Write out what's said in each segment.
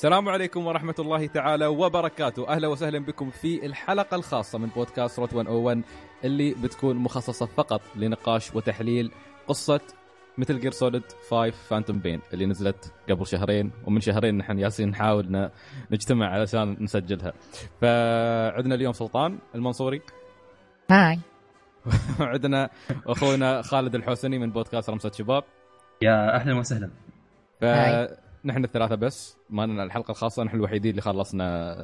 السلام عليكم ورحمة الله تعالى وبركاته. أهلا وسهلا بكم في الحلقة الخاصة من بودكاست Route 101 اللي بتكون مخصصة فقط لنقاش وتحليل قصة Metal Gear Solid 5 Phantom Pain اللي نزلت قبل شهرين ومن شهرين نحن يالسين نحاول نجتمع علشان نسجلها. فعندنا اليوم سلطان المنصوري. هاي. وعندنا أخونا خالد الحوسني من بودكاست رمسة شباب. يا أهلا وسهلا. فنحن الثلاثة بس. ما لنا الحلقة الخاصة نحن الوحيدين اللي خلصنا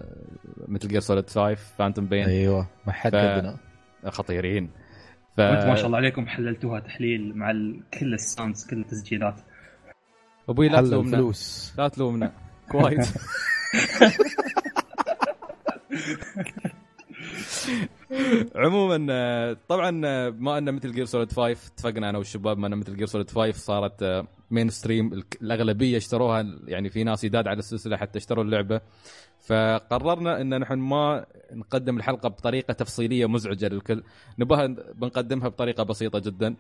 Metal Gear Solid 5 Phantom Pain أيوه ما حد ف... خطيرين. ف... ما شاء الله عليكم حللتوها تحليل مع ال... كل ال sounds كل التسجيلات. أبوي لا تلومنا. فلوس. لا تلومنا. كويس عموما طبعا ما أن Metal Gear Solid 5 اتفقنا أنا والشباب ما أن Metal Gear Solid 5 صارت mainstream الأغلبية اشتروها يعني في ناس يداد على السلسلة حتى اشتروا اللعبة. فقررنا أن نحن ما نقدم الحلقة بطريقة تفصيلية مزعجة للكل. نبغى بنقدمها بطريقة بسيطة جدا.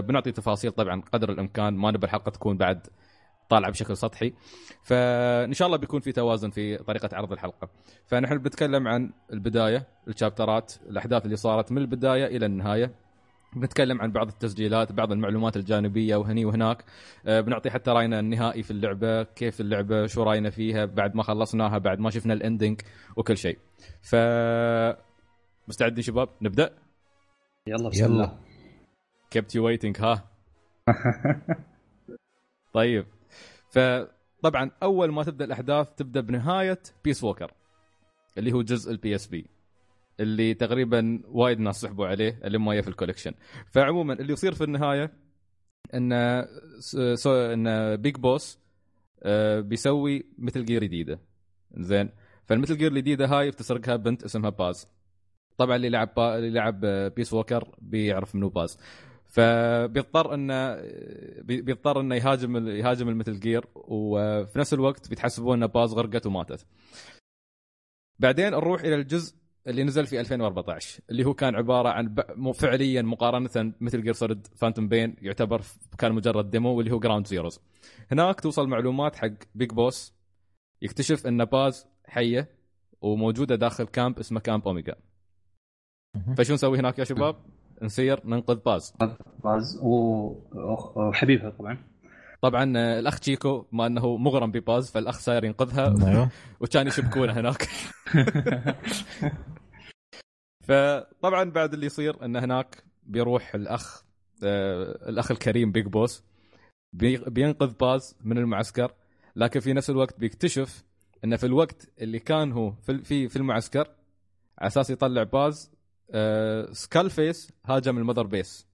بنعطي تفاصيل طبعا قدر الإمكان. ما نبغى الحلقة تكون بعد طالعة بشكل سطحي. فإن شاء الله بيكون في توازن في طريقة عرض الحلقة. فنحن بنتكلم عن البداية ال chapterات الأحداث اللي صارت من البداية إلى النهاية. بنتكلم عن بعض التسجيلات بعض المعلومات الجانبية وهني وهناك. أه بنعطي حتى رأينا النهائي في اللعبة كيف اللعبة شو رأينا فيها بعد ما خلصناها بعد ما شفنا ال ending وكل شيء. ف مستعدين شباب؟ نبدأ؟ يلا بسم الله. Kept you waiting ها؟ طيب. فطبعا أول ما تبدأ الأحداث تبدأ بنهاية Peace Walker اللي هو جزء ال PSP اللي تقريبا وايد ناس سحبوا عليه اللي ما في ال collection. فعموما اللي يصير في النهاية إن إن Big Boss بيسوي Metal Gear جديدة. زين. فال Metal Gear الجديدة هاي بتسرقها بنت اسمها Paz. طبعا اللي لعب Pa... اللي لعب Peace Walker بيعرف منو Paz. فبيضطر إنه بيضطر إنه يهاجم يهاجم ال Metal Gear وفي نفس الوقت بيتحسبون ان Paz غرقت وماتت. بعدين نروح إلى الجزء اللي نزل في 2014 اللي هو كان عبارة عن فعليا مقارنة Metal Gear Solid Phantom Pain يعتبر كان مجرد demo واللي هو Ground Zeroes. هناك توصل معلومات حق Big Boss يكتشف إن Paz حية وموجودة داخل camp اسمه Camp Omega. فشو نسوي هناك يا شباب؟ نسير ننقذ باز. باز وحبيبها طبعا. طبعا الأخ Chico ما أنه مغرم ب Paz فالأخ صاير ينقذها. أيوه. وكان يشبكونه هناك. فطبعا بعد اللي يصير إن هناك بيروح الأخ آه الأخ الكريم Big Boss. بي بينقذ Paz من المعسكر. لكن في نفس الوقت بيكتشف انه في الوقت اللي كان هو في في المعسكر على أساس يطلع Paz آه Skull Face هاجم ال Mother Base.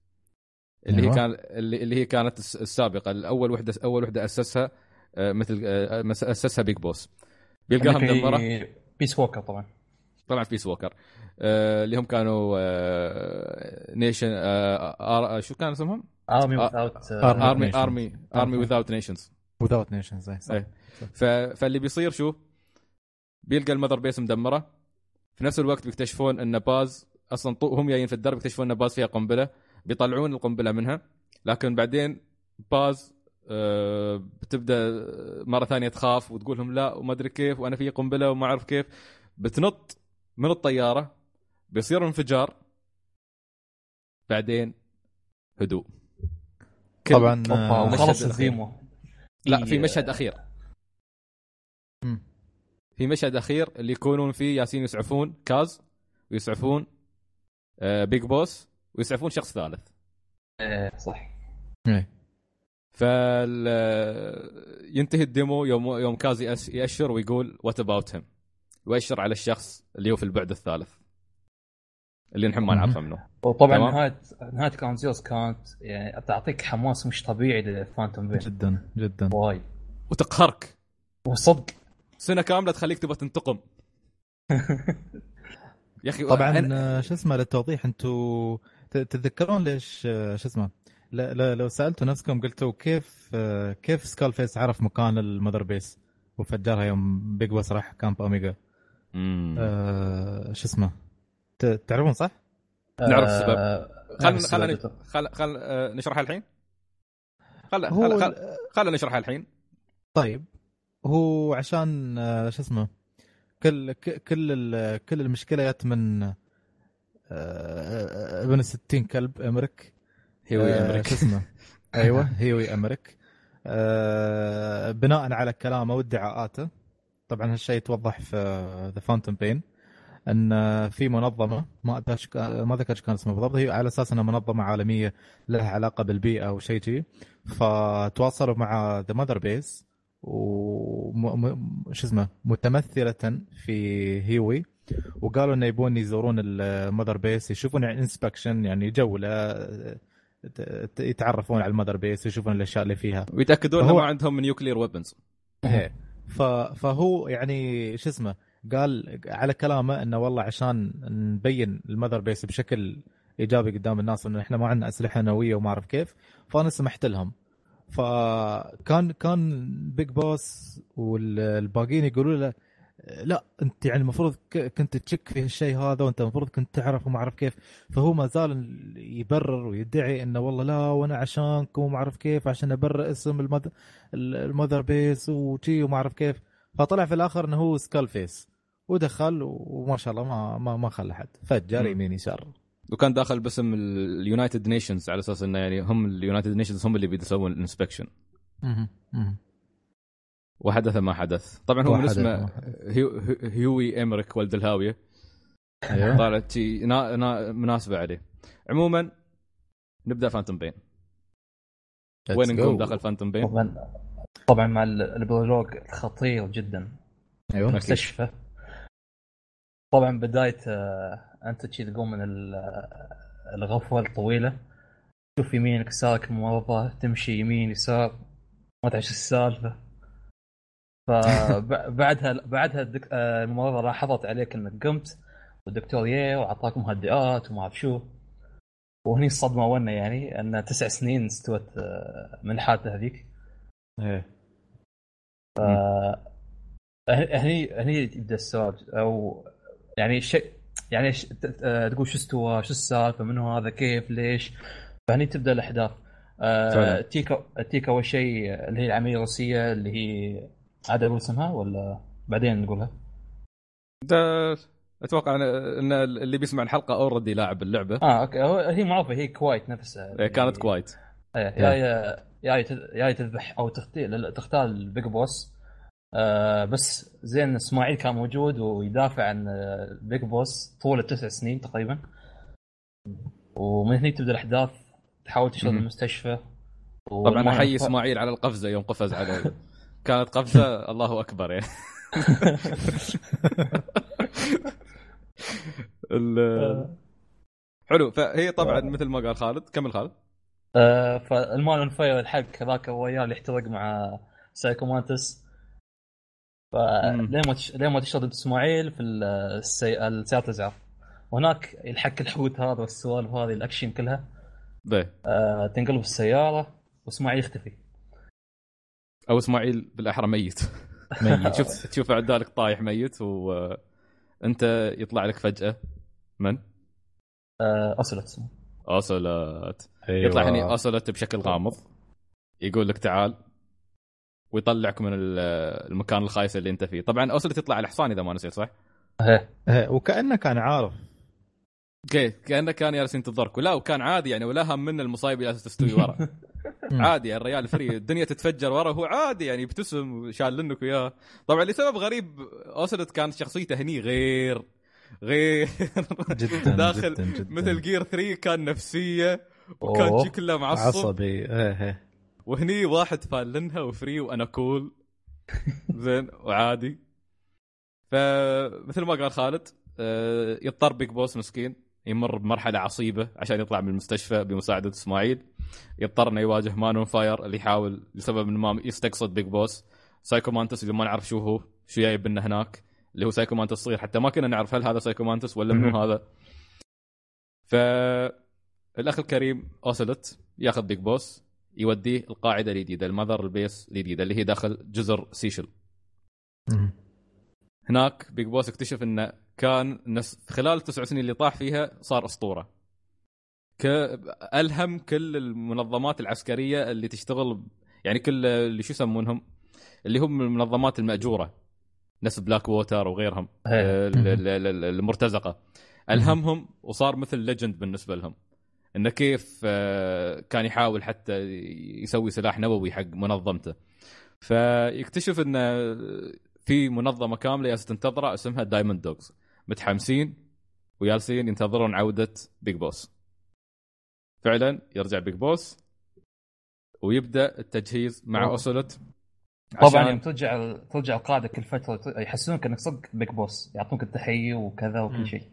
اللي أيوة. هي كان اللي, هي كانت السابقة. الأول وحدة أول وحدة أسسها آه مثل آه أسسها Big Boss بيلقاها مدمره Peace Walker طبعا. طبعا Peace Walker آه اللي هم كانوا آه nation آه شو كان اسمهم؟ Army without army army army without nations without nations صح. فاللي بيصير شو؟ بيلقى ال Mother Base مدمرة. في نفس الوقت بيكتشفون إن Paz أصلا هم جايين في الدرب يكتشفون إن Paz فيها قنبلة بيطلعون القنبلة منها لكن بعدين باز آه بتبدأ مرة ثانية تخاف وتقول لهم لا وما أدري كيف وأنا في قنبلة وما أعرف كيف. بتنط من الطيارة بيصير انفجار بعدين هدوء. طبعا وخلص الثيمو لا في مشهد أخير. في مشهد أخير اللي يكونون فيه ياسين يسعفون كاز ويسعفون آه Big Boss ويسعفون شخص ثالث. إيه صح. إيه. فال ينتهي ال demo يوم يوم Kaz يأشر ويقول what about him ويأشر على الشخص اللي هو في البعد الثالث. اللي نحن ما نعرفه منه. وطبعا نهاية نهاية Ground Zeroes كانت يعني تعطيك حماس مش طبيعي ل Phantom Pain جدا جدا. وايد. وتقهرك. وصدق. سنة كاملة تخليك تبغى تنتقم. يا أخي طبعا أنا... شو اسمه للتوضيح أنتم تتذكرون ليش شو اسمه؟ لو سألتوا نفسكم قلتوا كيف كيف Skull Face عرف مكان ال Mother Base؟ وفجرها يوم Big Boss راح Camp Omega آه شو اسمه؟ تعرفون صح؟ نعرف السبب. خلنا خلنا خل... خل... نشرحها الحين؟ خل... خل... خل... خلنا نشرحها الحين. طيب هو عشان آه، شو اسمه؟ كل كل كل المشكلة جت من آه، آه، ابن الستين كلب أمريك. هيوي آه، أمريك. شو اسمه؟ أيوه. هيوي أمريك. آه، بناء على كلامه وادعاءاته. طبعا هالشيء يتوضح في ذا فانتوم بين إن في منظمة ما ما ذكر إيش كان اسمها بالضبط هي على أساس إنها منظمة عالمية لها علاقة بالبيئة أو شيء جي فتواصلوا مع the Mother Base و م- شو اسمه متمثلة في Huey. وقالوا إنه يبون يزورون ال Mother Base يشوفون يعني inspection يعني جوله يتعرفون على ال Mother Base يشوفون الأشياء اللي فيها. ويتأكدون فهو- ما عندهم nuclear weapons إيه. ف... فهو يعني شو اسمه قال على كلامه إنه والله عشان نبين ال Mother Base بشكل إيجابي قدام الناس إنه إحنا ما عندنا أسلحة نووية وما أعرف كيف فأنا سمحت لهم. فكان كان Big Boss والباقيين يقولوا له لا أنت يعني المفروض كنت تشك في الشيء هذا وأنت المفروض كنت تعرف وما أعرف كيف. فهو ما زال يبرر ويدعي إنه والله لا وأنا عشانكم وما أعرف كيف عشان أبرر اسم ال Moth... ال Mother Base وشي وما أعرف كيف. فطلع في الآخر إنه هو Skull Face ودخل وما شاء الله ما ما, ما خلى حد. فجر. يمين يسار. وكان داخل باسم ال United Nations على أساس إنه يعني هم ال United Nations هم اللي بيسوون ال inspection. وحدث ما حدث. طبعا هو من اسمه. Huey Huey Emmerich ولد الهاويه أيوه. طلعت شي نا- نا- مناسبة عليه. عموما نبدأ Phantom Pain وين نقوم. داخل Phantom Pain طبعا طبعا مع ال- البرولوج الخطير جدا. أيوه. المستشفى طبعا بداية آه، انت تشي تقوم من ال- الغفوه الطويلة. تشوف يمينك يسارك ممرضه تمشي يمين يسار ما تعرف السالفة. فبعدها بعدها. آه، الممرضه لاحظت عليك انك قمت والدكتور يه واعطاك مهدئات وما أعرف شو. وهني الصدمة ونا يعني؟ أن تسع سنين استوت آه، من حالته هذيك. إيه. هني هني يبدأ السؤال. أو يعني شيء يعني ش... ت- آه، تقول شو استوى شو السالفة منو هذا كيف ليش؟ فهني تبدأ الأحداث. آه، فعلا. تيك تيك أول شيء اللي هي العملية الروسيه اللي هي عاد أقول اسمها ولا بعدين نقولها؟ ده أتوقع أنا- إن اللي بيسمع الحلقة already لاعب اللعبة. آه okay. هو- هي معروفة هي Quiet نفسها. إيه، كانت Quiet. إيه، يا يا يا يا تذبح أو تختار تختار ال Big Boss. آه بس زين اسماعيل كان موجود ويدافع عن ال Big Boss طول التسع سنين تقريبا. ومن هني تبدأ الأحداث تحاول مهم. المستشفى. طبعا احيي إسماعيل على القفزة يوم قفز على كانت قفزة الله أكبر يعني. حلو فهي طبعا مثل ما قال خالد كمل خالد. آه فال man on fire الحق هذاك الرجال يحترق مع Psycho Mantis. مم. فلين ما تش... لين ما تشرد إسماعيل في السي... السيارة الإسعاف وهناك يلحق الحوت هذا والسوالف هذه الأكشن كلها. به آه تنقلب السيارة وإسماعيل يختفي. أو إسماعيل بالأحرى ميت. ميت. تشوف تشوف عدالك طايح ميت وانت يطلع لك فجأة. من؟ آه اوسلوت اسمه اوسلوت أيوة. يطلع هني اوسلوت بشكل غامض. يقول لك تعال. ويطلعك من ال- المكان الخايس اللي انت فيه. طبعا اوسلوت يطلع على الحصان إذا ما نسيت صح؟ إيه. إيه، وكأنه كان عارف. okay. كأنه كان جالس ينتظرك. ولا وكان عادي يعني ولا هم من المصايب اللي جالسة تستوي ورا. عادي يعني الريال free. الدنيا تتفجر ورا وهو عادي يعني يبتسم وشالنك وياه. طبعا لسبب غريب اوسلوت كانت شخصيته هني غير. غير. جدا داخل جدا جدا. مثل Gear 3 كان نفسية وكان. شي كله معصب. عصبي. إيه إيه. وهني واحد فالنها و free وأنا cool زين وعادي. فمثل ما قال خالد آه، يضطر Big Boss مسكين يمر بمرحلة عصيبة عشان يطلع من المستشفى بمساعدة إسماعيل. يضطر إنه يواجه man fire اللي يحاول لسبب ما يستقصد Big Boss. Psycho Mantis اللي ما نعرف شو هو شو جايب لنا هناك. اللي هو Psycho Mantis صغير حتى ما كنا نعرف هل هذا Psycho Mantis ولا منو. هذا. ف الأخ الكريم اوسلت ياخذ Big Boss. يوديه القاعدة الجديده ال Mother Base الجديده اللي هي داخل جزر سيشل. هناك Big Boss اكتشف إنه كان نس خلال التسع سنين اللي طاح فيها صار أسطورة. ك... ألهم كل المنظمات العسكرية اللي تشتغل ب- يعني كل اللي شو يسمونهم؟ اللي هم المنظمات المأجورة. نفس بلاك ووتر وغيرهم. إيه. آه، ال- ال- ال- المرتزقة. ألهمهم وصار مثل legend بالنسبة لهم. إنه كيف آه، كان يحاول حتى يسوي سلاح نووي حق منظمته. فيكتشف انه في منظمة كاملة جالسة تنتظره اسمها Diamond Dogs متحمسين وجالسين ينتظرون عودة Big Boss فعلا يرجع Big Boss ويبدأ التجهيز مع أوه. اوسلوت طبعا يوم ترجع ترجع القاعدة كل فترة يحسونك إنك صدق Big Boss يعطونك التحية وكذا. وكل شيء.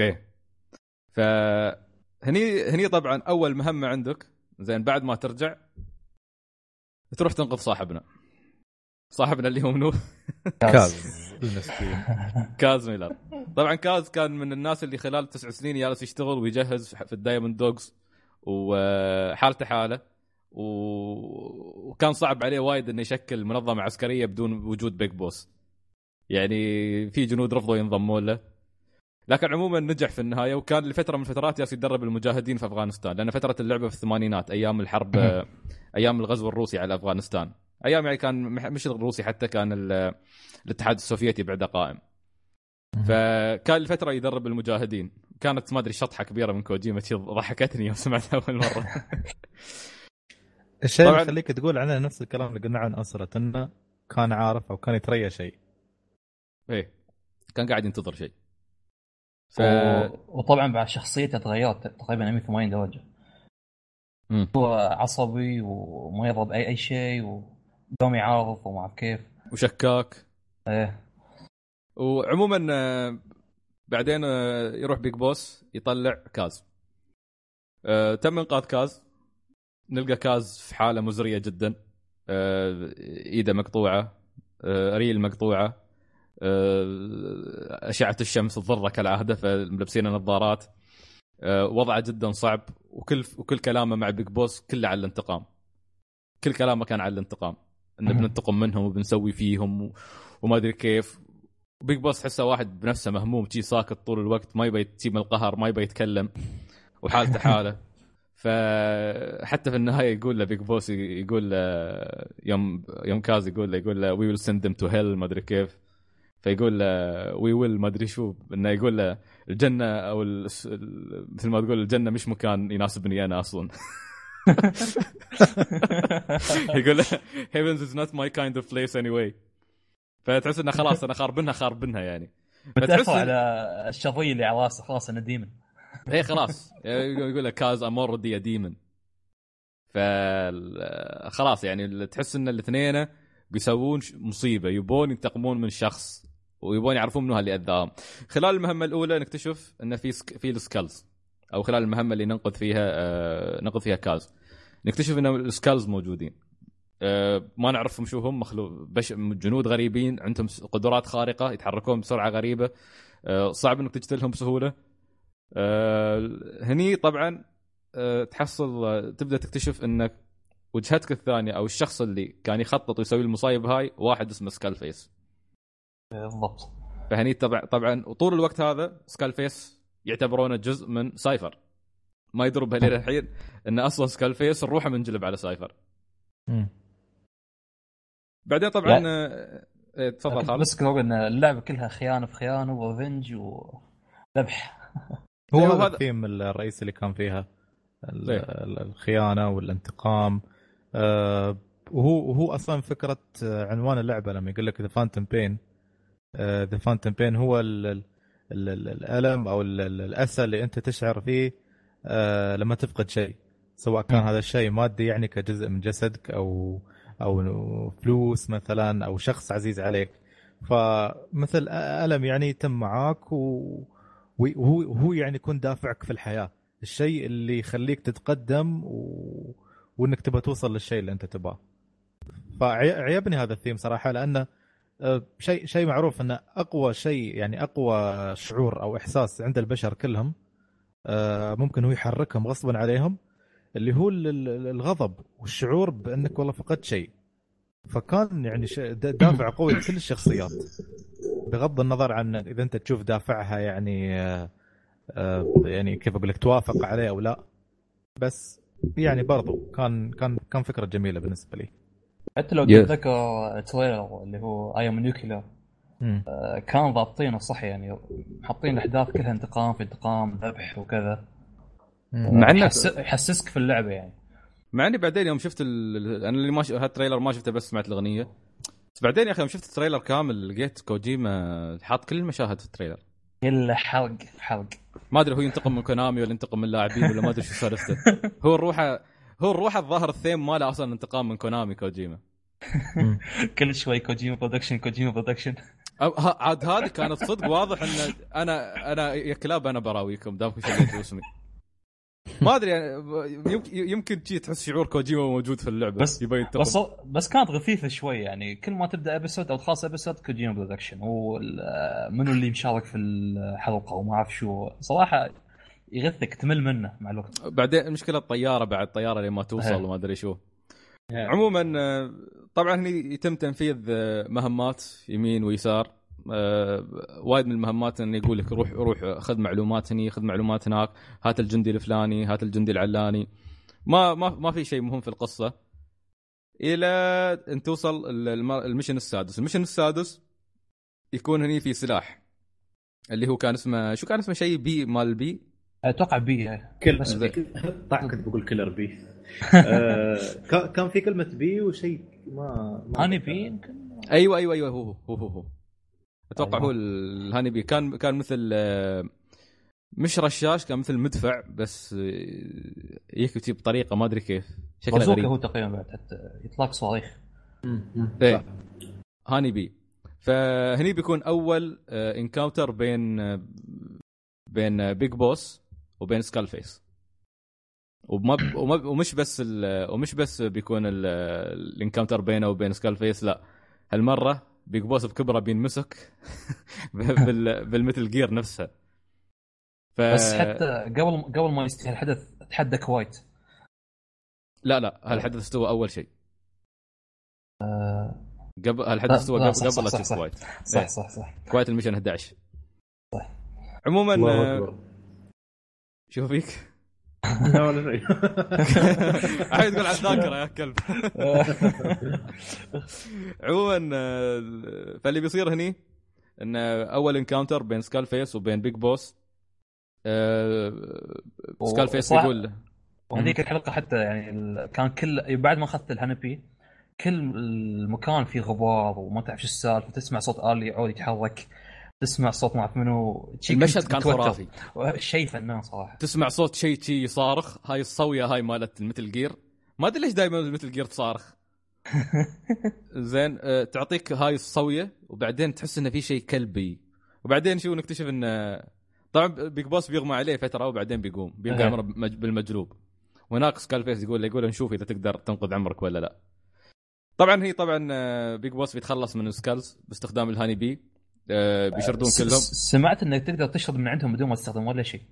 إيه. فهني هني طبعا أول مهمة عندك زين بعد ما ترجع تروح تنقذ صاحبنا. صاحبنا اللي هو منو؟ Kaz. المسكين Kaz Miller. طبعا Kaz كان من الناس اللي خلال تسع سنين جالس يشتغل ويجهز في ال Diamond Dogs وحالته حاله و- وكان صعب عليه وايد إنه يشكل منظمة عسكرية بدون وجود Big Boss. يعني في جنود رفضوا ينضمون له. لكن عموما نجح في النهاية وكان لفترة من الفترات جالس يدرب المجاهدين في أفغانستان لأن فترة اللعبة في الثمانينات أيام الحرب أيام الغزو الروسي على أفغانستان. أيام يعني كان مش الروسي حتى كان ال- الاتحاد السوفيتي بعده قائم. فكان لفترة يدرب المجاهدين. كانت ما أدري شطحة كبيرة من كوجيما ضحكتني يوم سمعتها أول مرة. الشيء اللي يخليك تقول عنه نفس الكلام اللي قلنا عن اسره إنه كان عارف أو كان يتريا شيء. إيه. كان قاعد ينتظر شيء. ف... و... وطبعا بعد شخصيته تغيرت تقريبا 180 درجة. مم. هو عصبي وما يرضى باي أي شيء ودوم يعارض وما أعرف كيف. وشكاك. إيه. وعموما آه، بعدين آه، يروح Big Boss يطلع Kaz. آه، تم إنقاذ Kaz. نلقى Kaz في حالة مزرية جدا. إيده مقطوعة. ريل مقطوعة. أشعة الشمس تضره كالعاده فملبسين نظارات آه، وضعه جدا صعب وكل وكل كلامه مع Big Boss كله على الانتقام. كل كلامه كان على الانتقام. انه بننتقم منهم وبنسوي فيهم وما أدري كيف. Big Boss تحسه واحد بنفسه مهموم شي ساكت طول الوقت ما يبي تجيب القهر ما يبي يتكلم وحالته حاله. فحتى في النهاية يقول له Big Boss يقول له يوم يوم Kaz يقول له يقول له we will send them to hell ما أدري كيف. فيقول له we will ما أدري شو إنه يقول له الجنة أو مثل ما تقول الجنة مش مكان يناسبني أنا أصلا. يقول له heavens is not my kind of place anyway. فتحس إنه خلاص أنا خاربنها خاربنها يعني. فتحس على الشظيه اللي على راسه خلاص أنا demon إيه خلاص. يقول لك Kaz I'm already demon ف خلاص يعني تحس إن الاثنين بيسوون مصيبة. يبون ينتقمون من شخص. ويبون يعرفون منو اللي أذاهم خلال المهمة الأولى نكتشف إن في سك... في ال Skulls أو خلال المهمة اللي ننقذ فيها آه... ننقذ فيها Kaz نكتشف إن ال Skulls موجودين آه... ما نعرفهم شو هم مخلوق بش... جنود غريبين عندهم قدرات خارقة يتحركون بسرعة غريبة آه... صعب إنك تجتلهم بسهولة آه... هني طبعا. تحصل. تبدأ تكتشف انك وجهتك الثانية أو الشخص اللي كان يخطط ويسوي المصايب هاي واحد اسمه Skull Face بالضبط. فهني طبعا طبعا وطول الوقت هذا Skull Face يعتبرونه جزء من Cipher. ما يدرون بها لين الحين إن أصلا Skull Face روحه منجلب على Cipher. مم. بعدين طبعا إيه، تفضل خالد. بس إن اللعبة كلها خيانة في خيانة و revenge وذبح هو هذا الثيم الرئيسي اللي كان فيها ال- إيه. ال- الخيانة والانتقام. آه، وهو وهو أصلا فكرة عنوان اللعبة لما يقول لك ذا فانتوم بين ذا فانتوم بين هو ال- ال- ال- ال- الألم أو ال- ال- الأسى اللي أنت تشعر فيه آه، لما تفقد شيء سواء كان. هذا الشيء مادي يعني كجزء من جسدك أو أو فلوس مثلا أو شخص عزيز عليك فمثل ألم يعني يتم معاك. وهو وهو يعني يكون دافعك في الحياة الشيء اللي يخليك تتقدم و... وإنك تبغى توصل للشيء اللي أنت تبغاه فعجبني هذا الثيم صراحة لأنه شيء شيء معروف انه أقوى شيء يعني أقوى شعور أو إحساس عند البشر كلهم آه، ممكن هو يحركهم غصبا عليهم اللي هو ال- ال- الغضب والشعور بأنك والله فقدت شيء. فكان يعني دافع قوي لكل الشخصيات بغض النظر عن إذا أنت تشوف دافعها يعني آه، آه، يعني كيف أقول لك توافق عليه أو لا. بس يعني برضو كان كان كان فكرة جميلة بالنسبة لي. حتى لو. تتذكر trailer اللي هو I am nuclear. كان ضابطينه صح يعني حاطين الاحداث كلها انتقام في انتقام ذبح وكذا. مع يحس- يحسسك في اللعبة يعني. مع إني بعدين يوم شفت ال... أنا اللي ما ش... هال trailer ما شفته بس سمعت الأغنية. بس بعدين يا أخي يوم شفت ال trailer كامل لقيت كوجيما حاط كل المشاهد في ال trailer. الا حرق حرق ما أدري هو ينتقم من Konami ولا ينتقم من اللاعبين ولا ما أدري شو سالفته هو الروحه هو الروحه الظاهر الثيم ماله أصلا انتقام من Konami كوجيما. كل شوي Kojima Production Kojima Production عاد هذه كانت صدق واضح إن أنا أنا يا كلاب أنا براويكم دامكم شليتوا اسمي. ما أدري يعني يمكن يمكن شي تحس شعور كوجيما موجود في اللعبة بس- يبي ينتقم بس بس كانت غثيثة شوي يعني كل ما تبدأ episode أو تخلص episode Kojima Production هو منو اللي مشارك في الحلقة وما أعرف شو. صراحة يغثك تمل منه مع الوقت. بعدين المشكلة الطيارة بعد الطياره لما توصل. وما أدري شو. عموما آه، طبعا هني يتم تنفيذ آه، مهمات يمين ويسار. آه، وايد من المهمات انه يقول لك روح روح خذ معلومات هني خذ معلومات هناك. هات الجندي الفلاني هات الجندي العلاني. ما ما ما في شيء مهم في القصة. إلى أن توصل ال- الم- ال mission السادس. ال mission السادس يكون هني في سلاح اللي هو كان اسمه شو كان اسمه شيء؟ bee مال bee؟ أتوقع bee كل بس بس طيب كنت بقول killer bee آه، كا- كان في كلمة bee وشيء ما ما honey. bee يمكن أيوه أيوه أيوه هو هو هو, هو. أتوقع أيوة. هو ال Honey Bee كان كان مثل آه، مش رشاش كان مثل مدفع بس آه، يكتب بطريقة ما أدري كيف شكله غريب هو تقريبا بعد حتى يطلق صواريخ. صح. Honey Bee فهني بيكون أول encounter بين آه، بين آه، Big Boss وبين Skull Face وما ب- وما- ومش بس ال- ومش بس بيكون ال- ال encounter بينه وبين Skull Face لا. هالمرة Big Boss بكبره بينمسك بال- بال Metal Gear نفسها. ف... بس حتى قبل قبل ما يستهل الحدث تحدى Quiet لا لا. هالحدث استوى أول شيء. آه، قبل هالحدث استوى قبل صح، قبل صح، لا صح، تشوف صح. Quiet صح إيه. صح صح. Quiet ال mission 11 عموما شوف فيك؟ لا ولا شيء. عايز تقول على الذاكرة يا كلب. عموما آه، فاللي بيصير هني إن أول encounter بين Skull Face وبين Big Boss Skull Face يقول وهذيك الحلقة حتى يعني ال- كان كل بعد ما أخذت ال Honey Bee كل المكان فيه غبار وما تعرف شو السالفة تسمع صوت الي يعود يتحرك. تسمع صوت ما أعرف منو شي المشهد كان. خرافي. شيء فنان صراحة. تسمع صوت شيء شيء صارخ هاي الصوية هاي مالت ال Metal Gear. ما أدري ليش دائما ال Metal Gear تصارخ. زين آه، تعطيك هاي الصوية وبعدين تحس إنه في شيء كلبي. وبعدين شو نكتشف انه طبعا Big Boss بيغمى عليه فترة وبعدين بيقوم. بيبقى إيه. عمره بالمجلوب وهناك Skull Face يقول له يقول نشوف إذا تقدر تنقذ عمرك ولا لا. طبعا هي طبعا آه، Big Boss بيتخلص من ال Skulls باستخدام ال Honey Bee آه، بيشردون س- كلهم. سمعت إنك تقدر تشرد من عندهم بدون ما تستخدم ولا شيء.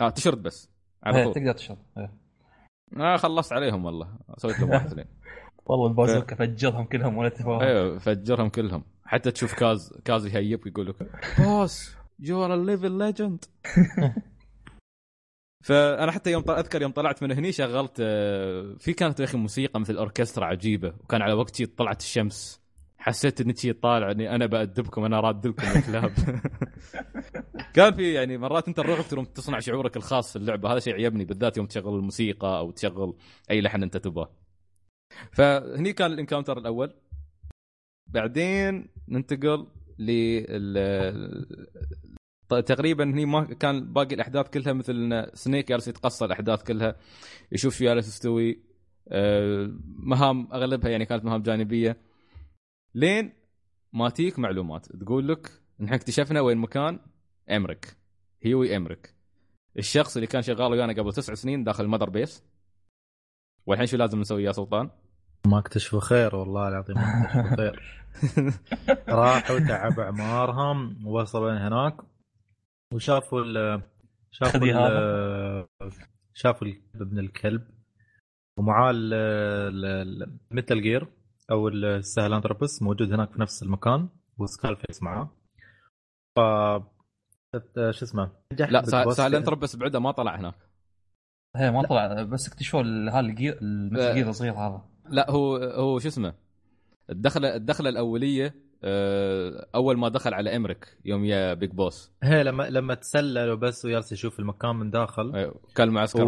آه تشرد بس على إيه، طول. تقدر تشرد إيه. آه خلصت عليهم والله. سويت لهم واحد اثنين. والله البازوكا فجرهم كلهم ولا تفاهم أيوه فجرهم كلهم. حتى تشوف Kaz Kaz يهيب ويقول لك Boss you are living legend فانا حتى يوم. أذكر يوم طلعت من هني شغلت آه، في كانت يا أخي موسيقى مثل أوركسترا عجيبة وكان على وقت شي طلعت الشمس. حسيت إني شي طالع إني أنا بأدبكم أنا راد لكم يا كلاب. كان في يعني مرات أنت الرعب تروم تصنع شعورك الخاص في اللعبة هذا شيء يعجبني بالذات يوم تشغل الموسيقى أو تشغل أي لحن أنت تبغاه. فهني كان ال encounter الأول. بعدين ننتقل لل ط- تقريبا هني ما كان باقي الأحداث كلها مثل Snake جالس يتقصى الأحداث كلها يشوف شو جالس يستوي مهام أغلبها يعني كانت مهام جانبية. لين ما تيك معلومات. تقول لك نحن اكتشفنا وين مكان أمريك. هيوي أمريك. الشخص اللي كان شغال ويانا قبل تسع سنين داخل ال Mother Base. والحين شو لازم نسوي يا سلطان؟ ما اكتشفوا خير والله العظيم ما اكتشفوا خير. راحوا تعبوا أعمارهم ووصلوا هناك. وشافوا ال شافوا خذي ال شافوا ابن الكلب. ومعاه Metal Gear أو السهلانتروبس موجود هناك في نفس المكان و Skull Face معاه ف شو اسمه؟ لا بيج سا- بوس سايلنت في- رب بس بعده ما طلع هناك. هي ما طلع بس اكتشفوا ال- هذا الجير الصغير هذا. لا هو هو شو اسمه؟ الدخله الدخلة الأولية آه، أول ما دخل على إمريك يوم يا بيج بوس هي لما لما تسلل وبس وجالس يشوف المكان من داخل. أيوه، كان معسكر و-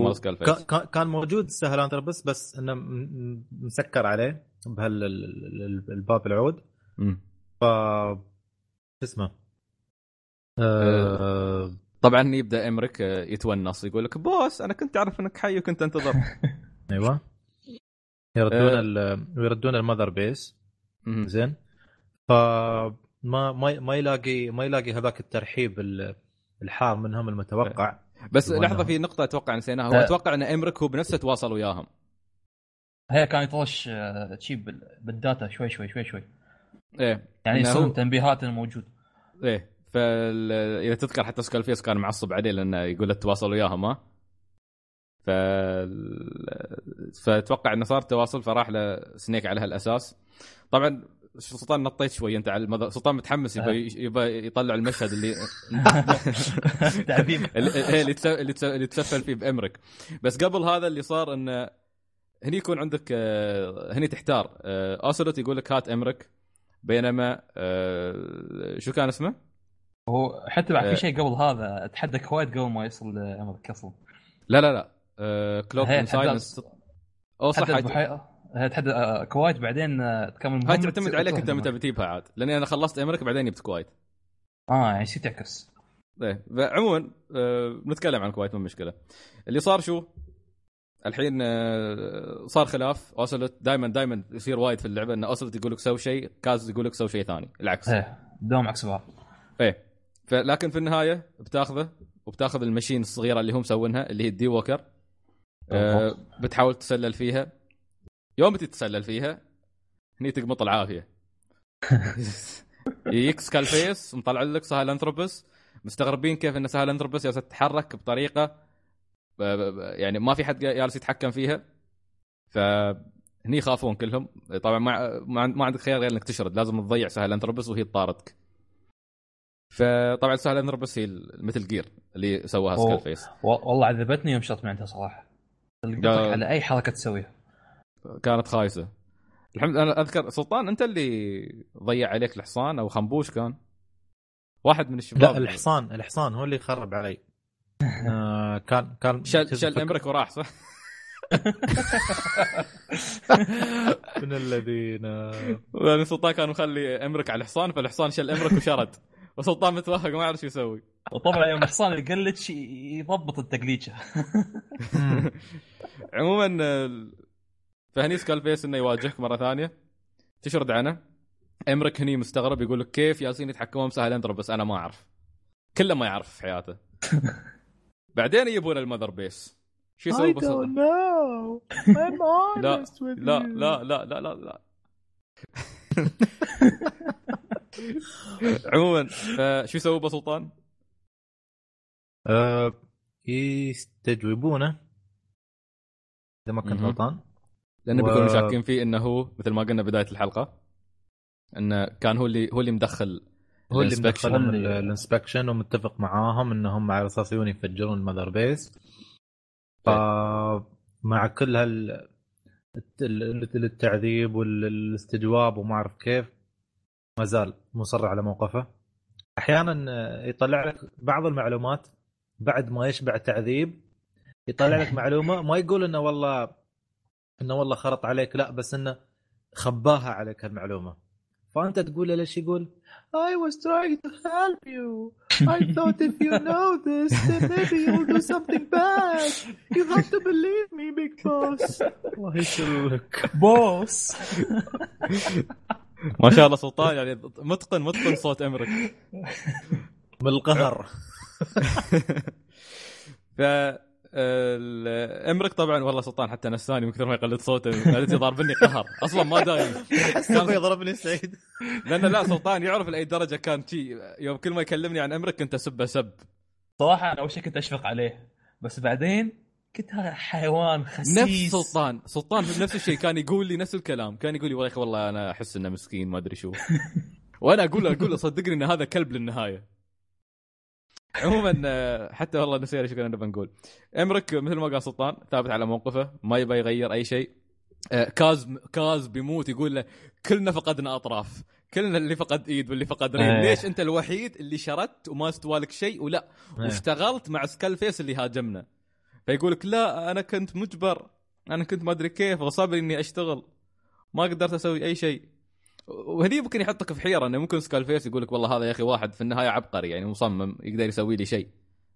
كا- كان موجود سهلانتربس بس إنه مسكر عليه. بهالباب العود. مم. ف شو اسمه؟ آه... طبعا يبدأ امريك يتونص يقول لك بوس أنا كنت أعرف إنك حي وكنت أنتظر. أيوه. يردون. ال... يردون المذر بيس. زين. ف ما ما ما يلاقي ما يلاقي هذاك الترحيب ال- الحار منهم المتوقع. بس لحظة في نقطة أتوقع نسيناها. هو آه. أتوقع إن امريك هو بنفسه تواصل وياهم. هي كان يطرش آه، chip بال- بال data شوي شوي شوي شوي. إيه. يعني هو- تنبيهات انه موجود إيه. فال... إذا تذكر حتى Skull Face كان معصب عليه لأنه يقول له تواصل وياهم ها؟ ف فأتوقع إنه صار تواصل فراح له Snake على هالأساس. طبعا سلطان نطيت شوي أنت على المذ... سلطان متحمس يبى يبى يطلع المشهد اللي تعذيب اللي اللي تسفل فيه بأمرك. بس قبل هذا اللي صار إنه هني يكون عندك آه، هني تحتار. آه، اوسلوت يقول لك هات أمرك. بينما آه، شو كان اسمه؟ هو حتى بعد آه. في شيء قبل هذا اتحدى Quiet قبل ما يوصل لامريك أصلا. لا لا لا. آه، Cloaked Silence أو صح تحدى آه، Quiet بعدين آه، تكمل هاي تعتمد عليك أنت متى. بتجيبها عاد. لأني أنا خلصت أمريك بعدين جبت Quiet. آه يعني يصير تعكس. إيه. عموما آه، نتكلم عن ال Quiet مو مشكلة. اللي صار شو؟ الحين آه، صار خلاف. اوسلوت دائما دائما يصير وايد في اللعبة إن اوسلوت يقول لك سوي شيء كاز يقول لك سوي شيء ثاني العكس. إيه دوم عكس بعض. إيه. فلكن في النهاية بتاخذه وبتاخذ ال machine الصغيرة اللي هم مسوينها اللي هي ال D-Walker. آه بتحاول تتسلل فيها. يوم تتسلل فيها هني تقمط العافية. يجيك Skull Face مطلع لك سهلانثروبس مستغربين كيف إن سهلانثروبس جالسه تتحرك بطريقة يعني ما في حد جالس يتحكم فيها. فهني يخافون كلهم. طبعا ما ما عند- ما عندك خيار غير إنك تشرد. لازم تضيع سهلانثروبس وهي تطاردك. فطبعا سهلانثروبس هي Metal Gear اللي سواها أوه. Skull Face. و- والله عذبتني يوم شطت عندها صراحة. على أي حركة تسويها. كانت خايسة. الحمد أنا أذكر سلطان أنت اللي ضيع عليك الحصان أو خنبوش كان؟ واحد من الشباب. لا الحصان الحصان هو اللي خرب علي. آه كان كان شل شل امرك وراح صح؟ من الذين. لأن سلطان كان مخلي امرك على الحصان فالحصان شل امرك وشرد. وسلطان متوهق ما يعرف شو يسوي. وطبعا يوم الحصان يقلتش يضبط التقليشه عموما آه، فهني سكال فيس إنه يواجهك مرة ثانية. تشرد عنه. امرك هني مستغرب يقول لك كيف ياسين يتحكمون بسهل أندرو بس أنا ما أعرف. كله ما يعرف في حياته. بعدين يجيبون المذر بيس شو يسوي بسلطان؟ know. I'm لا لا لا لا لا لا لا عموما فشو يسوي أبو سلطان؟ آه يستجوبونه إذا ما كنت. غلطان لأنه و- بيكونوا شاكين فيه إنه هو مثل ما قلنا بداية الحلقة إنه كان هو اللي هو اللي مدخل هو اللي. مدخلهم ال inspection ومتفق معاهم إنهم على أساس يجون يفجرون ال Mother Base. فمع كل هال الت- ال- التعذيب والإستجواب وما أعرف كيف ما زال مصر على موقفه. أحيانا يطلع لك بعض المعلومات بعد ما يشبع تعذيب يطلع لك معلومة ما يقول إنه والله إنه والله خرط عليك لا بس إنه خباها عليك هالمعلومة. فانت تقول له ليش يقول I was trying to help you I thought if you know this then maybe you'll do something bad you have to believe me big boss الله يسلمك بوس ما شاء الله سلطان يعني متقن متقن صوت امرك من القهر ف امرك طبعا والله سلطان حتى نساني من كثر ما يقلد صوته قالت ضاربني قهر. أصلا ما دايم. حسب يضربني سعيد. لأن لا سلطان يعرف لأي درجة كان شي. يوم كل ما يكلمني عن امرك كنت اسبه سب صراحة أنا أول شيء كنت أشفق عليه. بس بعدين كنت هذا حيوان خسيس. نفس سلطان. سلطان نفس الشيء. كان يقول لي نفس الكلام. كان يقول لي والله يا والله أنا أحس إنه مسكين ما أدري شو. وأنا أقول له أقول له صدقني إن هذا كلب للنهاية. عموما آه، حتى والله نسينا شو كنا نبغى نقول. امرك مثل ما قال سلطان ثابت على موقفه ما يبغى يغير أي شيء. آه، كاز كاز بيموت يقول له كلنا فقدنا أطراف. كلنا اللي فقد إيد واللي فقد رجل. إيه. ليش أنت الوحيد اللي شردت وما استوى لك شيء ولا؟ إيه. واشتغلت مع Skull Face اللي هاجمنا. فيقول لك لا أنا كنت مجبر. أنا كنت ما أدري كيف غصب إني أشتغل. ما قدرت أسوي أي شيء. وهني ممكن يحطك في حيرة إنه ممكن Skull Face يقول لك والله هذا يا أخي واحد في النهاية عبقري يعني مصمم يقدر يسوي لي شيء.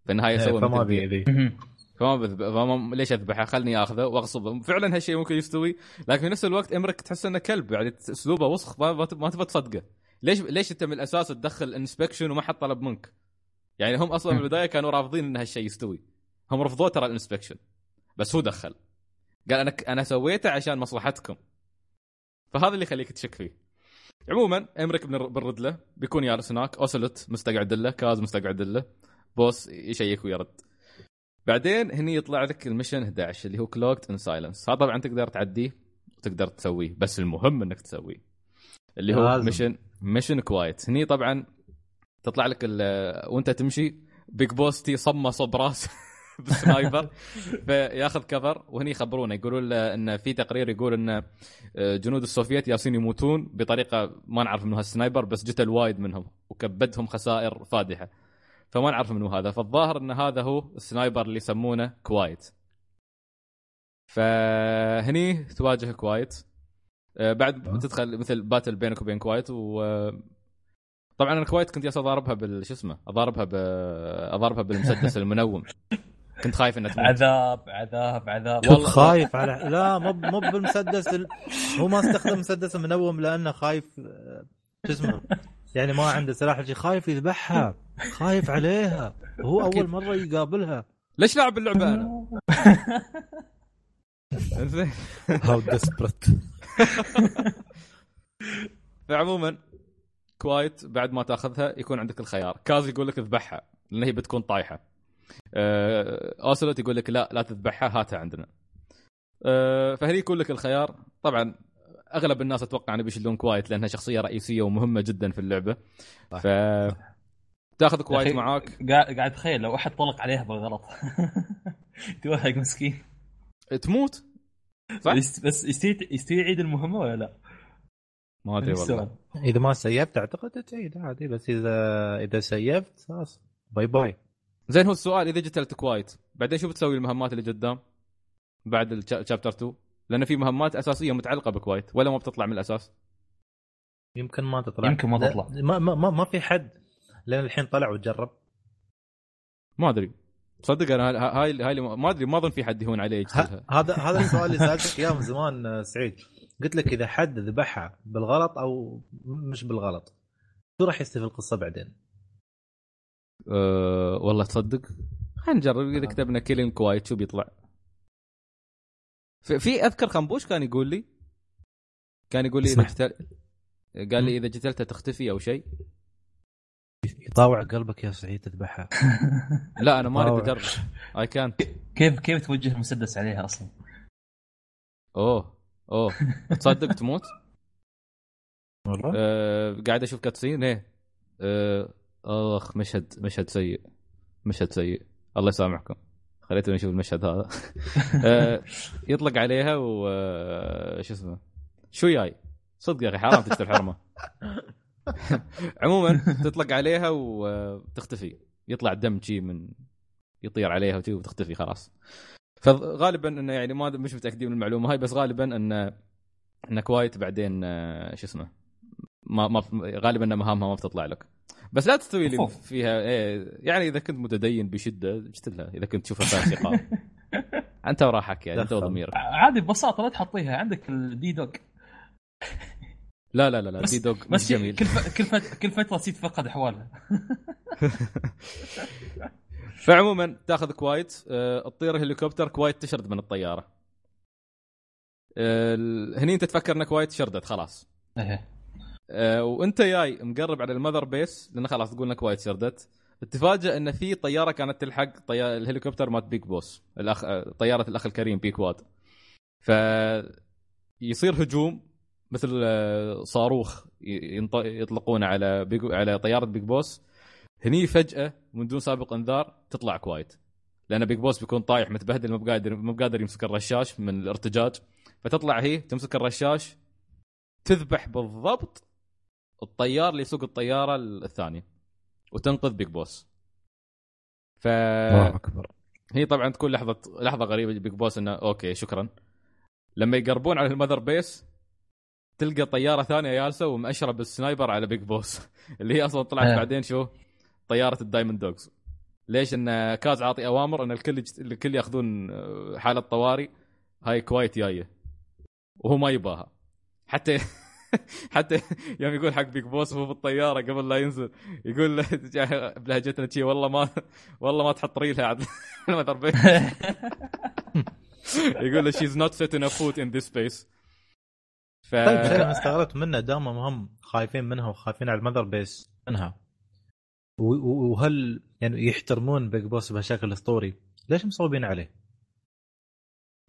في النهاية إيه، سوى فما أبي. فما بذب... فما ليش أذبحه؟ خلني آخذه واغصبه فعلا هالشيء ممكن يستوي لكن في نفس الوقت أمرك تحس إنه كلب يعني أسلوبه وسخ ما, ما ما تبغى تصدقه. ليش ليش أنت من الأساس تدخل inspection وما حد طلب منك؟ يعني هم أصلا من البداية كانوا رافضين إن هالشيء يستوي. هم رفضوه ترى ال inspection بس هو دخل. قال أنا أنا سويته عشان مصلحتكم. فهذا اللي يخليك تشك فيه. عموما أمريك بنر- بنرد له بيكون جالس هناك أوسلوت مستقعد له كاز مستقعد له Boss يشيك ويرد بعدين هني يطلع لك ال mission 11 اللي هو Cloaked in Silence هذا طبعا تقدر تعديه وتقدر تسويه بس المهم إنك تسويه. اللي هو لازم. mission mission Quiet هني طبعا تطلع لك وأنت تمشي Big Boss تي صمه صب راس بال sniper فياخذ cover وهني يخبرونا يقولون له إن في تقرير يقول إن آه، جنود السوفيت يالسين يموتون بطريقة ما نعرف منو هال sniper بس جتلت وايد منهم وكبدهم خسائر فادحة. فما نعرف منو هذا. فالظاهر إن هذا هو ال sniper اللي يسمونه Quiet. فهني تواجه Quiet. آه، بعد تدخل مثل battle بينك وبين Quiet و آه، طبعا أنا Quiet كنت يالس أضاربها بال شو اسمه؟ أضاربها ب... أضاربها بالمسدس المنوم. كنت خايف إنها تموت. عذاب عذاب عذاب. كنت خايف على لا مو مو بالمسدس ال... هو ما استخدم مسدس منوم لأنه خايف شو اسمه؟ يعني ما عنده سلاح شيء خايف يذبحها خايف عليها. هو أول. مرة يقابلها. ليش لاعب اللعبه أنا؟ how desperate فعموما Quiet بعد ما تأخذها يكون عندك الخيار. Kaz يقول لك اذبحها لأن هي بتكون طايحة. اوسلوت يقول لك لا لا تذبحها هاتها عندنا. آه، فهني يكون لك الخيار. طبعا أغلب الناس أتوقع انه بيشيلون Quiet لأنها شخصية رئيسية ومهمة جدا في اللعبة. ف تاخذ Quiet معاك. قاعد اتخيل لو أحد طلق عليها بالغلط. توهق مسكين. تموت؟ صح؟ بس يستوي يعيد المهمة ولا لا؟ ما أدري والله. إذا ما سيفت أعتقد تعيد عادي. بس اذا إذا سيفت خلاص. bye bye. زين هو السؤال إذا قتلت Quiet بعدين شو بتسوي المهمات اللي قدام؟ بعد ال chapter 2 لأن في مهمات أساسية متعلقة ب Quiet ولا ما بتطلع من الأساس؟ يمكن ما تطلع. يمكن ما تطلع. ما ما ما, ما في حد. لأن الحين طلع وجرب. ما أدري. تصدق أنا هاي هاي اللي ما- ما أدري ما أظن في حد يهون عليه هذا هذا السؤال اللي سألتك إياه من زمان آه، سعيد. قلت لك إذا حد ذبحها بالغلط أو مش بالغلط شو راح يصير في القصة بعدين؟ أه والله تصدق. خلينا نجرب. إذا كتبنا killing Quiet شو بيطلع؟ في, أذكر خنبوش كان يقول لي كان يقول لي إذا. قتل قال لي إذا قتلته تختفي أو شيء. يطاوع قلبك يا سعيد تذبحها. لا أنا ما أريد. أجرب. اي كان كيف كيف توجه المسدس عليها أصلا؟ أوه أوه. تصدق تموت؟ والله؟ أه قاعد أشوف كاتسين إيه. أه اخ مشهد مشهد سيء. مشهد سيء. الله يسامحكم. خليتوني أشوف المشهد هذا. أه يطلق عليها و آه، اسمه؟ شو جاي صدق يا أخي حرام تقتل حرمة. عموما تطلق عليها وتختفي يطلع دم شي من يطير عليها وتختفي خلاص. فغالبا إنه يعني ما مش متأكدين من المعلومة هاي بس غالبا إن إن كوايت بعدين آه، شو اسمه؟ ما ما غالبا مهامها ما بتطلع لك. بس لا تستوي لي. فيها. إيه يعني إذا كنت متدين بشدة اجتلها إذا كنت تشوفها فيها ثقه أنت وراحتك يعني أنت. وضميرك. عادي ببساطة لا تحطيها. عندك ال D-Dog لا لا لا لا. D-Dog مش جميل. كل ف... كل فتره كل فترة تصير تفقد احوالها فعموما تأخذ Quiet. آه، تطير هليكوبتر Quiet تشرد من الطيارة. آه، هني أنت تفكر إن Quiet شردت خلاص. آه، وانت جاي مقرب على ال Mother Base لأن خلاص تقول إنك وايد شردت تتفاجئ إن في طيارة كانت تلحق طيار الهليكوبتر مات Big Boss الاخ طيارة الأخ الكريم Big Boss. ف يصير هجوم مثل آه، صاروخ يطلقونه على Big على طيارة Big Boss. هني فجأة من دون سابق انذار تطلع Quiet لأن Big Boss بيكون طايح متبهدل مو بقادر مو بقادر يمسك الرشاش من الارتجاج. فتطلع هي تمسك الرشاش تذبح بالضبط الطيار اللي يسوق الطياره الثانية وتنقذ Big Boss ف الله أكبر. هي طبعا تكون لحظة لحظة غريبة Big Boss إنه okay شكرا. لما يقربون على ال Mother Base تلقى طيارة ثانية جالسه ومأشرة بال sniper على Big Boss اللي هي أصلا طلعت آه. بعدين شو؟ طيارة ال Diamond Dogs. ليش؟ إن Kaz عاطي أوامر إن الكل يجت... الكل يأخذون آه، حالة طوارئ هاي Quiet جاية. وهو ما يباها. حتى حتى يوم يقول حق Big Boss وهو بالطيارة قبل لا ينزل يقول له بلهجتنا شي والله ما والله ما تحط ريلها على ال Mother يقول له she's not setting foot in this base ف طيب شيء أنا استغربت منه دامهم هم خايفين منها وخايفين على ال Mother Base منها. وهل يعني يحترمون Big Boss بشكل أسطوري؟ ليش مصوبين عليه؟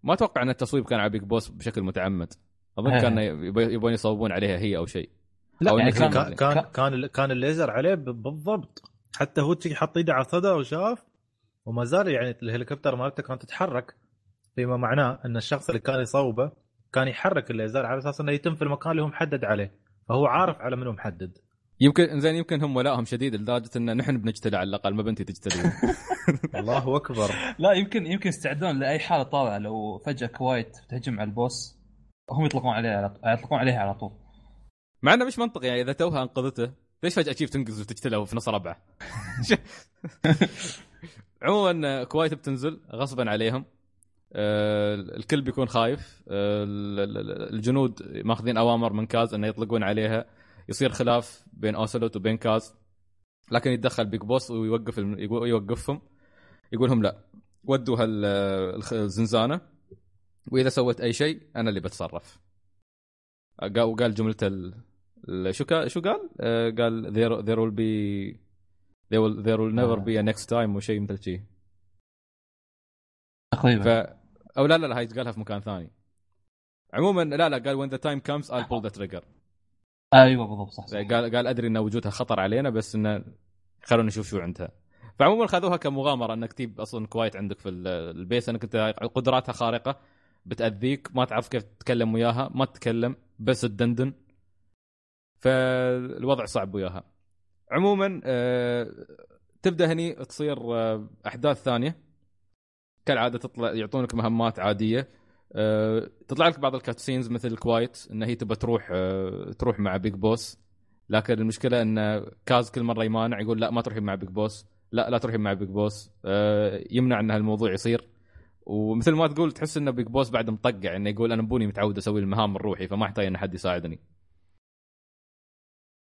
ما أتوقع إن التصويب كان على بيج بوس بشكل متعمد. أظن إيه. كان يبي- يبون يصوبون عليها هي أو شيء. لا أو يعني كان كان كان كان- الليزر عليه بالضبط. حتى هو حط إيده على صدره وشاف وما زال يعني الهليكوبتر مالته كانت تتحرك فيما معناه إن الشخص اللي كان يصوبه كان يحرك الليزر على أساس إنه يتم في المكان اللي هو محدد عليه. فهو عارف على منو محدد. يمكن زين يمكن هم ولائهم شديد لدرجة إن نحن بنجتلى على الأقل ما بنتي تجتلي. الله أكبر. لا يمكن يمكن يستعدون لأي حالة طارئة. لو فجأة Quiet تهجم على ال boss هم يطلقون عليه على يطلقون عليها على طول. مع انه مش منطقي يعني إذا توها انقذته ليش فجأة تشيف تنقز وتجتلى وفي نص ربعه؟ عموما Quiet بتنزل غصبا عليهم. آه، الكل بيكون خايف. آه، ال- ال- الجنود ماخذين أوامر من Kaz إنه يطلقون عليها. يصير خلاف بين أوسلوت وبين Kaz. لكن يتدخل Big Boss ويوقف يوقفهم. يقول لهم لا ودوا هال الخ- الزنزانة. وإذا سويت أي شيء أنا اللي بتصرف. قال وقال جملته ال... ال- شو كان شو قال؟ آه، قال there, there will be there will, there will never be a next time وشيء مثل شيء تقريبا. ف أو لا لا لا هاي قالها في مكان ثاني. عموما لا لا قال when the time comes I'll pull the trigger. أيوه بالضبط صح, صح. قال قال أدري إن وجودها خطر علينا بس انه خلونا نشوف شو عندها. فعموما خذوها كمغامرة إنك تجيب أصلا Quiet عندك في ال- ال base إنك أنت قدراتها خارقة. بتأذيك ما تعرف كيف تتكلم وياها ما تتكلم بس تدندن. فالوضع صعب وياها. عموما آه، تبدأ هني تصير آه، أحداث ثانية. كالعادة تطلع يعطونك مهمات عادية. آه، تطلع لك بعض ال cutscenes مثل Quiet إن هي تبى تروح تروح مع Big Boss لكن المشكلة إن Kaz كل مرة يمانع يقول لا ما تروحين مع Big Boss لا لا تروحين مع بيج بوس يمنع إن هالموضوع يصير. ومثل ما تقول تحس إنه Big Boss بعد مطقع إنه يقول أنا بوني متعود أسوي المهام من روحي فما احتاج إن احد يساعدني.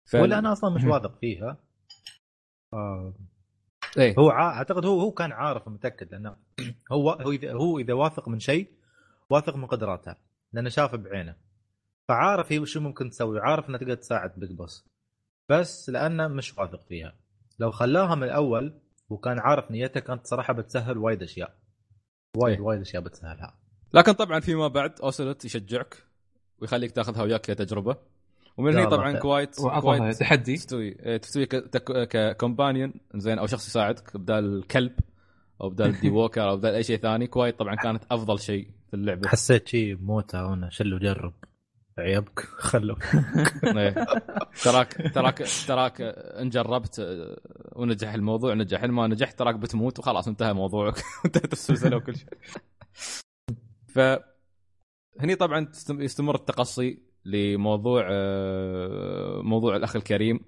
ف... ولا أنا أصلا مش. واثق فيها. آه إيه. هو ع... أعتقد هو هو كان عارف ومتأكد لأنه هو هو إذا هو إذا واثق من شيء واثق من قدراتها لأنه شافه بعينه. فعارف هي شو ممكن تسوي عارف إنها تقدر تساعد بيج بوس بس لأنه مش واثق فيها. لو خلاها من الأول وكان عارف نيتها كانت صراحة بتسهل وايد أشياء. وايد إيه. وايد أشياء بتسهلها. لكن طبعا فيما بعد اوسلوت يشجعك ويخليك تاخذها وياك كتجربه ومن هنا طبعا. Quiet Quiet تحدي. تستوي تستوي ك companion زين أو شخص يساعدك بدال الكلب أو بدال D-Walker أو بدال أي شيء ثاني. Quiet طبعا كانت أفضل شيء في اللعبة. حسيت شيء موتة وأنا شلو جرب. عيبك. خلوك. إيه. تراك تراك تراك ان جربت آه، ونجح الموضوع نجح. إن ما نجحت تراك بتموت وخلاص انتهى موضوعك. انتهت السلسلة وكل شيء. ف هني طبعا يستمر التقصي لموضوع آه، موضوع الأخ الكريم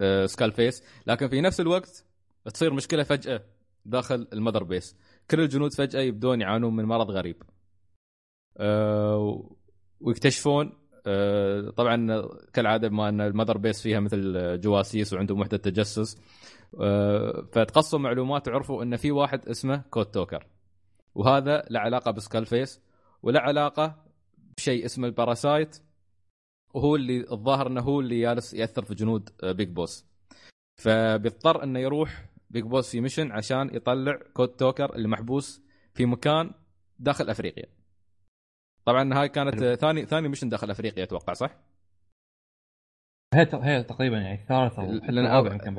آه، Skull Face لكن في نفس الوقت تصير مشكلة فجأة داخل ال Mother Base. كل الجنود فجأة يبدون يعانون من مرض غريب. ويكتشفون آه، طبعا كالعادة بما أن ال Mother Base فيها مثل جواسيس وعندهم وحدة تجسس آه، فتقصوا معلومات وعرفوا إن في واحد اسمه Code Talker. وهذا له علاقة ب Skull Face وله علاقة بشيء اسمه ال parasite وهو اللي الظاهر إنه هو اللي جالس يأثر في جنود آه، Big Boss. فبيضطر إنه يروح Big Boss في mission عشان يطلع Code Talker اللي محبوس في مكان داخل أفريقيا. طبعا هاي كانت آه، ثاني ثاني mission داخل أفريقيا أتوقع صح؟ هي هي تقريبا يعني حتى لأن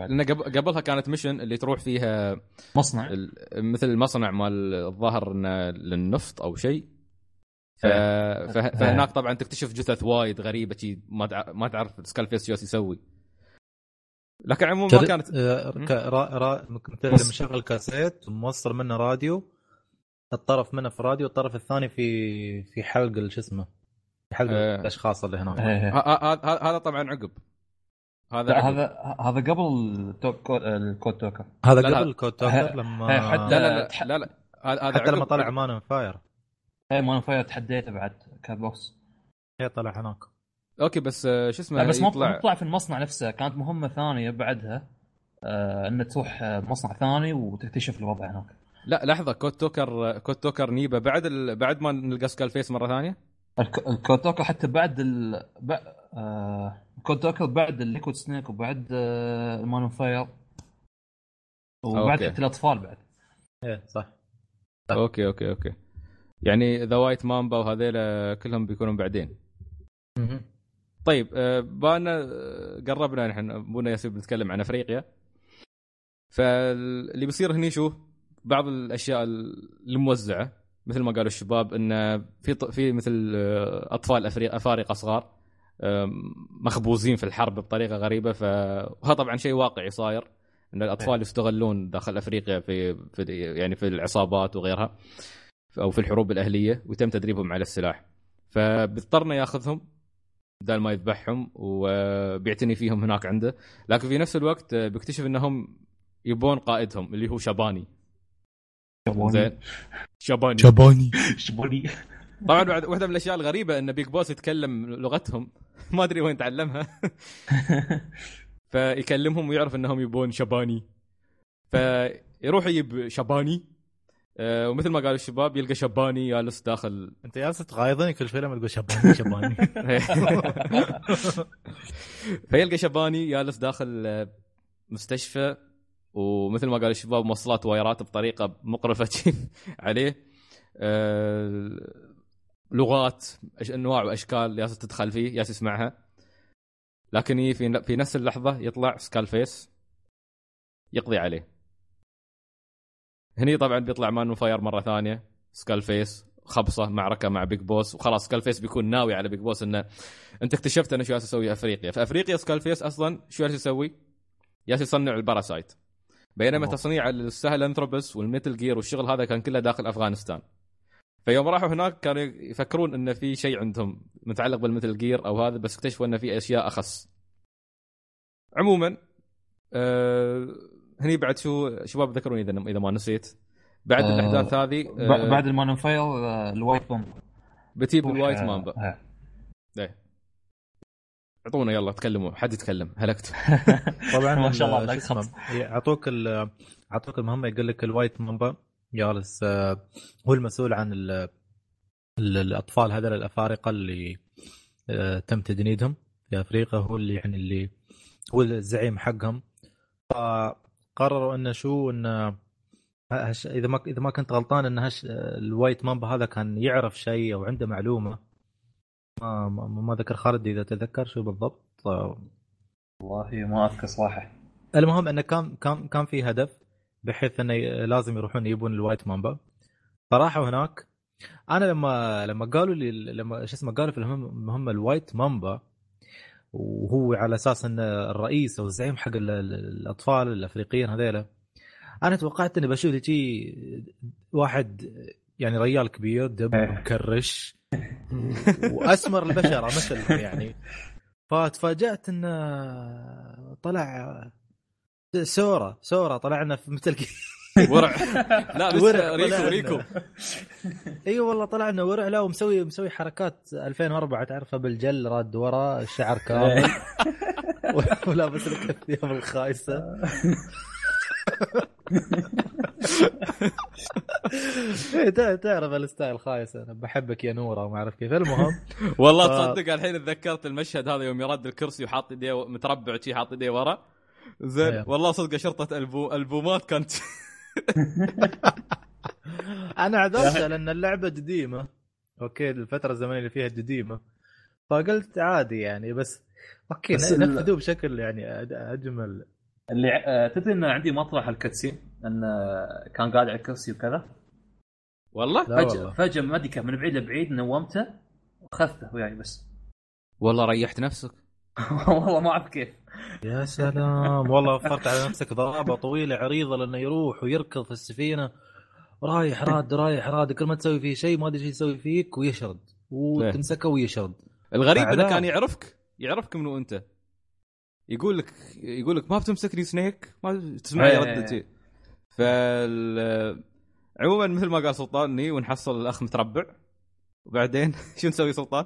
لأن قبل- قبلها كانت mission اللي تروح فيها مصنع. مثل المصنع مال الظاهر إنه للنفط أو شيء. ف... ف... فهناك طبعا تكتشف جثث وايد غريبة شي ما تع... ما تعرف Skull Face شو يسوي. لكن عموما ما كانت آه، را... را... مشغل كاسيت وموصل منه راديو الطرف منه في الراديو والطرف الثاني في في حلق شو اسمه في حلق آه. الأشخاص اللي هناك إيه. ه- ه- ه- هذا طبعا عقب هذا. هذا هذا قبل ال Code Talker هذا. قبل Code Talker لما إيه، حتى- لا لا لا لا لا هذا حتى لما. طلع Man on Fire اي Man on Fire تحديته بعد كات بوكس هي طلع هناك okay بس آه، شو اسمه بس ما طلع في المصنع نفسه كانت مهمة ثانية بعدها آه انك تروح آه، مصنع ثاني وتكتشف الوضع هناك لا لحظة Code Talker Code Talker نيبا بعد ال... بعد ما نلقى Skull Face مرة ثانية. الك- ال Code Talker حتى بعد ال ب... آه... الكود توكر بعد ال Liquid Snake وبعد آه... ال Man on Fire. وبعد. حتى الأطفال بعد. إيه صح. okay okay okay. يعني The White Mamba وهذيلا كلهم بيكونون بعدين. طيب آه، بانا آه، قربنا نحن أبونا ياسين بنتكلم عن أفريقيا. فاللي بيصير هني شو؟ بعض الأشياء الموزعة مثل ما قالوا الشباب انه في في مثل آه، أطفال أفارقة صغار مخبوزين في الحرب بطريقة غريبة. فهذا طبعا شيء واقعي صاير إن الأطفال يستغلون داخل أفريقيا في, في يعني في العصابات وغيرها أو في الحروب الأهلية ويتم تدريبهم على السلاح. فبيضطرنا ياخذهم بدل ما يذبحهم وبيعتني فيهم هناك عنده. لكن في نفس الوقت بيكتشف إنهم يبون قائدهم اللي هو شباني. زين. شباني شاباني شبوني طبعا بعد واحدة من الأشياء الغريبة إن بيج بوس يتكلم لغتهم. ما أدري وين تعلمها. فيكلمهم ويعرف إنهم يبون شباني فيروح يجيب شباني آه، ومثل ما قالوا الشباب يلقى شباني جالس داخل. أنت جالس تغايظني كل فيلم تقول شاباني شاباني فيلقى شباني جالس داخل آه، مستشفى. ومثل ما قال الشباب موصلات وايرات بطريقة مقرفة عليه. آه، لغات أنواع وأشكال ياس تدخل فيه ياس يسمعها. لكن في في نفس اللحظة يطلع Skull Face يقضي عليه. هني طبعا بيطلع Man on Fire مرة ثانية Skull Face خبصة معركة مع Big Boss وخلاص Skull Face بيكون ناوي على Big Boss إنه أنت اكتشفت أنا شو أسوي أفريقيا. فأفريقيا Skull Face أصلا شو يسوي؟ جالس يصنع ال parasite. بينما أوه. تصنيع ال Sahelanthropus وال Metal Gear والشغل هذا كان كله داخل أفغانستان. فيوم راحوا هناك كانوا يفكرون انه في شيء عندهم متعلق بال Metal Gear أو هذا بس اكتشفوا انه في أشياء أخص. عموما آه هني بعد شو شباب ذكروني إذا إذا ما نسيت. بعد آه، الأحداث هذه آه بعد ال Man on Fire آه، ال White Mamba بتجيب روح، ال White Mamba. اعطونا يلا تكلموا حد يتكلم هلكت. طبعا ما شاء الله يعطوك ال- يعطوك المهمة يقول لك ال White Mamba جالس آه، هو المسؤول عن ال- ال- الأطفال هذول الأفارقة اللي آه، تم تجنيدهم في أفريقيا هو اللي يعني اللي هو الزعيم حقهم. فقرروا إنه شو انه هش إذا ما إذا ما كنت غلطان إن هش ال White Mamba هذا كان يعرف شيء أو عنده معلومة. ما ما, ما ذكر خالد إذا تذكر شو بالضبط. والله ما أذكر صراحة. المهم إنه كان كان كان في هدف بحيث إنه لازم يروحون يجيبون ال White Mamba. فراحوا هناك. أنا لما لما قالوا لي لما شو اسمه قالوا في المهم المهمه ال White Mamba. وهو على أساس إنه الرئيس أو الزعيم حق ال- ال- الأطفال الأفريقيين هذيلا. أنا توقعت إني بشوف لي شي واحد يعني ريال كبير دب إيه. مكرش. واسمر البشرة مثل يعني. فتفاجات انه طلع سورا سورا طلعنا في مثل ورع. لا بس ورع ريكو. ريكو. إي والله طلعنا ورع. لا ومسوي مسوي حركات 2004 تعرفها بالجل راد ورا الشعر كامل. ولابس لك الثياب الخايسه إيه، تعرف ال style خايس أنا بحبك يا نورة وما أعرف كيف. المهم والله ف- تصدق الحين تذكرت المشهد هذا يوم يرد الكرسي وحاط يديه متربع شي حاط يديه ورا. زين أيوه. والله صدق شرطة البو البومات كانت أنا عذرته لأن اللعبة قديمة. أوكي الفترة الزمنية اللي فيها قديمة. فقلت عادي يعني بس أوكي نفذوه بشكل يعني أجمل. اللي آه، تدري إن عندي مطرح الكتسين انه كان قاعد على الكرسي وكذا. والله؟ فجاه والله. فجأة ما أدري من بعيد لبعيد نومته واخذته وياي بس. والله ريحت نفسك؟ والله ما أعرف كيف. يا سلام. والله وفرت على نفسك ضربه طويلة عريضة لأنه يروح ويركض في السفينة. رايح راد رايح راد. كل ما تسوي فيه شيء ما أدري إيش يسوي فيك ويشرد. وتمسكه ويشرد. الغريب إنه كان يعرفك يعرفك منو انت يقول لك يقول لك ما بتمسكني Snake؟ ما تسمع إيه. ردتي فال عموما مثل ما قال سلطان ني ونحصل الأخ متربع. وبعدين شو نسوي سلطان؟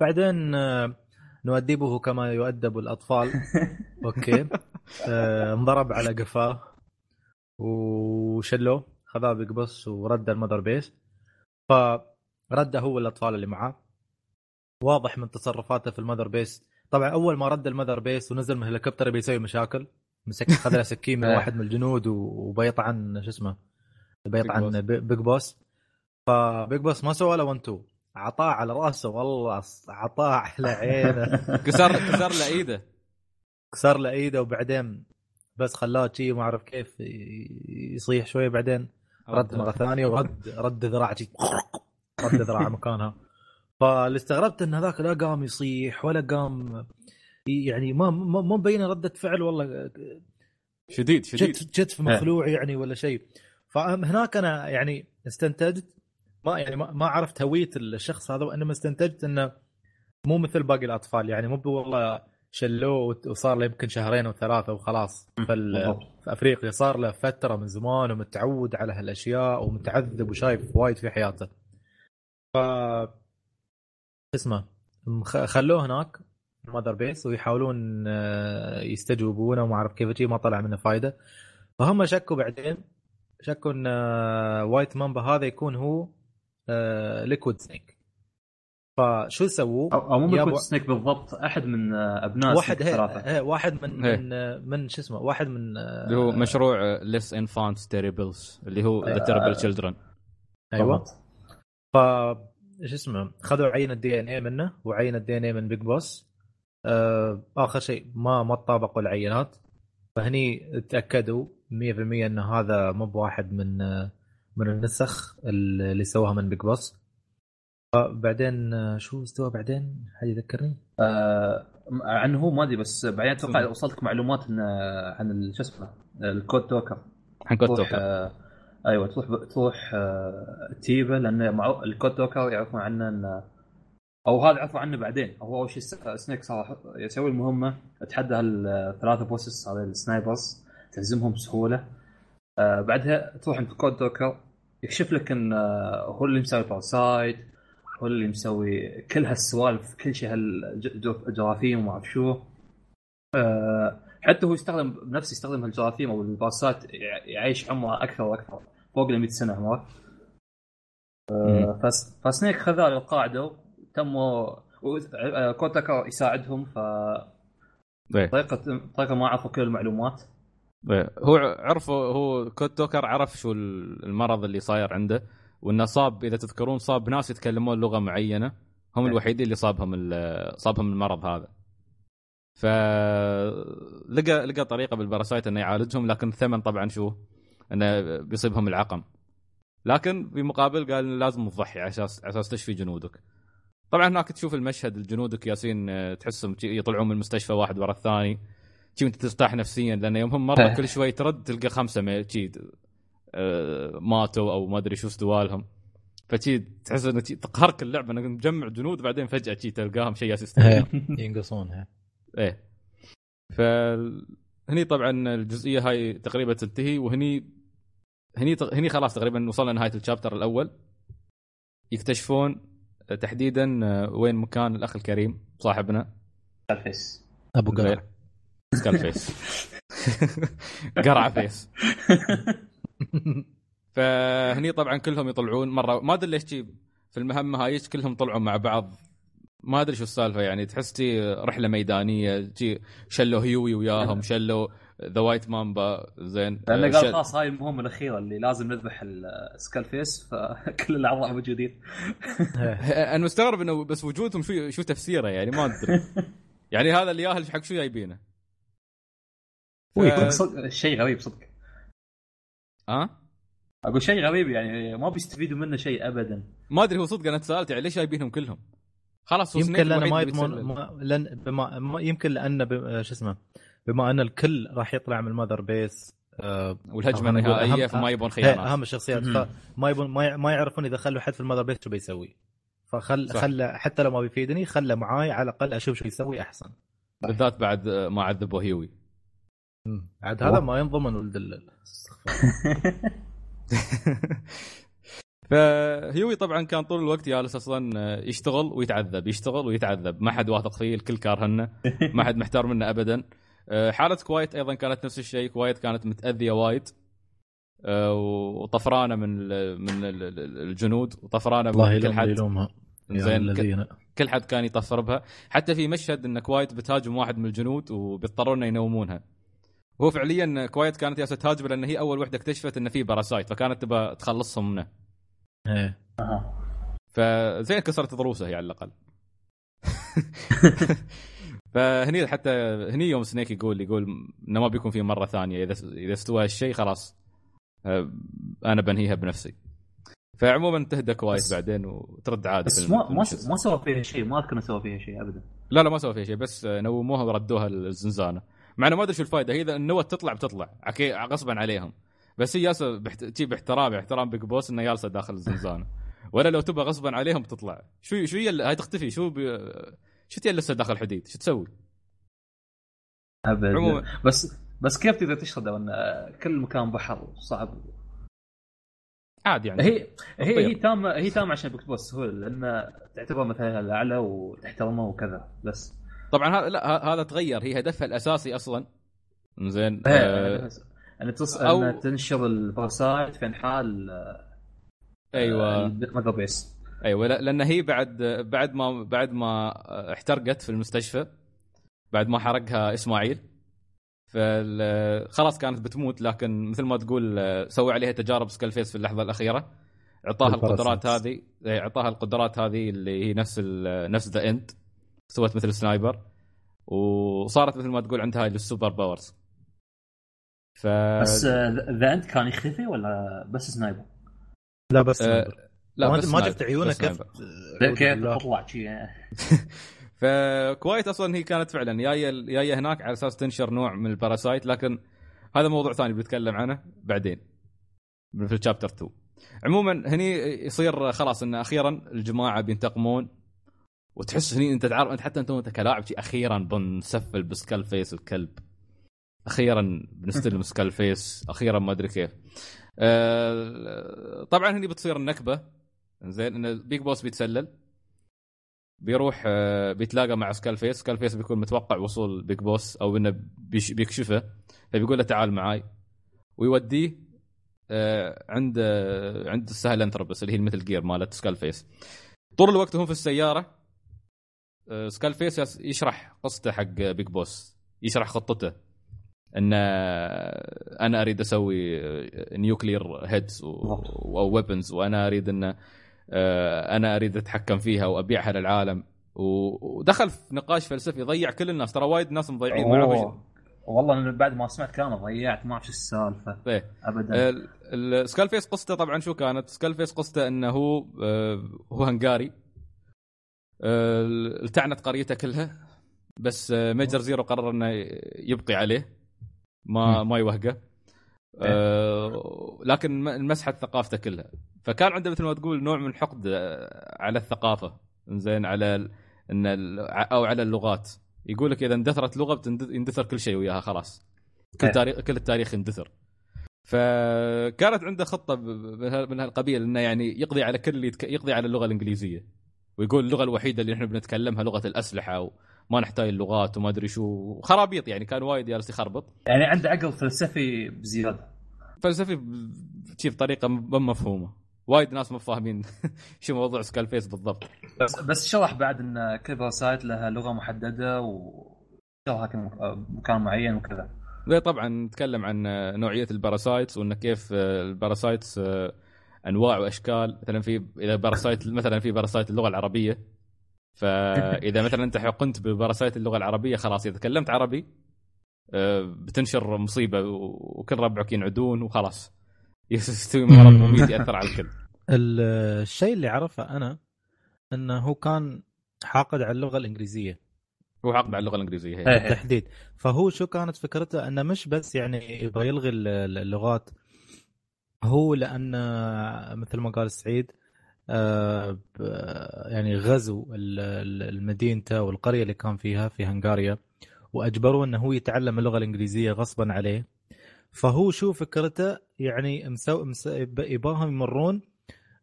بعدين آه، نؤدبه كما يؤدب الأطفال. أوكي. آه، انضرب على قفاه وشلوه خذاه بقبص ورد ال Mother Base فرده هو الأطفال اللي معاه. واضح من تصرفاته في ال Mother Base طبعا أول ما رد ال Mother Base ونزل من الهليكوبتر بيسوي مشاكل. مسك خذ له سكين من إيه. واحد من الجنود وبيطعن شو اسمه؟ بيطعن Big B- Big Boss ف Big Boss ما سوى له 1 2 عطاه على رأسه. والله عطاه على عينه. كسر كسر له إيده. كسر له إيده وبعدين بس خلاه شي ما أعرف كيف يصيح شوية بعدين رد. مرة ثانية ورد رد ذراع رد ذراع مكانها. فاللي استغربت إن هذاك لا قام يصيح ولا قام يعني ما ما مبينة ردة فعل والله. شديد شديد. جت جت في مخلوع يعني ولا شيء. فهناك أنا يعني استنتجت ما يعني ما, عرفت هوية الشخص هذا وإنما استنتجت إنه مو مثل باقي الأطفال. يعني مو والله شلوه وصار له يمكن شهرين أو ثلاثة وخلاص فال... في أفريقيا. صار له فترة من زمان ومتعود على هالأشياء ومتعذب وشايف وايد في حياته. ف اسمه مخ- خلوه هناك Mother Base ويحاولون آه، يستجوبونه وما أعرف كيف ما طلع منه فايدة فهم شكوا بعدين شكوا إن آه، White Mamba هذا يكون هو آه، Liquid Snake فشو سووا؟ أو, أو مو بيكون Snake بالضبط أحد من آه، أبناء واحد هي هي واحد من هي. من آه، من شو اسمه واحد من آه، اللي هو مشروع Les Enfants Terribles اللي هو the آه. terrible children أيوه بالضبط. ف شو اسمه؟ خذوا عينه DNA منه وعينه DNA من Big Boss آه آخر شيء ما ما تطابقوا العينات. فهني تأكدوا 100% إن هذا مو بواحد من آه من النسخ اللي سووها من Big Boss فبعدين آه، شو استوى بعدين؟ حد يذكرني؟ آه عنه هو ما أدري بس بعدين أتوقع وصلتك معلومات عن شو اسمه ال Code Talker. حنكون تروح Talker. أيوه تروح تروح آه تيبا لأن مع ال Code Talker يعرفون عنه إن أو هذا عرفوا عنه بعدين. هو أول شيء Snake صار يسوي المهمة تحدى الثلاثه bosses هذول ال snipers تهزمهم بسهولة. آه بعدها تروح عند Code Talker يكشف لك إن آه هو اللي مسوي parasite هو اللي مسوي كل هالسوالف كل شيء هالجراثيم وما أعرف شو. حتى هو يستخدم بنفسه يستخدم الجراثيم أو البارسات يع- يعيش عمره أكثر وأكثر. فوق ال 100 سنة عمره آه فس فسنيك خذاه للقاعده تموا كوتاكا يساعدهم ف إيه. طريقة طريقة ما عرفوا كل المعلومات إيه. هو عرفوا هو كود توكر عرف شو المرض اللي صاير عنده وإنه صاب إذا تذكرون صاب ناس يتكلمون لغة معينة هم إيه. الوحيدين اللي صابهم صابهم المرض هذا ف لقى لقى طريقة بالباراسايت إنه يعالجهم لكن الثمن طبعا شو انه بيصيبهم العقم. لكن بمقابل قال لازم تضحي على أساس على أساس تشفي جنودك. طبعا هناك تشوف المشهد الجنودك ياسين آه، تحسهم يطلعون من المستشفى واحد ورا الثاني. شي وأنت ترتاح نفسيا لأن يوم هم مره كل شوي ترد تلقى خمسة ما- شي آه، ماتوا أو ما أدري شو استوالهم. فشي تحس إنه تقهرك اللعبة إنك مجمع جنود بعدين فجأة شي تلقاهم شيء ياسين إيه، ينقصون إيه. إيه. ف هني طبعا الجزئية هاي تقريبا تنتهي وهني هني هني خلاص تقريبا وصلنا نهايه الشابتر الأول. يكتشفون تحديدا وين مكان الأخ الكريم صاحبنا. الفيس أبو قرع. Skull Face قرع Face. فهني طبعا كلهم يطلعون مرة. ما أدري ليش في المهمة هاي كلهم طلعوا مع بعض. ما أدري شو السالفة يعني تحس شي رحلة ميدانية شي شلوا Huey وياهم شلوا the White Mamba زين. لأنه آه، قال شل- خلاص هاي المهمة الأخيرة اللي لازم نذبح ال Skull Face فكل الأعضاء موجودين. أنا مستغرب إنه بس وجودهم شو شو تفسيره يعني ما أدري. يعني هذا اللي ياهل حق شو جايبينه؟ ف- صدق شيء غريب صدق. ها أقول شيء غريب يعني ما بيستفيدوا منه شيء ابدا. ما أدري هو صدق أنا تسالت يعني ليش جايبينهم كلهم؟ خلاص يمكن لأنه ما يضمن. ما لأن بما ما يمكن لأنه ب- شو اسمه بما أن الكل راح يطلع من ال Mother Base آه، والهجمة خلينا نقول النهائيه فما يبون هي خيانات. أهم الشخصيات. فما يبون ما ما يعرفون إذا خلوا حد في ال Mother Base شو بيسوي. فخل صح. خله حتى لو ما بيفيدني خله معاي على الأقل أشوف شو يسوي أحسن. بالذات بعد آه، ما عذبوا Huey. عاد هذا ما ينضمن ولد ال- ف Huey طبعا كان طول الوقت جالس أصلا آه، يشتغل ويتعذب يشتغل ويتعذب. ما حد واثق فيه الكل كارهنه ما حد محتار منه ابدا. آه، حالة Quiet أيضا كانت نفس الشيء. Quiet كانت متأذية وايد. آه، وطفرانة من من ال- ال- الجنود. وطفرانة من كل حد. زين كل- حد كان يطفر بها. حتى في مشهد إن Quiet بتهاجم واحد من الجنود وبيضطرون ينومونها. هو فعليا Quiet كانت جالسة تهاجم لأن هي أول وحدة اكتشفت إن في parasite فكانت تبى تخلصهم منه. إيه. أها. فزين كسرت ضروسه هي على الأقل. فهني حتى هني يوم Snake يقول يقول إنه ما بيكون في مرة ثانية. إذا إذا استوى الشيء خلاص آه، أنا بنهيها بنفسي. فعموما تهدى كويس بعدين وترد عادي بس ما ما سوى فيها شيء. ما أذكر إنه سوى فيها شيء ابدا. لا لا ما سوى فيها شيء. بس نوموها وردوها الزنزانة. مع إنه ما أدري شو الفائده هي إذا النوة تطلع بتطلع. غصبا عليهم. بس هي جالسه بحت... تجيب احترام احترام بيج بوس انها جالسة داخل الزنزانه ولا لو تبغى غصبا عليهم بتطلع شو شو هي اللي- هاي تختفي. شو بي... شو تي لسه داخل حديد؟ شو تسوي؟ ابدا. عموما. بس بس كيف تقدر تشرد أن كل مكان بحر صعب؟ عادي يعني. هي هي طيب. هي تامه هي تامه عشان بيك بوس هو لأن تعتبر مثلا الأعلى وتحترمه وكذا. بس. طبعا هذا لا هذا تغير. هي هدفها الأساسي أصلا. زين إيه، آه ان تص... أو- ان تنشر الباراسايت في انحال أيوه. ال Mother Base أيوه لا- لأن هي بعد بعد ما بعد ما احترقت في المستشفى بعد ما حرقها إسماعيل. فال- خلاص كانت بتموت لكن مثل ما تقول سوى عليها تجارب Skull Face في اللحظة الأخيرة. اعطاها. القدرات هذه إيه، اعطاها القدرات هذه اللي هي نفس ال- نفس The End. سوت مثل sniper. وصارت مثل ما تقول عندها ال super powers. ف بس ذا انت كان يختفي ولا بس sniper؟ لا بس آه، لا ما, بس ما شفت عيونه كيف sniper. كيف. تطلع شي يعني. ف Quiet أصلا هي كانت فعلا جاية جاية هناك على أساس تنشر نوع من ال parasite لكن هذا موضوع ثاني بنتكلم عنه بعدين في ال chapter 2 عموما هني يصير خلاص إن أخيرا الجماعة بينتقمون وتحس هني أنت تعرف أنت حتى أنت وأنت كلاعب أخيرا بنسفل ب Skull Face الكلب أخيرا بنستلم Skull Face أخيرا ما أدري كيف. آه، طبعا هني بتصير النكبة. زين إن ال Big Boss بيتسلل. بيروح آه، بيتلاقى مع Skull Face. Skull Face بيكون متوقع وصول Big Boss أو إنه بيكشفه. فبيقول له تعال معاي. ويوديه آه، عند عند ال Sahelanthropus اللي هي ال Metal Gear مالت Skull Face. طول الوقت هم في السيارة. Skull Face يس- يشرح قصته حق Big Boss. يشرح خطته. إن أنا أريد أسوي nuclear heads أو weapons وأنا أريد إن آه، أنا أريد أتحكم فيها وأبيعها للعالم. ودخل في نقاش فلسفي ضيع كل الناس. ترى وايد ناس مضيعين أوه. والله أنا بعد ما سمعت كلامه ضيعت ما أعرف السالفة. إيه. ابدا. ال- ال- Skull Face قصته طبعا شو كانت؟ Skull Face قصته إنه هو آه، هو هنغاري. آه، التعنت قريته كلها. بس Major Zero قرر إنه يبقي عليه. ما ما يوهقه. آه، لكن م- مسحت ثقافته كلها. فكان عنده مثل ما تقول نوع من الحقد آه، على الثقافه. زين على إن ال- أو على اللغات. يقول لك إذا اندثرت لغة يندثر كل شيء وياها خلاص. كل إيه. تاريخ كل التاريخ يندثر. فكانت عنده خطة من ها- من هالقبيل إنه يعني يقضي على كل اللي. يقضي على اللغة الإنجليزية. ويقول اللغة الوحيدة اللي إحنا بنتكلمها لغة الأسلحة وما نحتاج اللغات وما أدري شو. خرابيط يعني كان وايد جالس يخربط. يعني عنده عقل فلسفي بزيادة. فلسفي بطريقة ما مفهومة. وايد ناس مو فاهمين شو موضوع Skull Face بالضبط. بس بس شرح بعد إن كل parasite لها لغة محددة و مكان معين وكذا. زي طبعا نتكلم عن نوعية ال parasites وإن كيف ال parasites أنواع وأشكال. مثلا في إذا parasite مثلا في parasite اللغة العربية فإذا مثلا أنت حقنت ب parasite اللغة العربية خلاص إذا تكلمت عربي آه، بتنشر مصيبة وكل ربعك ينعدون وخلاص. يستوي مرض مميت يأثر على الكل. ال- الشيء اللي أعرفه أنا إنه هو كان حاقد على اللغة الإنجليزية. هو حقد على اللغة الإنجليزية هي. إيه. بالتحديد. فهو شو كانت فكرته؟ إنه مش بس يعني يبغى يلغي ال- ال- اللغات هو لأن مثل ما قال سعيد يعني غزو ال- ال- المدينته والقرية اللي كان فيها في هنغاريا واجبروه أنه هو يتعلم اللغة الإنجليزية غصبا عليه. فهو شو فكرته؟ يعني مسو... مس... يب- يباهم يمرون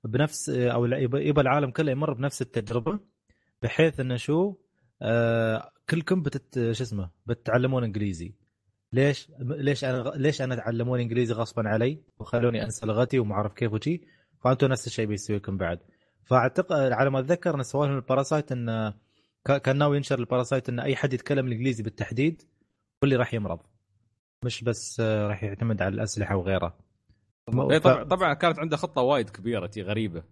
بنفس أو لا، يبى العالم كله يمر بنفس التجربة بحيث أنه شو؟ آه كلكم بتت شو اسمه؟ بتتعلمون إنجليزي. ليش؟ ليش أنا ليش أنا تعلمون إنجليزي غصبا علي؟ وخلوني أنسى لغتي وما أعرف كيف وشي. فانتم نفس الشيء بيسوي لكم بعد. فاعتقد على ما أتذكر أن سوالهم ال parasite كا- كان ناوي ينشر ال parasite إن أي حد يتكلم الانجليزي بالتحديد هو اللي راح يمرض. مش بس راح يعتمد على الأسلحة وغيرها إيه ف- طبعا طبعا كانت عنده خطة وايد كبيرة تي غريبة.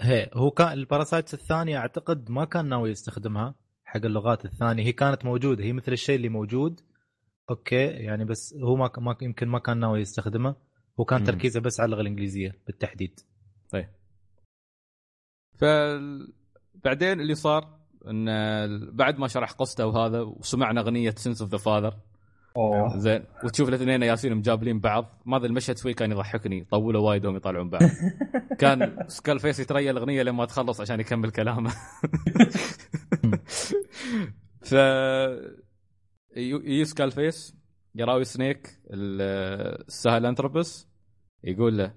هي هو كان ال parasites الثانية أعتقد ما كان ناوي يستخدمها حق اللغات الثانية. هي كانت موجودة هي مثل الشيء اللي موجود. أوكي يعني بس هو ما ما يمكن ما كان ناوي يستخدمه. هو كان مم. تركيزه بس على اللغة الإنجليزية بالتحديد. ف بعدين اللي صار إن بعد ما شرح قصته وهذا وسمعنا أغنية Sins of the Father أوه. زين. وتشوف الاثنين يالسين مجابلين بعض. ما ذا المشهد شوي كان يضحكني. طولوا وايد وهم يطالعون بعض. كان Skull Face يتريا الأغنية لما تخلص عشان يكمل كلامه. ف يجي Skull Face يراوي Snake ال- ال Sahelanthropus يقول له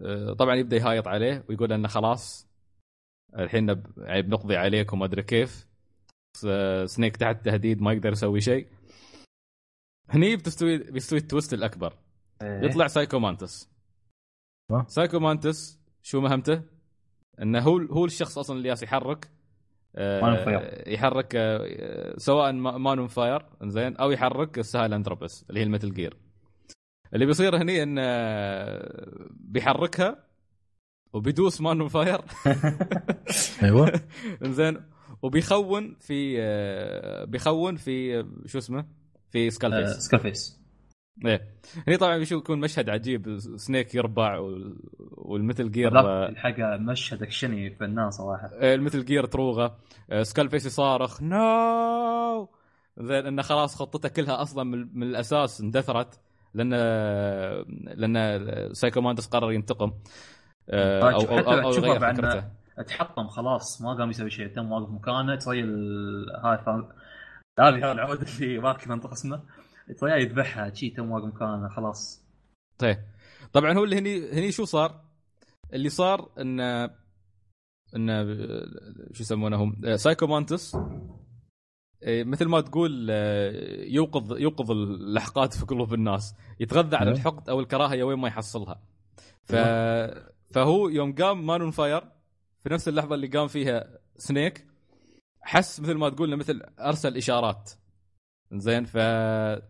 آه، طبعا يبدأ يهايط عليه ويقول إنه خلاص الحين بنقضي عليك وما أدري كيف Snake تحت تهديد ما يقدر يسوي شيء هني بتستوي بيستوي ال twist الأكبر إيه. يطلع Psycho Mantis. Psycho Mantis شو مهمته؟ إنه هو هو الشخص أصلا اللي يحرك آه،. يحرك آه، سواء ما- Man Fire إنزين أو يحرك ال Sahelanthropus اللي هي ال Metal Gear اللي بيصير هني انه بيحركها وبيدوس Man on Fire أيوه. إنزين وبيخون في آه، بيخون في آه، شو اسمه؟ في Skull آه، Face Skull Face إيه. هني طبعا بيشوف يكون مشهد عجيب Snake يربع وال- وال Metal Gear آه، الحلقة مشهد أكشني فنان صراحة. آه، ال Metal Gear تروغه آه، Skull Face يصارخ no زين إنه خلاص خطته كلها أصلا من, من الأساس اندثرت. لأن لأن Psycho Mantis قرر ينتقم. آه، أو أو, أو, أو يغير فكرته. تحطم خلاص ما قام يسوي شيء تم واقف مكانه تري فا- هذه هذا العود اللي ما كنا ننطق اسمه ترياه يذبحها شي تم واقف مكانه خلاص. طيب. طبعا هو اللي هني هني شو صار؟ اللي صار إن إن شو يسمونه هم؟ Psycho Mantis مثل ما تقول آه، يوقظ يوقظ الحقد في قلوب الناس. يتغذى على أيوه. الحقد أو الكراهية وين ما يحصلها. ف فهو يوم قام Man on Fire في نفس اللحظة اللي قام فيها Snake حس مثل ما تقول مثل أرسل إشارات. زين؟ ف آه،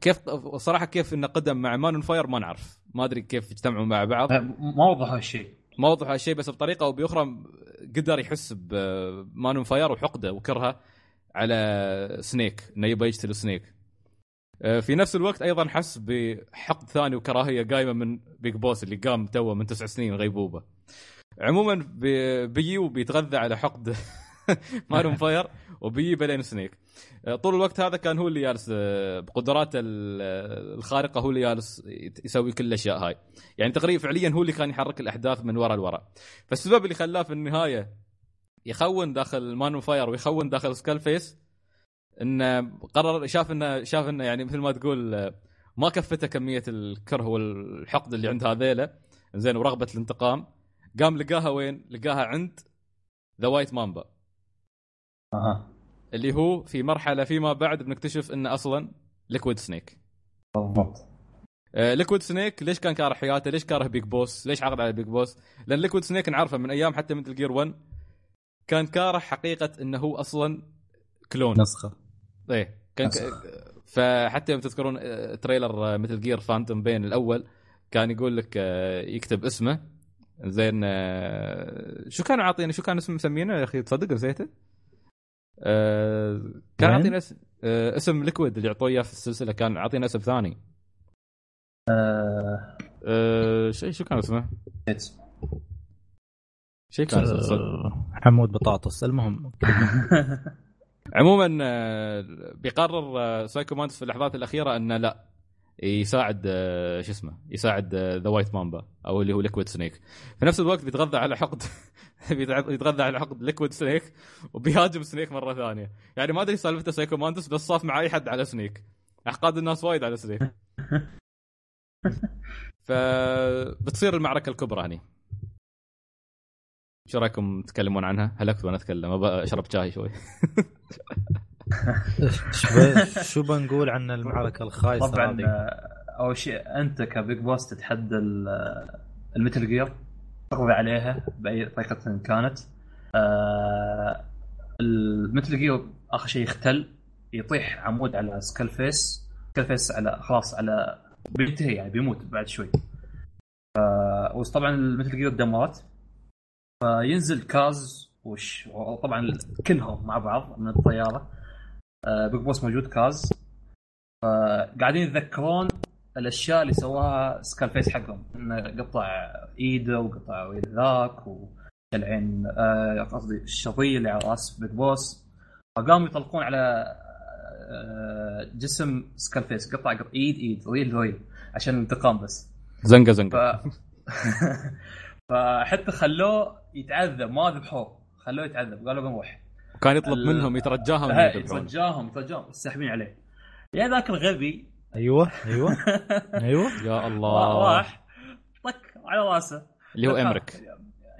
كيف صراحة كيف إنه قدم مع Man on Fire ما نعرف. ما أدري كيف اجتمعوا مع بعض. ما وضحوا هالشيء. ما وضح هالشيء بس بطريقة أو بأخرى قدر يحس ب Man on Fire وحقده وكرهه على Snake إنه يبغى يقتل Snake. آه، في نفس الوقت أيضا حس بحقد ثاني وكراهية قايمة من Big Boss اللي قام توه من تسع سنين غيبوبة. عموما بي- بيجي وبيتغذى على حقد Man on Fire وبيجي بلين Snake. آه، طول الوقت هذا كان هو اللي جالس آه، بقدراته ال- الخارقة هو اللي جالس يسوي كل الأشياء هاي. يعني تقريبا فعليا هو اللي كان يحرك الأحداث من وراء لورا. فالسبب اللي خلاه في النهاية يخون داخل Man on Fire ويخون داخل Skull Face انه قرر شاف إنه شاف إنه يعني مثل ما تقول آه، ما كفته كمية الكره والحقد اللي عند هذيلا زين ورغبة الانتقام. قام لقاها وين؟ لقاها عند The White Mamba أها. اللي هو في مرحلة فيما بعد بنكتشف انه أصلا Liquid Snake بالضبط. Liquid Snake ليش كان كاره حياته؟ ليش كاره Big Boss؟ ليش عقد على Big Boss؟ لأن Liquid Snake نعرفه من أيام حتى Metal Gear 1 كان كاره حقيقة إنه هو أصلا clone نسخة. إيه. كان ك... فحتى يوم تذكرون آه، trailer Metal Gear Phantom Pain الأول كان يقول لك آه، يكتب اسمه. زين آه، شو كانوا عاطينه؟ شو كان اسم مسمينه يا أخي؟ تصدق نسيته؟ آه، كان؟ عاطينا اس... آه، اسم Liquid اللي يعطوه إياه في السلسلة كان عاطينا اسم ثاني آه، أه شيء شو كان اسمه؟ شيء كان اسمه. آه، حمود بطاطس المهم عموما آه، بيقرر آه، Psycho Mantis في اللحظات الأخيرة إنه لا يساعد آه، شو اسمه يساعد The White Mamba أو اللي هو Liquid Snake في نفس الوقت بيتغذى على حقد يتغذى على حقد Liquid Snake وبيهاجم Snake مرة ثانية. يعني ما أدري سالفته Psycho Mantis بس صاف مع أي حد على Snake أحقاد الناس وايد على Snake فبتصير المعركة الكبرى هني. شو رأيكم تتكلمون عنها؟ هلكت وأنا أتكلم ابى أشرب شاي شوي. شو بنقول عن المعركة الخايسة طبعا أول شيء أنت ك Big Boss تتحدى ال- ال Metal Gear تقضي عليها بأي طريقة كانت. آه، جير آخر شيء يختل يطيح عمود على Skull Face Skull Face على خلاص على بينتهي يعني بيموت بعد شوي. ف- وطبعا ال Metal Gear دمرت فينزل Kaz وش طبعا كلهم مع بعض من الطيارة. آه، Big Boss موجود Kaz. فقاعدين يتذكرون الأشياء اللي سواها Skull Face حقهم. إنه قطع ايده وقطع ذاك والعين آه، قصدي الشظيه اللي على رأس Big Boss فقاموا يطلقون على آه، جسم Skull Face. قطع قطع إيد إيد ريل ريل عشان الانتقام بس. زنقة ف... زنقه فحتى خلوه يتعذب ما ذبحوه خلوه يتعذب. قالوا بنروح وكان يطلب ال- منهم يترجاهم يذبحونه. يترجاهم يترجاهم ساحبين عليه. يا ذاك الغبي أيوه أيوه أيوه. يا الله. راح طق على راسه. اللي هو امريك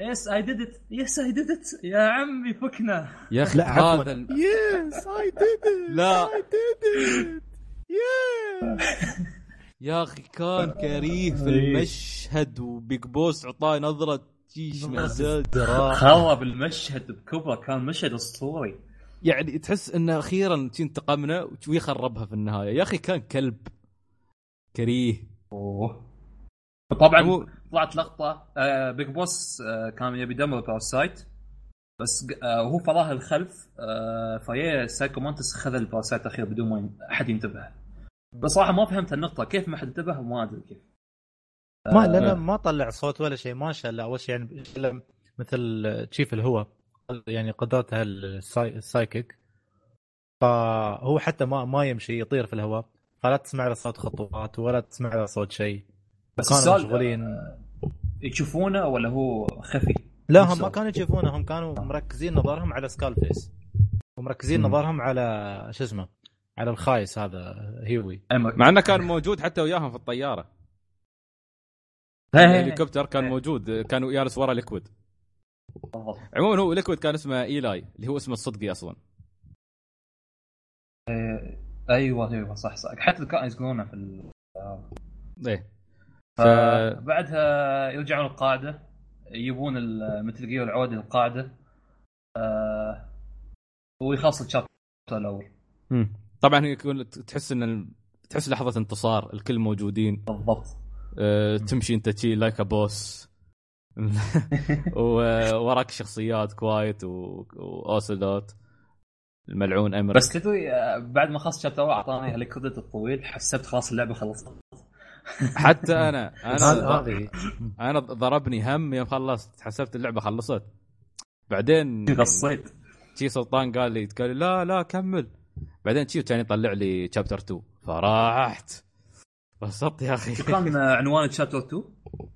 يس اي ديد ات يس اي ديد ات يا عمي فكنا. يا أخي لا، عفواً. هذا يس اي ديد لا. ديد يا أخي كان كريه في إيه. المشهد وبيج بوس عطاه نظرة تيش مزاج خرب المشهد بكبره. كان مشهد أسطوري. يعني تحس انه أخيرا انتقمنا ويخربها في النهاية. يا أخي كان كلب كريه. أوه. طبعا طلعت لقطة آه بيج بوس آه كان يبي يدمر باراسايت بس آه وهو فراه الخلف آه فيا سايكو مانتس خذ الباراسايت الأخير بدون ما أحد ينتبه. بس صراحة ما فهمت النقطة كيف ما حد انتبه ما أدري كيف. ما لا لا ما طلع صوت ولا شيء ما شاء الله. أول شيء يعني مثل تشيف الهواء يعني قدرته ال psy- ال psychic فهو حتى ما ما يمشي يطير في الهواء فلا تسمع له صوت خطوات ولا تسمع له صوت شيء بس كانوا مشغولين يشوفونه ولا هو خفي؟ لا هم ما. كانوا يشوفونه هم كانوا مركزين نظرهم على Skull Face ومركزين مم. نظرهم على شو اسمه على الخايس هذا Huey مع إنه كان موجود حتى وياهم في الطيارة هي. الهليكوبتر كان. موجود كان جالس ورا Liquid. عموما هو Liquid كان اسمه Eli اللي هو اسمه الصدقي أصلا. آه، أيوه أيوه صح صح. حتى كانوا يذكرونه في ال... إيه. ف... بعدها يرجعون القاعدة يجيبون Metal Gear العوده للقاعدة آه ويخلص ال chapter الأول. طبعا يكون تحس إن. تحس لحظة انتصار الكل موجودين. بالضبط. أه... تمشي أنت تشي like a boss ووراك شخصيات Quiet و... وأوسلوت. الملعون أمر بس تدري بعد ما خلص chapter أعطاني هال credit الطويل حسبت خلاص اللعبة خلصت. حتى أنا أنا أنا ضربني هم يوم خلصت حسبت اللعبة خلصت. بعدين قصيت شي سلطان قال لي قال لي لا لا كمل. بعدين شي كان يطلع لي شابتر 2 فرحت انبسطت يا أخي. شو كان آه، عنوان شابتر 2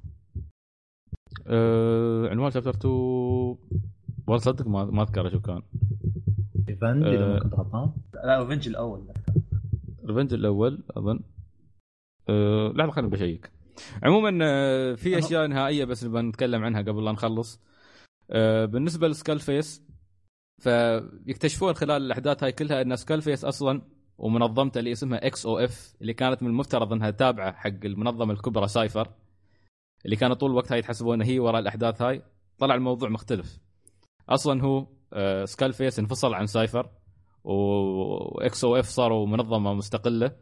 أه... عنوان شابتر 2 والله صدق ما ما أذكر شو كان. آه. إذا ما كنت غلطان. لا Revenge الأول. Revenge الأول أظن. أه... لحظة خليني بشيك عموما آه، في أشياء نهائية بس نبغى نتكلم عنها قبل لا نخلص. أه... بالنسبة ل Skull Face فيكتشفون خلال الأحداث هاي كلها إن Skull Face أصلا ومنظمته اللي اسمها XOF اللي كانت من المفترض إنها تابعة حق المنظمة الكبرى Cipher اللي كانوا طول الوقت هاي يتحسبون هي وراء الأحداث هاي طلع الموضوع مختلف. أصلا هو آه، Skull Face انفصل عن Cipher و XOF صاروا منظمة مستقلة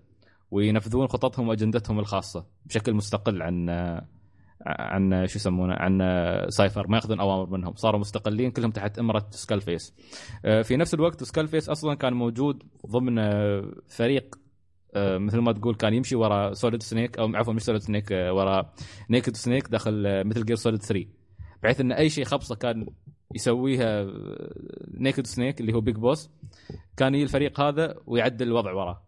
وينفذون خططهم وأجندتهم الخاصة بشكل مستقل عن آه، عن شو يسمونه عن آه، Cipher ما يأخذون أوامر منهم. صاروا مستقلين كلهم تحت إمرة Skull Face آه، في نفس الوقت Skull Face أصلا كان موجود ضمن آه، فريق آه، مثل ما تقول كان يمشي ورا Solid Snake أو عفوا مش Solid Snake آه، ورا Naked Snake داخل Metal Gear Solid 3 بحيث إن أي شيء خبصة كان يسويها Naked Snake اللي هو Big Boss كان يجي الفريق هذا ويعدل الوضع وراه.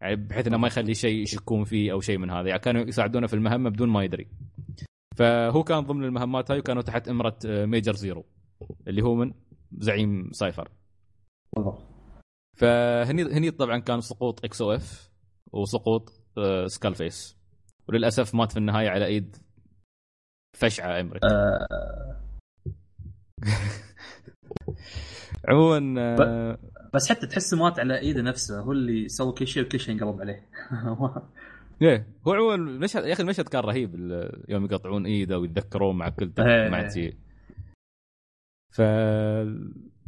يعني بحيث إنه ما يخلي شيء يشكون فيه أو شيء من هذا. يعني كانوا يساعدونه في المهمة بدون ما يدري. فهو كان ضمن المهمات هاي وكانوا تحت إمرة Major Zero اللي هو من زعيم Cipher بالضبط فهني هني طبعا كان سقوط XOF وسقوط آه، سكال فيس وللأسف مات في النهاية على إيد فشعة أمريكا. آه. عموما آه، بس حتى تحسه مات على إيده نفسه هو اللي سوى كل شيء وكل شيء انقلب عليه. إيه هو عموما المشهد يا أخي المشهد كان رهيب يوم يقطعون إيده ويتذكرون مع كل إيه. مع شيء ف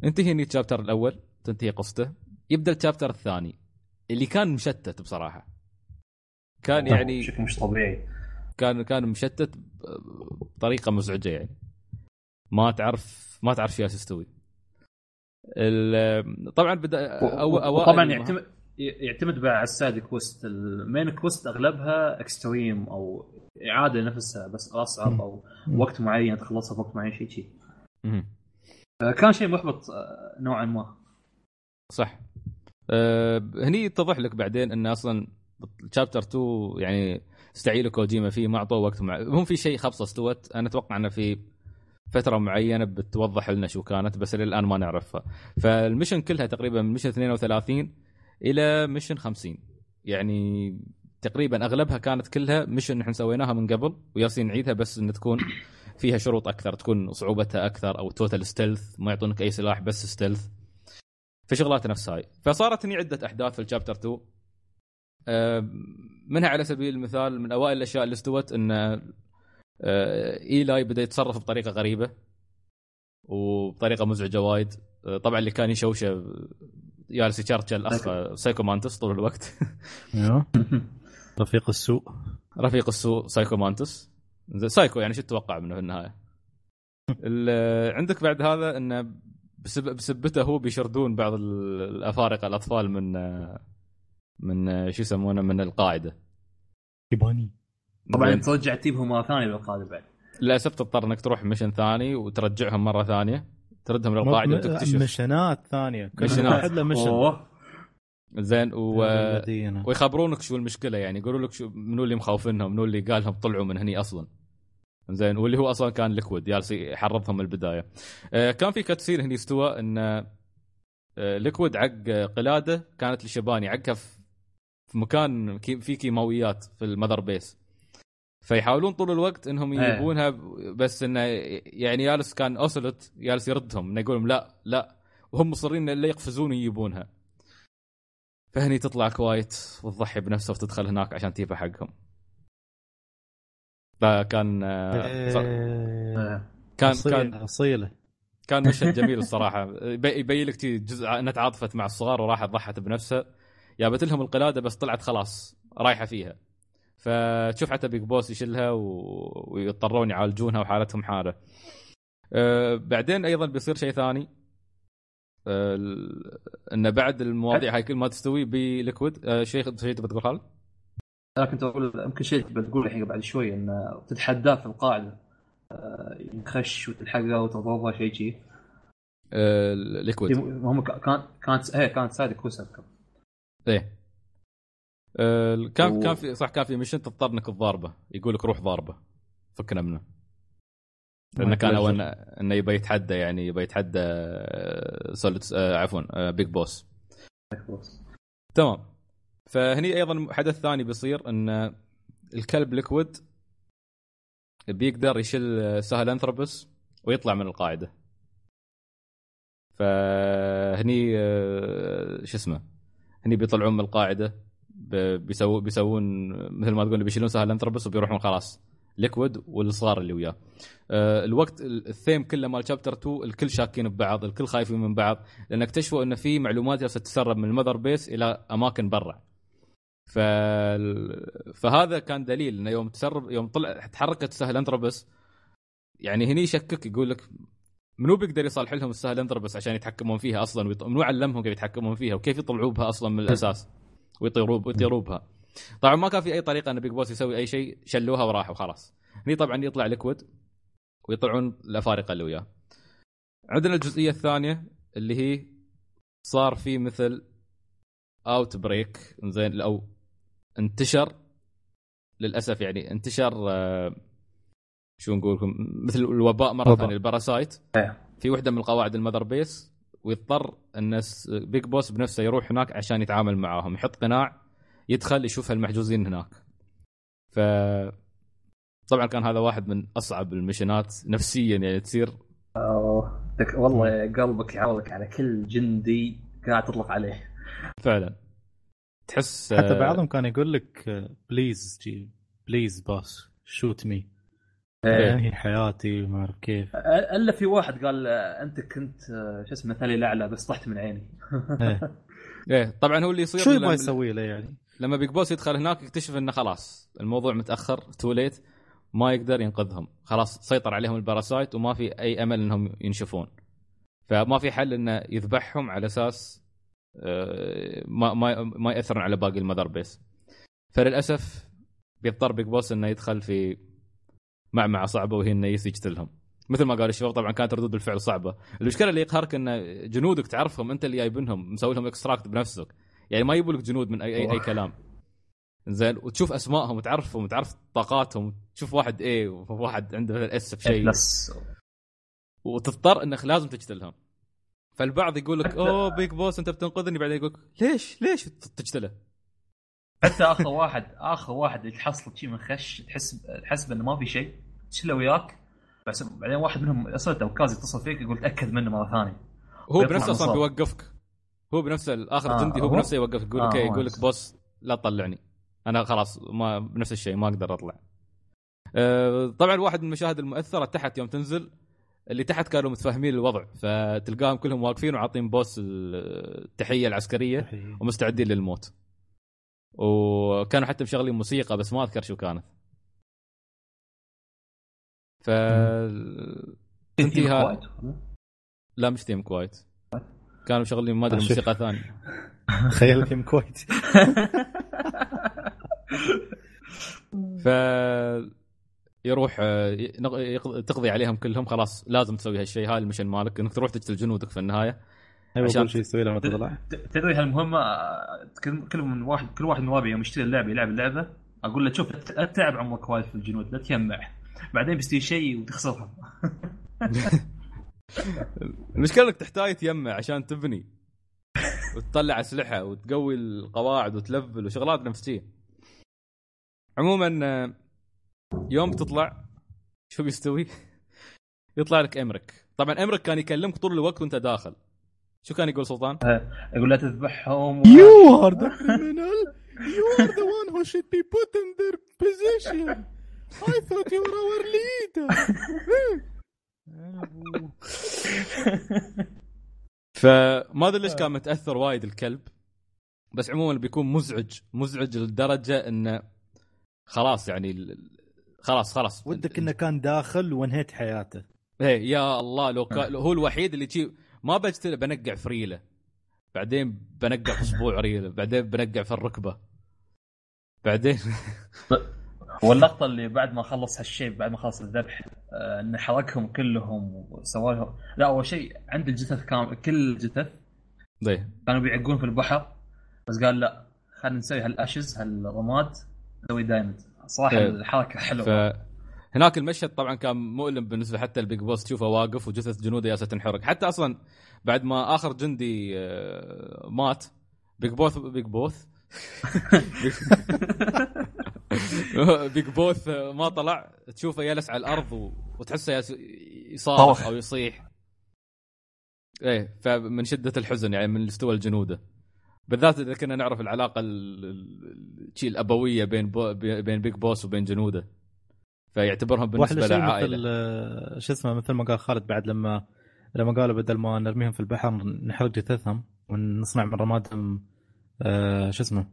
انتهي هني الشابتر الأول تنتهي قصته. يبدأ ال chapter الثاني. اللي كان مشتت بصراحة. كان يعني بشكل مش طبيعي. كان كان مشتت بطريقة مزعجة يعني. ما تعرف ما تعرف إيش تستوي ال- طبعا بدا أو أوائل طبعا يعتمد يعتمد بقى على ال side quest. ال main quest أغلبها extreme أو إعادة نفسها بس أصعب أو وقت معين تخلصها في وقت معين شيء شيء. كان شيء محبط آه، نوعا ما. صح. أه هني يتضح لك بعدين إن أصلا شابتر 2 يعني استعيلوا كوجيما فيه ما أعطوه وقت مع هم في شيء خبصه استوت أنا أتوقع إنه في فترة معينة بتوضح لنا شو كانت بس للآن ما نعرفها. فالمشن كلها تقريبا من مشن 32 إلى مشن 50 يعني تقريبا أغلبها كانت كلها مشن إحنا سويناها من قبل وياسين نعيدها بس إن تكون فيها شروط أكثر تكون صعوبتها أكثر أو total stealth ما يعطونك أي سلاح بس stealth في شغلات نفس هاي. فصارت هني عدة أحداث في ال chapter 2 آه، منها على سبيل المثال من أوائل الأشياء اللي استوت إن آه، Eli بدأ يتصرف بطريقة غريبة وبطريقة مزعجة وايد. آه، طبعا اللي كان يشوشه جالس يشرشل الاخ Psycho Mantis طول الوقت. أيوه. رفيق السوء. رفيق السوء Psycho Mantis زين، سايكو يعني شو تتوقع منه في النهاية؟ ال- عندك بعد هذا انه بسب- بسبته هو بيشردون بعض ال- الأفارقة الأطفال من من شو يسمونه من القاعدة. ياباني. طبعا. ترجع تجيبهم مرة ثانية بالقاعدة بعد. للاسف تضطر إنك تروح mission ثاني وترجعهم مرة ثانية. تردهم للقاعده وتكتشف. مشنات ثانية. كل مشنات. واحد له mission زين و... ويخبرونك شو المشكلة يعني. يقولوا لك شو منو اللي مخوفينهم منو اللي قالهم طلعوا من هني أصلا. زين واللي هو أصلا كان Liquid جالس يحرضهم من البداية. آه كان في cutscene هني استوى إن آه Liquid عق قلاده كانت لشباني عقها في مكان في كيماويات في ال Mother Base فيحاولون طول الوقت إنهم إيه. يجيبونها بس انه يعني جالس كان اوسلوت جالس يردهم إنه يقول لهم لا لا. وهم مصرين الا يقفزون ويجيبونها فهني تطلع Quiet وتضحي بنفسها وتدخل هناك عشان تجيبها حقهم. فكان آه، ص- إيه. آه. كان أصيلة، كان أصيلة كان مشهد جميل الصراحة يبي- يبين لك جزء انها تعاطفت مع الصغار وراحت ضحت بنفسها جابت لهم القلادة بس طلعت خلاص رايحة فيها فتشوف حتى Big Boss يشيلها و... ويضطرون يعالجونها وحالتهم حالة أه بعدين أيضا بيصير شيء ثاني أه انه بعد المواضيع هاي كل ما تستوي ب Liquid أه شيء شيء تبي تقول خالد؟ أنا كنت أقول يمكن شيء بتقول الحين بعد شوي إن تتحداه في القاعدة آه، ينخش وتلحقه وتضربه شيء شيء أه Liquid هم كان كانت هي كانت side quest أذكر. إيه. أه كان و- كان في صح كان في mission تضطر إنك تضاربه يقول لك روح ضاربه فكنا منه. لأنه كان اول إنه- إنه يبي يتحدى يعني يبي يتحدى آه، Solid آه، عفوا آه، Big Boss تمام. فهني أيضا حدث ثاني بيصير إن الكلب Liquid بيقدر يشيل Sahelanthropus ويطلع من القاعدة. فهني آه، شو اسمه هني بيطلعون من القاعدة بيسووا بيسوون مثل ما تقول بيشيلون Sahelanthropus وبيروحون خلاص Liquid والصغار اللي وياه. آه، الوقت الثيم كله مال chapter 2 الكل شاكين ببعض الكل خايفين من بعض لأن اكتشفوا ان في معلومات جالسة تتسرب من ال Mother Base إلى أماكن برا. ف... فهذا كان دليل إنه يوم تسرب يوم طلع تحركت Sahelanthropus يعني هني يشكك يقول لك منو بيقدر يصلح لهم ال Sahelanthropus عشان يتحكمون فيها أصلا؟ ويط... منو علمهم كيف يتحكمون فيها؟ وكيف يطلعوا بها أصلا من الأساس؟ ويطيروا ويطيروا بها. طبعا ما كان في أي طريقة إن Big Boss يسوي أي شيء شلوها وراحوا خلاص. هني طبعا يطلع Liquid ويطلعون الافارقه اللي وياه. عندنا الجزئية الثانية اللي هي صار في مثل outbreak زين أو انتشر للأسف يعني انتشر آه، شو نقول لكم مثل الوباء مرة. ثانية ال parasite إيه. في وحدة من القواعد ال Mother Base ويضطر إنه Big Boss بنفسه يروح هناك عشان يتعامل معاهم يحط قناع يدخل يشوف المحجوزين هناك ف طبعا كان هذا واحد من أصعب المشنات نفسيا يعني تصير أوه. والله قلبك يعوضك على كل جندي قاعد تطلق عليه فعلا تحس حتى آه، بعضهم كان يقول لك please جي please Boss shoot me إيه. انهي حياتي ما أعرف كيف إلا في واحد قال آه، أنت كنت آه، شو اسمه مثالي الأعلى بس طحت من عيني إيه. إيه طبعا هو اللي يصير شو لما- يبغى يسوي له يعني؟ لما Big Boss يدخل هناك يكتشف إنه خلاص الموضوع متأخر too late ما يقدر ينقذهم خلاص سيطر عليهم ال parasite وما في أي أمل إنهم ينشفون فما في حل إنه يذبحهم على أساس آه، ما ما ما يأثرون على باقي ال Mother Base. فللأسف بيضطر Big Boss إنه يدخل في معمعة صعبة وهي إنه يقتلهم. مثل ما قال الشباب طبعا كانت ردود الفعل صعبة. المشكلة اللي يقهرك إن جنودك تعرفهم أنت اللي جايبنهم مسوي لهم extract بنفسك. يعني ما يبوا لك جنود من اي اي, أي كلام. زين وتشوف أسمائهم وتعرفهم وتعرف طاقاتهم تشوف واحد A وواحد عنده S في شيء. وتضطر إنك لازم تقتلهم. فالبعض يقول لك أوه بيج بوس أنت بتنقذني بعدين يقول لك ليش ليش تقتله؟ حتى آخر واحد آخر واحد اللي تحصل شيء من خش تحس تحسب انه ما في شيء تشيله وياك بس بعدين واحد منهم أصلا توكاز يتصل فيك يقول تأكد منه مرة ثانية هو بنفسه أصلا. بيوقفك هو بنفسه الآخر آه، جندي هو هو؟ بنفسه يوقفك يقول لك آه، يقول لك. بوس لا تطلعني أنا خلاص ما بنفس الشيء ما أقدر أطلع آه، طبعا واحد من المشاهد المؤثرة تحت يوم تنزل اللي تحت كانوا متفاهمين الوضع فتلقاهم كلهم واقفين وعاطين بوس التحية العسكرية ومستعدين للموت. وكانوا حتى مشغلين موسيقى بس ما أذكر شو كانت. ف انتهى Quiet. لا مش theme Quiet. كانوا مشغلين ما أدري شو. موسيقى ثانية. تخيل تيم كويت ف يروح آه، تقضي عليهم كلهم خلاص لازم تسوي هالشيء هاي ال mission مالك إنك تروح تقتل جنودك في النهاية. أيوه عشان- شيء يسوي لما تطلع ت- تدري هالمهمة آه، كل كل من واحد كل واحد من ربعي يوم يشتري اللعبة يلعب اللعبة أقول له شوف لا تتعب عمرك وايد في الجنود لا تجمع. بعدين بيصير شيء وتخسرهم. المشكلة إنك تحتاج تجمع عشان تبني وتطلع أسلحة وتقوي القواعد وتلفل وشغلات نفسية. عموما آه، يوم تطلع شو بيستوي؟ يطلع لك أمرك طبعا أمرك كان يكلمك طول الوقت وأنت داخل شو كان يقول سلطان؟ يقول لا تذبحهم You are the criminal. You are the one who should be put in their position. I thought you were our leader. فما أدري ليش كان متأثر وايد الكلب بس عموما بيكون مزعج مزعج لدرجة إنه خلاص يعني ال- خلاص خلاص. ودك إنه كان داخل وانهيت حياته. إيه يا الله لو كان هو الوحيد اللي ما بجتله بنقع في ريله. بعدين بنقع في اصبوع ريله بعدين بنقع في الركبة. بعدين واللقطة اللي بعد ما خلص هالشيء بعد ما خلص الذبح آه، إنه حرقهم كلهم وسوى لهم لا أول شيء عند الجثث كان كل جثث ضيه كانوا بيعقون في البحر بس قال لا خلينا نسوي هال ashes هالرماد نسوي diamond. صراحة إيه. الحركة حلوة فهناك المشهد طبعا كان مؤلم بالنسبة حتى ال Big Boss تشوفه واقف وجثث جنوده ياسه تنحرق حتى أصلا بعد ما آخر جندي آه، مات Big Boss Big Boss Big Boss آه، ما طلع تشوفه جالس على الأرض. وتحسه يصارخ. أو يصيح إيه فمن شدة الحزن يعني من استوى لجنوده بالذات إذا كنا نعرف العلاقة ال- ال- شي الأبوية بين بو... بين Big Boss وبين جنوده. فيعتبرهم بالنسبة له شيء عائله مثل آه، شو اسمه مثل ما قال خالد بعد لما لما قالوا بدل ما نرميهم في البحر نحرق جثثهم ونصنع من رمادهم آه شو اسمه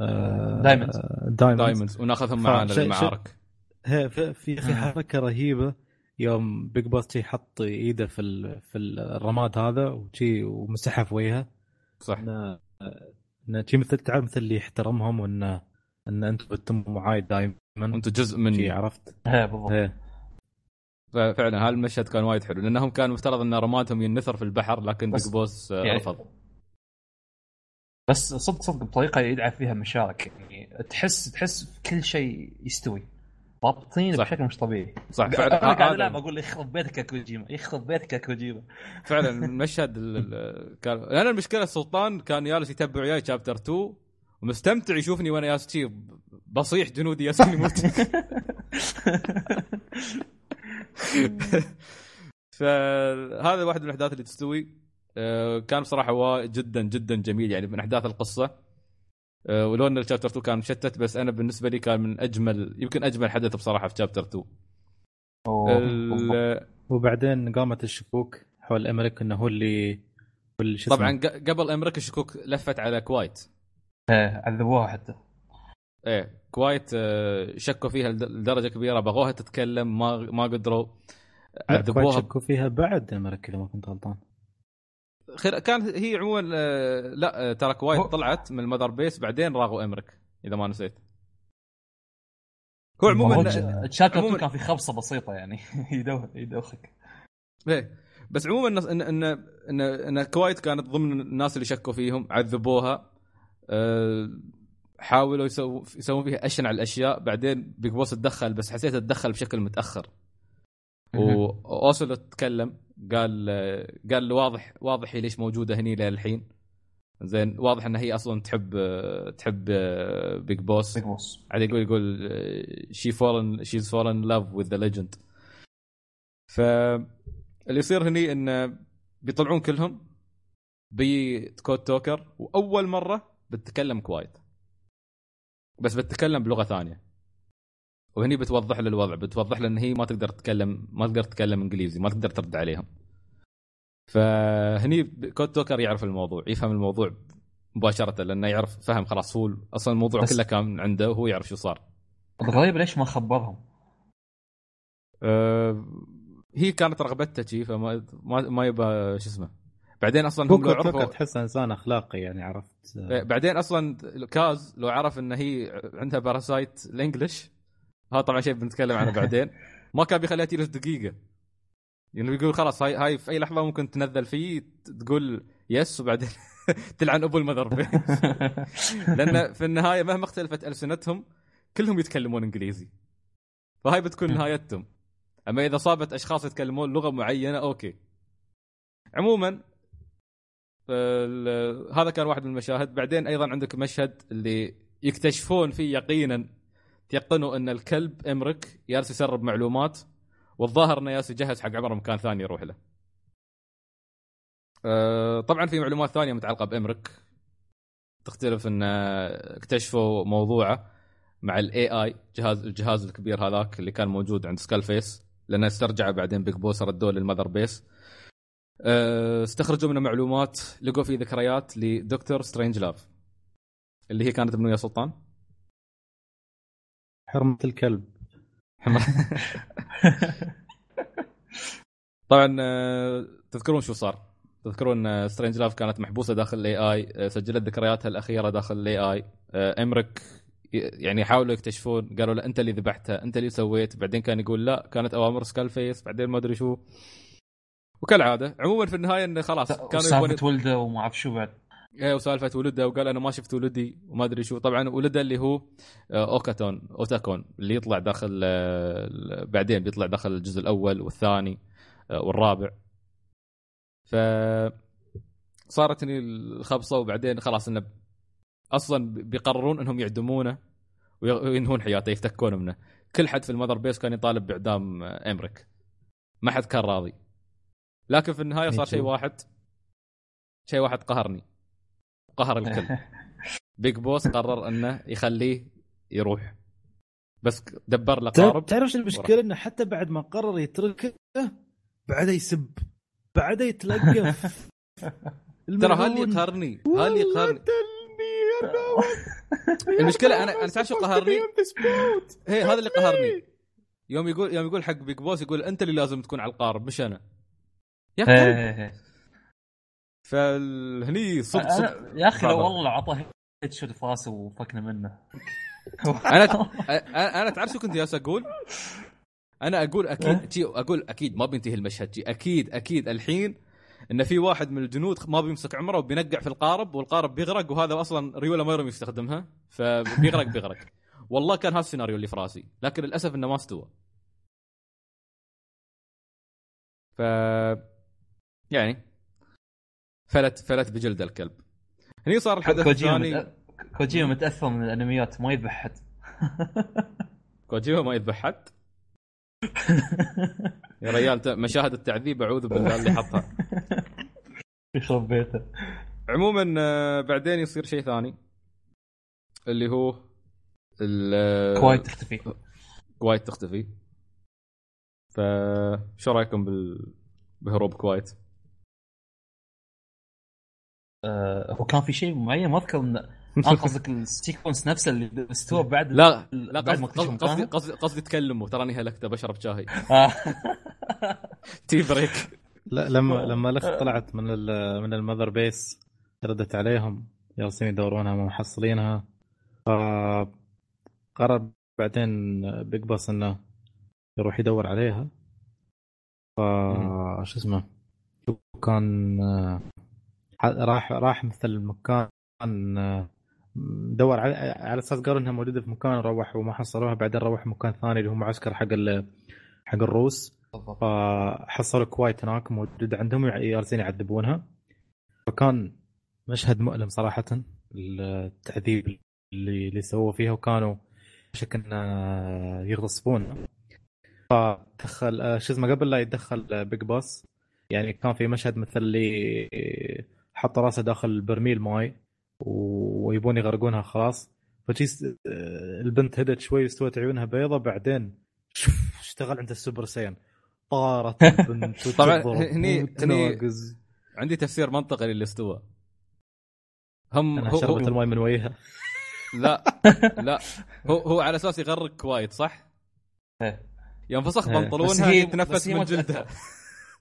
آه Diamonds. diamond diamonds وناخذهم معنا للمعارك. في في, حركة رهيبة يوم بيج بوس حط إيده في ال- في الرماد هذا وشي ومسحها في وجهه. صح. انه شي مثل تعرف مثل اللي يحترمهم وان إن أنتم بتتموا معاي دائما أنتم جزء مني. عرفت؟ إيه بالضبط. إيه. ففعلا هذا المشهد كان وايد حلو لأنهم كان مفترض إن رمادهم ينثر في البحر لكن بس- بيج بوس آه، يعني- رفض. بس صدق صدق بطريقة يدعى فيها مشارك يعني تحس تحس كل شيء يستوي. رابطين صح. بشكل مش طبيعي. صح. أنا فعلا. قاعد هذا- ألعب أقول يخرب بيتك يا كوجيما. يخرب بيتك يا كوجيما. فعلا المشهد ال- ال- كان أنا المشكلة السلطان كان جالس يتبع وياي شابتر 2 ومستمتع يشوفني وأنا جالس شي بصيح جنودي ياسين يموت. فهذا واحد من الأحداث اللي تستوي. آه، كان بصراحة جدا جدا جميل يعني من أحداث القصة. آه، ولو إن ال chapter 2 كان مشتت بس أنا بالنسبة لي كان من أجمل يمكن أجمل حدث بصراحة في chapter 2 أوه، بالضبط. ال- وبعدين قامت الشكوك حول Emmerich إنه هو اللي؟ طبعا قبل Emmerich الشكوك لفت على Quiet. إيه عذبوها حتى. إيه Quiet آه، شكوا فيها لد- لدرجة كبيرة بغوها تتكلم ما ما قدروا عذبوها. شكوا فيها بعد Emmerich إذا ما كنت غلطان. خير كان هي عموما آه، لا آه، ترى كوايت طلعت من المذر بيس بعدين راغوا امريك إذا ما نسيت. هو عموما عموماً- 2 كان في خبصة بسيطة يعني يدو- يدوخك. إيه بس عموما ان ان ان, إن كوايت كانت ضمن الناس اللي شكوا فيهم عذبوها أه حاولوا يسووا يسوون فيها اشنع الأشياء بعدين بيج بوس تدخل بس حسيت تدخل بشكل متأخر. وأوسلو تكلم قال قال واضح واضح هي ليش موجودة هني للحين زين واضح إن هي أصلا تحب تحب Big Boss Big Boss عاد يقول يقول she fall in she's fall in love with the legend ف اللي يصير هني انه بيطلعون كلهم ب Code Talker وأول مرة بتتكلم Quiet بس بتتكلم بلغة ثانية. وهني بتوضح له الوضع بتوضح له إن هي ما تقدر تتكلم ما تقدر تتكلم إنجليزي ما تقدر ترد عليهم فهني كود توكر يعرف الموضوع يفهم الموضوع مباشرة لأنه يعرف فهم خلاص هو أصلا الموضوع كله كان عنده وهو يعرف شو صار. الغريب ليش ما خبرهم؟ أه هي كانت رغبتها شي فما ما, ما يبى شو اسمه. بعدين أصلا هو هم لو عرفوا تحس إنسان أخلاقي يعني عرفت؟ بعدين أصلا Kaz لو عرف إن هي عندها parasite ال English هذا طبعا شيء بنتكلم عنه بعدين. ما كان بيخليها تجلس دقيقة. يعني بيقول خلاص هاي هاي في أي لحظة ممكن تنزل فيه تقول yes وبعدين تلعن أبو ال Mother. لأن في النهاية مهما اختلفت ألسنتهم كلهم يتكلمون إنجليزي. فهاي بتكون نهايتهم. أما إذا صابت أشخاص يتكلمون لغة معينة okay. عموما هذا كان واحد من المشاهد. بعدين أيضا عندك مشهد اللي يكتشفون فيه يقينا تيقنوا أن الكلب Emmerich جالس يسرب معلومات والظاهر أنه جالس يجهز حق عمره مكان ثاني يروح له. أه، طبعا في معلومات ثانية متعلقة ب Emmerich تختلف أن اكتشفوا موضوعه مع ال AI جهاز الجهاز الكبير هذاك اللي كان موجود عند Skull Face لأنه استرجع بعدين Big Boss ردوه لل Mother Base أه، استخرجوا منه معلومات لقوا فيه ذكريات لدكتور Strangelove اللي هي كانت منو يا سلطان؟ حرمه الكلب. طبعا آه، تذكرون شو صار؟ تذكرون Strangelove كانت محبوسة داخل ال AI سجلت ذكرياتها الأخيرة داخل ال AI Emmerich يعني حاولوا يكتشفون قالوا له أنت اللي ذبحتها أنت اللي سويت. بعدين كان يقول لا كانت أوامر Skull Face بعدين ما أدري شو. وكالعادة عموما في النهاية انه خلاص كانوا سالفة ولده وما أعرف شو بعد. إيه وسالفه ولده وقال أنا ما شفت ولدي وما أدري شو. طبعا ولده اللي هو آه، أوكاتون أوتاكون اللي يطلع داخل آه، بعدين بيطلع داخل الجزء الأول والثاني آه، والرابع. ف صارت هني الخبصة وبعدين خلاص انه أصلا بيقررون إنهم يعدمونه وي- وينهون حياته يفتكون منه. كل حد في ال Mother Base كان يطالب بإعدام Emmerich. ما حد كان راضي. لكن في النهاية صار شيء؟ واحد شيء واحد قهرني. قهر الكل Big Boss قرر أنه يخليه يروح. بس دبر له قارب. تعرف إيش المشكلة؟ إنه حتى بعد ما قرر يتركه بعده يسب بعده يتلقف. ترى هاللي يقهرني؟ هاللي يقهرني؟ المشكلة أنا أنا تعرف شو قهرني؟ هي هذا اللي قهرني. يوم يقول يوم يقول حق Big Boss يقول أنت اللي لازم تكون على القارب مش أنا. يا إيه، كلب إيه، إيه. فهني صدق صدق يا أخي لو. والله اعطاه shot في راسه وفكنا منه. أنا أنا أنا تعرف شو كنت جالس أقول؟ أنا أقول أكيد جي أقول أكيد ما بينتهي المشهد. جي أكيد أكيد الحين إن في واحد من الجنود ما بيمسك عمره وبينقع في القارب والقارب بيغرق وهذا أصلا ريوله ما يروم يستخدمها فبيغرق بيغرق. والله كان هذا السيناريو اللي في راسي لكن للأسف إنه ما استوى. ف يعني فلت فلت بجلد الكلب. هني صار الحدث الثاني. كوجيما متأثر من الأنميات ما يذبح حد كوجيما ما يذبح حد يا ريال مشاهد التعذيب أعوذ بالله اللي حطها يخرب بيته. عموما آه، بعدين يصير شيء ثاني اللي هو ال- Quiet تختفي. Quiet تختفي. ف شو رأيكم بال... بهروب Quiet؟ آه، هو كان في شيء معين ما أذكر انه آه قصدك ال sequence نفسه اللي استوى بعد لا لا قصدي قصدي؟ قصدي, قصدي تكلموا تراني هلكت بشرب شاي. آه. tea break؟ لا لما لما الأخت طلعت من ال- من ال Mother Base ردت عليهم جالسين يدورونها ما محصلينها. فقرر بعدين Big Boss إنه يروح يدور عليها. ف شو اسمه؟ كان آه، راح راح مثل مكان آه، دور على على أساس قالوا إنها موجودة في مكان روح وما حصلوها بعدين روح مكان ثاني اللي هو معسكر حق ال- حق الروس. فحصلوا Quiet هناك موجود عندهم جالسين يعذبونها. فكان مشهد مؤلم صراحة التعذيب اللي اللي سووه فيها وكانوا شك انه يغصبون فدخل آه، شو اسمه قبل لا يتدخل آه، Big Boss يعني كان في مشهد مثل اللي حط راسه داخل برميل ماي ويبون يغرقونها خلاص فجيس البنت هدت شوي واستوت عيونها بيضة بعدين شوف اشتغل عند ال Super Saiyan طارت البنت طبعاً هني- هني-. عندي تفسير منطقي للي استوى هم هو, شربت هو الماي من وجهها لا لا هو هو على أساس يغرق Quiet صح؟ إيه. يوم فسخ إيه. بنطلونها هي- يتنفس من جلدها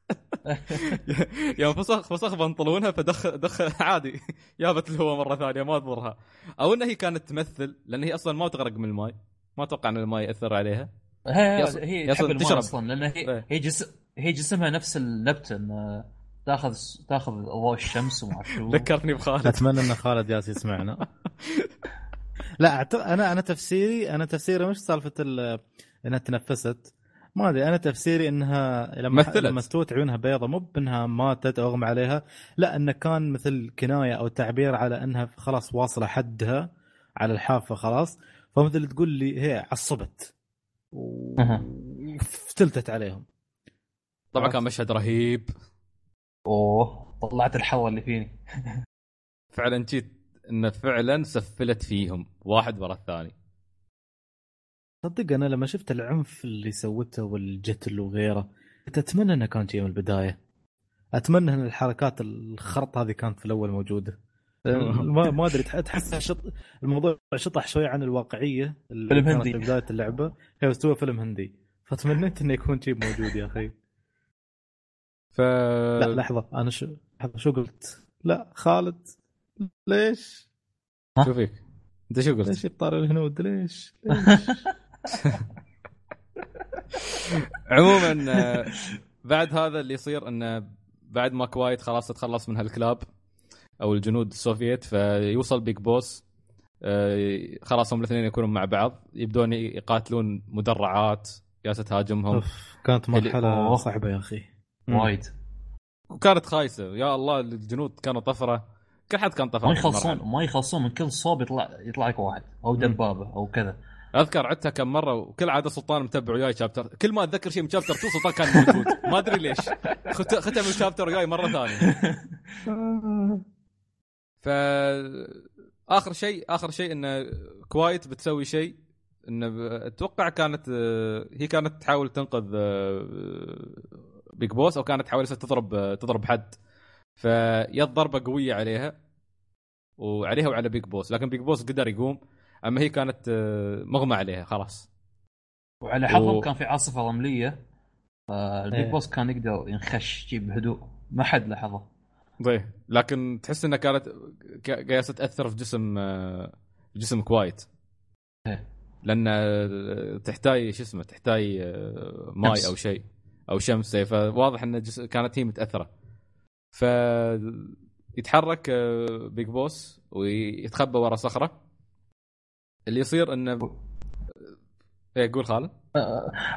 يوم فسخ فسخ بنطلونها فدخل دخل عادي. جابت الهواء مرة ثانية ما تضرها أو إنها هي كانت تمثل لأن هي أصلا ما تغرق من الماء ما أتوقع إن الماء يأثر عليها. هي يص- هي يص- تحب الماء تشرب. أصلا لأن هي إيه. هي جسم هي جسمها نفس النبتة إنه تاخذ تاخذ ضوء الشمس وما أعرف شو. ذكرني بخالد. أتمنى إن خالد جالس يسمعنا. لا أنا أنا تفسيري أنا تفسيري مش سالفة ال- إنها تنفست. ما أدري أنا تفسيري إنها لما مثلت. لما استوت عيونها بيضة مو بإنها ماتت أو أغمى عليها لا إنه كان مثل كناية أو تعبير على إنها خلاص واصلة حدها على الحافة خلاص. فمثل تقول لي هي عصبت أها. وفتلتت عليهم. طبعا كان مشهد رهيب. أوه طلعت الحظ اللي فيني. فعلا جيت إنه فعلا سفلت فيهم واحد ورا الثاني. صدق أنا لما شفت العنف اللي سوته والجتل وغيره كنت أتمنى إنه كان شيء من البداية أتمنى إن الحركات الخرط هذه كانت في الأول موجودة ما ما أدري تح- تحس شط الموضوع شطح شوي عن الواقعية اللي فيلم هندي. في بداية اللعبة هي بس فيلم هندي فتمنيت إنه يكون شيء موجود يا أخي ف لا لحظة أنا شو لحظة شو قلت؟ لا خالد ليش؟ شو فيك؟ أنت شو قلت؟ ليش يطار الهنود؟ ليش؟ ليش؟ عموما آه، بعد هذا اللي يصير انه بعد ما Quiet خلاص تتخلص من هالكلاب أو الجنود السوفيت فيوصل Big Boss آه، خلاص هم الاثنين يكونون مع بعض يبدون يقاتلون مدرعات جالسه تهاجمهم كانت مرحلة. صعبة يا أخي. وايد. وكانت خايسة. يا الله الجنود كانوا طفرة. كل حد كان طفرة ما يخلصون. ما يخلصون من كل صوب يطلع يطلع لك واحد أو دبابة أو كذا. أذكر عدتها كم مرة وكالعادة سلطان متبع وياي chapter كل ما أتذكر شيء من chapter 2 سلطان كان موجود. ما أدري ليش. خت- ختم ال chapter وياي مرة ثانية. ف آخر شيء آخر شيء ان Quiet بتسوي شيء. انه أتوقع كانت آه، هي كانت تحاول تنقذ آه، Big Boss أو كانت تحاول تضرب آه، تضرب حد. فيت ضربة قوية عليها وعليها وعلى Big Boss لكن Big Boss قدر يقوم. أما هي كانت آه، مغمى عليها خلاص وعلى حظهم و- كان في عاصفة رمليه فال Big إيه. Boss كان يقدر ينخش جيب بهدوء ما حد لاحظه طيب لكن تحس إنها كانت جالسه تأثر في جسم آه، جسم Quiet إيه. لأن آه، تحتاج شو اسمه تحتاج ماي شمس. أو شيء أو شمس إيه، فواضح إن جس... كانت هي متأثرة ف يتحرك Big Boss ويتخبى ورا صخرة اللي يصير إنه إيه قول خالد.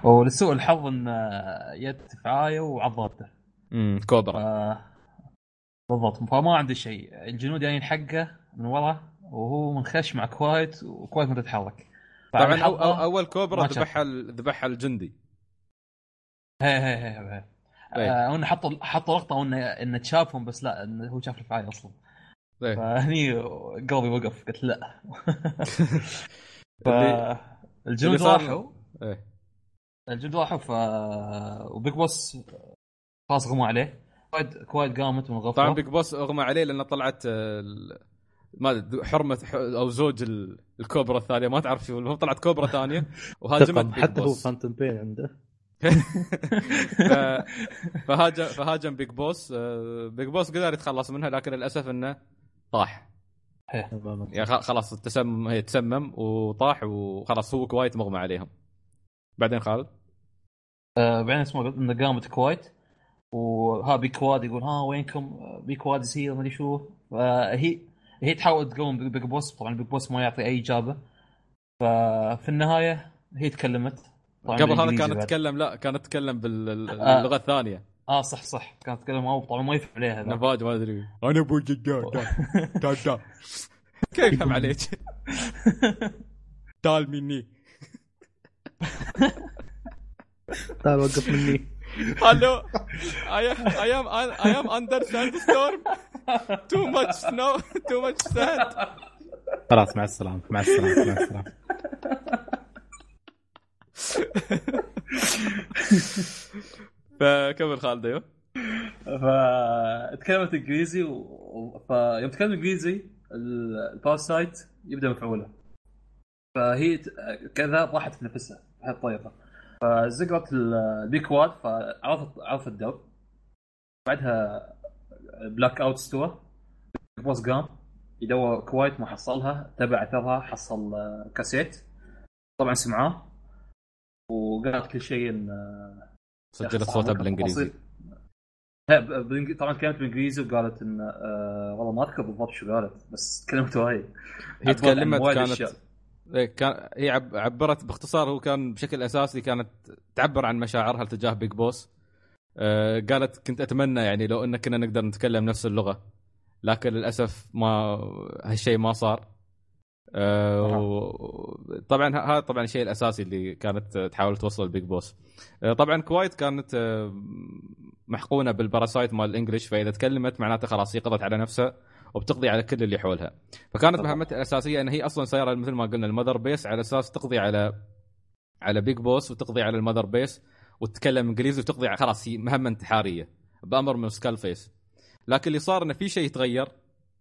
ولسوء الحظ إن آه، يت فعايه وعضاته امم كوبرا. ف- بالضبط. فما عنده شيء. الجنود جايين حقه من ورا وهو منخش مع Quiet و Quiet ما تتحرك طبعا أو أول كوبرا. ذبحها ذبحها الجندي. هي هي هي هي. إيه. آه، إنه حطوا حطوا لقطه انه إنه تشافهم بس لا إنه هو شاف الفعايه أصلا. فهني قلبي وقف قلت لا. ف اللي- الجنود اللي صار- راحوا. إيه. الجنود راحوا ف و Big Boss خلاص غموا عليه. Quiet Quiet قامت من الغفله طبعا بيج بوس اغمى عليه لأنه طلعت ال- ما حرمة أو زوج ال- الكوبرا الثانية ما تعرف شو هو طلعت كوبرا ثانية وهاجمت Big حتى هو فانتوم بين عنده. فهاجم فهاجم Big Boss. آه، Big Boss قدر يتخلص منها لكن للأسف إنه طاح. يعني خ- خلاص التسمم هي تسمم وطاح وخلاص هو Quiet مغمى عليهم. بعدين خالد؟ آه، بعدين اسمه قلت انه قامت Quiet. وها Pequod يقول ها وينكم؟ آه، Pequod يصير ما أدري شو. فهي هي تحاول تقوم Big Boss طبعا Big Boss ما يعطي أي إجابة. ففي النهاية هي تكلمت. قبل هذا كانت. تتكلم لا كانت تتكلم آه. باللغة الثانية. آه صح صح. كانت تتكلم طبعا ما يفهم عليها ذا. نفاج ما أدري. أنا أبو جداد تعال كيف يفهم عليك؟ تعال مني. تعال وقف مني. Hello, I am I am I am under sandstorm. Too much snow, too much sand. خلاص مع السلامة مع السلامة مع السلامة. فكمل خالد أيوه. فتكلمت إنجليزي و... فيوم تكلم إنجليزي ال- ال parasite يبدأ مفعوله. فهي كذا راحت في نفسها راحت طيبة فزقرت ال- البيكواد فعرفت عرفت الدرب بعدها بلاك أوت استوى بوس قام يدور كويت ما حصلها تبع اثرها حصل آه، كاسيت. طبعا سمعاه. وقالت كل شيء ان سجلت صوتها بالإنجليزي. طبعا تكلمت بالإنجليزي وقالت إن آه والله ما أذكر بالضبط شو قالت بس تكلمت وايد هي تكلمت كانت. إيه، كان هي عب- عبرت باختصار هو كان بشكل أساسي كانت تعبر عن مشاعرها تجاه بيج بوس آه، قالت كنت أتمنى يعني لو إن كنا نقدر نتكلم نفس اللغة لكن للأسف ما هالشيء ما صار. آه، طبعا هذا طبعا الشيء الأساسي اللي كانت تحاول توصل البيج بوس. آه، طبعا كوايت كانت آه، محقونة بال parasite مال ال English فإذا تكلمت معناته خلاص هي قضت على نفسها وبتقضي على كل اللي حولها. فكانت. مهمتها الأساسية إن هي أصلا سايره مثل ما قلنا ال Mother Base على أساس تقضي على على بيج بوس وتقضي على ال Mother Base وتتكلم إنجليزي وتقضي على خلاص هي مهمة انتحارية بأمر من Skull Face. لكن اللي صار انه في شيء يتغير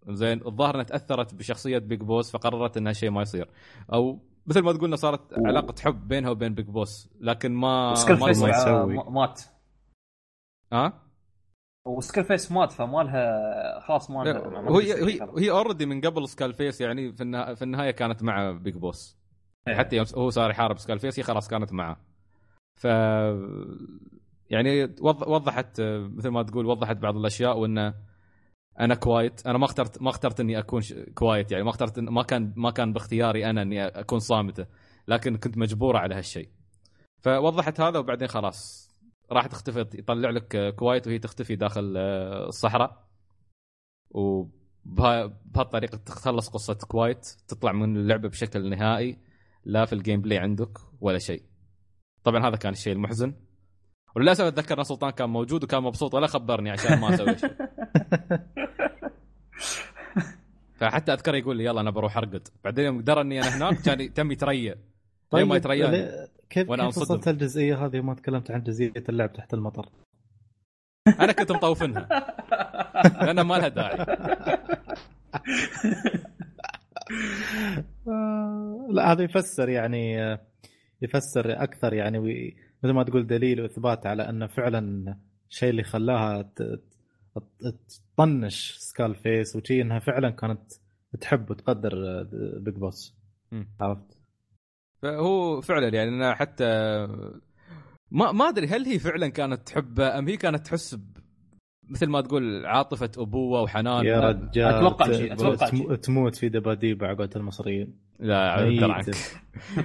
زين الظاهر إنها تأثرت بشخصية بيج بوس فقررت ان هالشيء ما يصير أو مثل ما تقولنا صارت و- علاقة حب بينها وبين بيج بوس لكن ما ما. آه، يسوي. مات ها و Skull Face مات فما لها خلاص ما لها شيء هي خلاص. هي already من قبل Skull Face يعني في النهايه, في النهاية كانت مع بيج بوس إيه. حتى يوم هو صار يحارب Skull Face هي خلاص كانت معه ف يعني وض- وضحت مثل ما تقول وضحت بعض الأشياء وإنه أنا كوايت. أنا ما اخترت ما اخترت إني أكون كوايت. يعني ما اخترت ما كان ما كان باختياري أنا إني أكون صامتة. لكن كنت مجبوره على هالشيء. فوضحت هذا وبعدين خلاص. راح تختفي يطلع لك كوايت وهي تختفي داخل آه، الصحراء. وبهالطريقه تخلص قصة كوايت. تطلع من اللعبة بشكل نهائي. لا في ال gameplay عندك ولا شيء. طبعا هذا كان الشيء المحزن. وللأسف أتذكر إن سلطان كان موجود وكان مبسوط. ولا خبرني عشان ما أسوي شيء. فحتى اذكر يقول لي يلا أنا بروح أرقد. بعدين يوم درى إني أنا هناك كان تم يتريى طيب ما ليه- كيف وأنا كيف. وصلت الجزئية هذه وما تكلمت عن جزئية اللعب تحت المطر؟ أنا كنت مطوفنها. لأن ما لها داعي. لا هذا يفسر يعني يفسر أكثر يعني مثل ما تقول دليل وإثبات على انه فعلا الشيء اللي خلاها تطنش سكال فيس وشي إنها فعلا كانت تحب وتقدر آه، بيج بوس مم. عرفت؟ فهو فعلا يعني أنا حتى ما ما أدري هل هي فعلا كانت تحبه أم هي كانت تحس مثل ما تقول عاطفة أبوة وحنان يا رجال أتوقع ت- شيء، شيء. تموت في دباديب على قولة المصريين لا عنك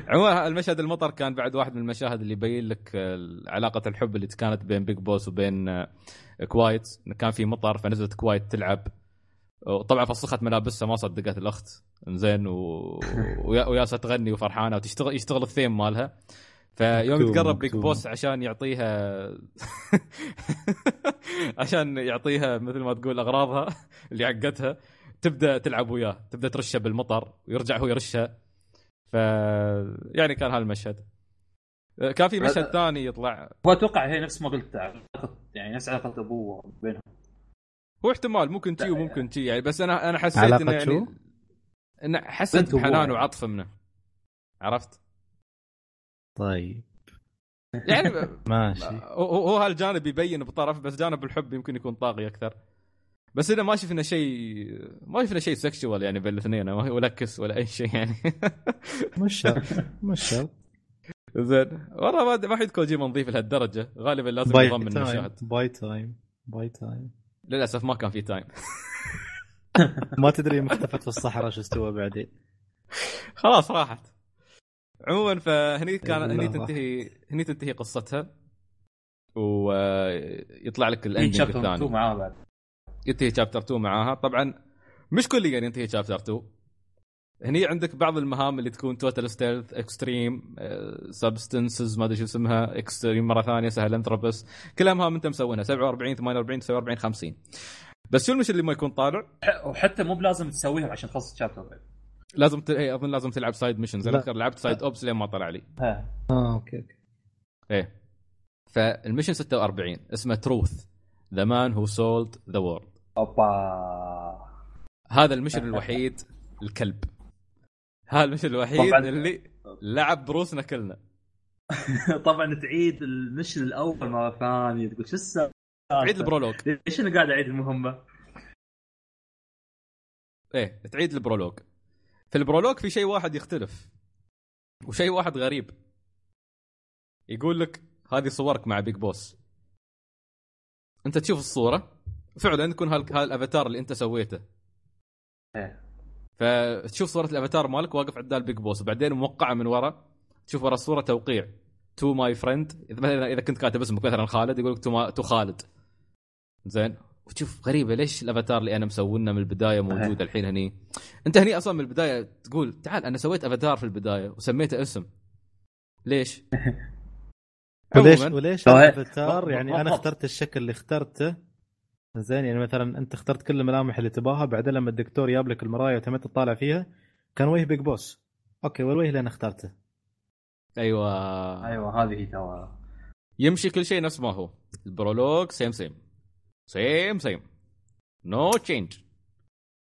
عموما المشهد المطر كان بعد واحد من المشاهد اللي يبين لك آه، علاقة الحب اللي كانت بين بيج بوس وبين آه، كوايت إنه كان في مطر فنزلت كوايت تلعب. وطبعا فسخت ملابسها ما صدقت الأخت. زين و... ويا- وياسا تغني وفرحانة وتشتغل يشتغل الثيم مالها. فيوم يتقرب بيج. بوس عشان يعطيها عشان يعطيها مثل ما تقول أغراضها اللي عقتها تبدأ تلعب وياه تبدأ ترشه بالمطر ويرجع هو يرشها ف يعني كان هالمشهد. كان في مشهد هذا- ثاني يطلع. هو أتوقع هي نفس ما قلت علاقة يعني نفس علاقه أبوه بينهم. هو احتمال ممكن تي وممكن تي يعني بس أنا أنا حسيت إنه يعني؟ إنه حسيت بحنان. وعطف منه. عرفت؟ طيب. يعني ماشي. هو هو هالجانب يبين بطرف بس جانب الحب يمكن يكون طاغي أكثر. بس هنا ما شفنا شيء ما شفنا شيء sexual يعني بين الاثنين ما هو ولا kiss ولا أي شيء يعني. مش شرط مش شرط. زين. والله ما ما حد كوجيما نظيف لهالدرجة. غالبا لازم يضمن المشاهد باي تايم باي تايم للأسف ما كان في time ما تدري يوم اختفت في الصحراء شو استوى بعدين. خلاص راحت. عموما فهني كان والله هني. تنتهي هني تنتهي قصتها. ويطلع لك في ال ending chapter 2 الثاني معاه بعد. ينتهي chapter 2 معاها. طبعا مش كليا ينتهي chapter 2 هني عندك بعض المهام اللي تكون total stealth extreme subsistence ما أدري شو اسمها extreme مرة ثانية Sahelanthropus كلها مهام أنت مسوينها 47 48 49 50 بس شو المشكلة اللي ما يكون طالع؟ وحتى مو بلازم تسويهم عشان تخلص ال chapter لازم ت... إيه، أظن لازم تلعب side missions أنا. أذكر لعبت side ops لين ما طلع لي. ها. آه okay okay. إيه. فال mission 46 اسمه Truth: The Man Who Sold the World أوبا. هذا المشن الوحيد الكلب. هذا ال mission الوحيد طبعاً. اللي لعب بروسنا كلنا طبعا تعيد ال mission الأول مرة ثانية. تقول شو السالفة؟ تعيد ال prologue. ليش أنا قاعد أعيد المهمة؟ إيه تعيد ال prologue. في ال prologue في شيء واحد يختلف وشيء واحد غريب. يقول لك هذه صورك مع بيج بوس أنت تشوف الصورة فعلا يكون هال- هالأفاتار اللي أنت سويته. إيه. فتشوف صورة الأفاتار مالك واقف عند البيج بوس وبعدين موقعة من ورا تشوف ورا الصورة توقيع. to my friend إذا مثلا اذا كنت كاتب اسمك مثلا خالد يقول لك to to خالد. زين. وتشوف غريبة ليش الأفاتار اللي أنا مسوينه من البداية موجود الحين هني؟ أنت هني أصلا من البداية تقول تعال أنا سويت أفاتار في البداية وسميته اسم. ليش؟ وليش وليش هو- الأفاتار؟ يعني أنا اخترت الشكل اللي اخترته. زين يعني مثلا أنت اخترت كل الملامح اللي تباها بعدين لما الدكتور جاب لك المرايه وتمت تطالع فيها كان وجه Big Boss أوكي والوجه اللي أنا اخترته. أيوه. أيوه هذه هي ترى. يمشي كل شيء نفس ما هو. ال prologue same same same same no change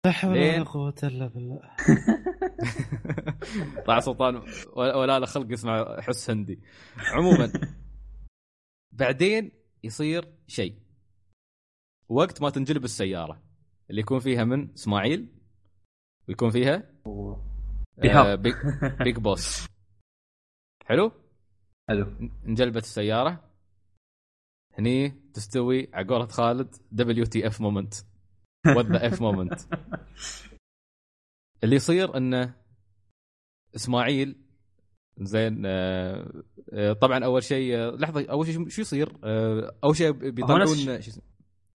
لا حول لين- ولا قوة إلا بالله. طلع سلطان ولا ولا له خلق يسمع حس هندي. عموما. بعدين يصير شيء. وقت ما تنجلب السيارة اللي يكون فيها من؟ إسماعيل؟ ويكون فيها. آه Big, Big Boss. حلو؟ حلو. انجلبت السيارة. هني تستوي على قولة خالد WTF moment what the F moment اللي يصير انه إسماعيل زين آه، آه، طبعا أول شيء آه، لحظة أول شيء شو- يصير؟ آه، أول شيء بيطلعون شو؟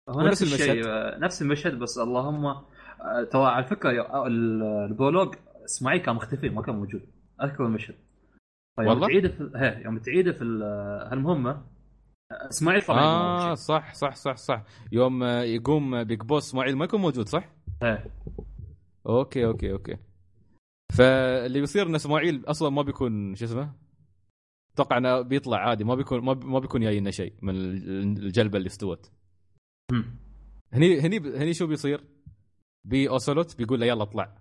هو نفس الشيء المشهد. آه، نفس المشهد بس اللهم آه، ترى على فكرة يا- ال- ال prologue اسماعيل كان مختفي ما كان موجود أذكر المشهد فيوم والله؟ تعيده في هي يوم تعيده في ال- هالمهمة آه، إسماعيل طلع آه آه. صح صح صح صح يوم آه، يقوم Big Boss إسماعيل ما يكون موجود صح؟ أوكي أوكي أوكي فاللي بيصير إن إسماعيل أصلا ما بيكون شو اسمه أتوقع إنه بيطلع عادي ما بيكون ما, بي- ما بيكون جاي لنا شيء من ال- الجلبة اللي استوت هني هني هني شو بيصير؟ بي اوسلوت بيقول له يلا اطلع.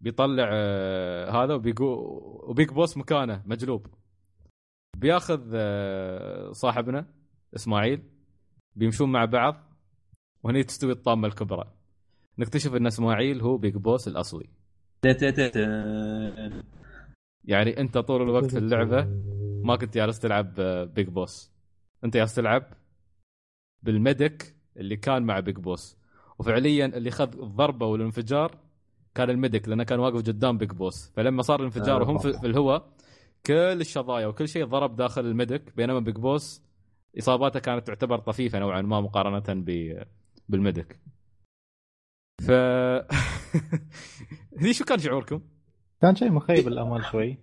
بيطلع آه هذا وبيقول و Big Boss مكانه مجلوب. بياخذ آه صاحبنا إسماعيل بيمشون مع بعض وهني تستوي الطامة الكبرى. نكتشف إن إسماعيل هو Big Boss الأصلي. يعني أنت طول الوقت في اللعبة ما كنت جالس تلعب Big Boss. أنت جالس تلعب؟ بال medic اللي كان مع Big Boss. وفعليا اللي خذ الضربه والانفجار كان ال medic لأنه كان واقف قدام Big Boss. فلما صار الانفجار آه. وهم في, في الهواء كل الشظايا وكل شيء ضرب داخل ال medic بينما Big Boss إصاباته كانت تعتبر طفيفة نوعا ما مقارنة ب بال medic ف هني شو كان شعوركم؟ كان شيء مخيب الامال شوي.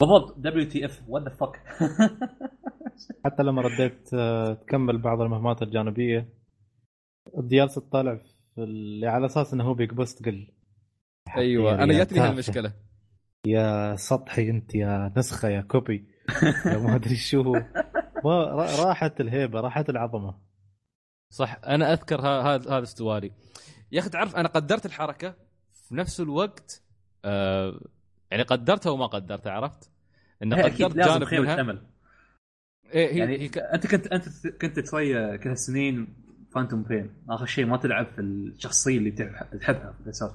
بالضبط WTF what the fuck حتى لما رديت آه، تكمل بعض المهمات الجانبية ال details تطالع في اللي على أساس إنه هو Big Boss تقل أيوه أنا جاتني. هالمشكلة. يا سطحي أنت يا نسخة يا copy يا ما أدري شو ما را- راحت الهيبة راحت العظمة. صح أنا أذكر ها- هذا هذا استوالي يا أخي تعرف أنا قدرت الحركة في نفس الوقت آه يعني قدرتها وما قدرتها عرفت؟ إن أكيد قدرت لازم جانب منها. امل إيه هي يعني هي ك... أنت كنت أنت كنت شوية كذا سنين فانتوم بين آخر شيء ما تلعب في الشخصية اللي تح- تحبها في الأساس.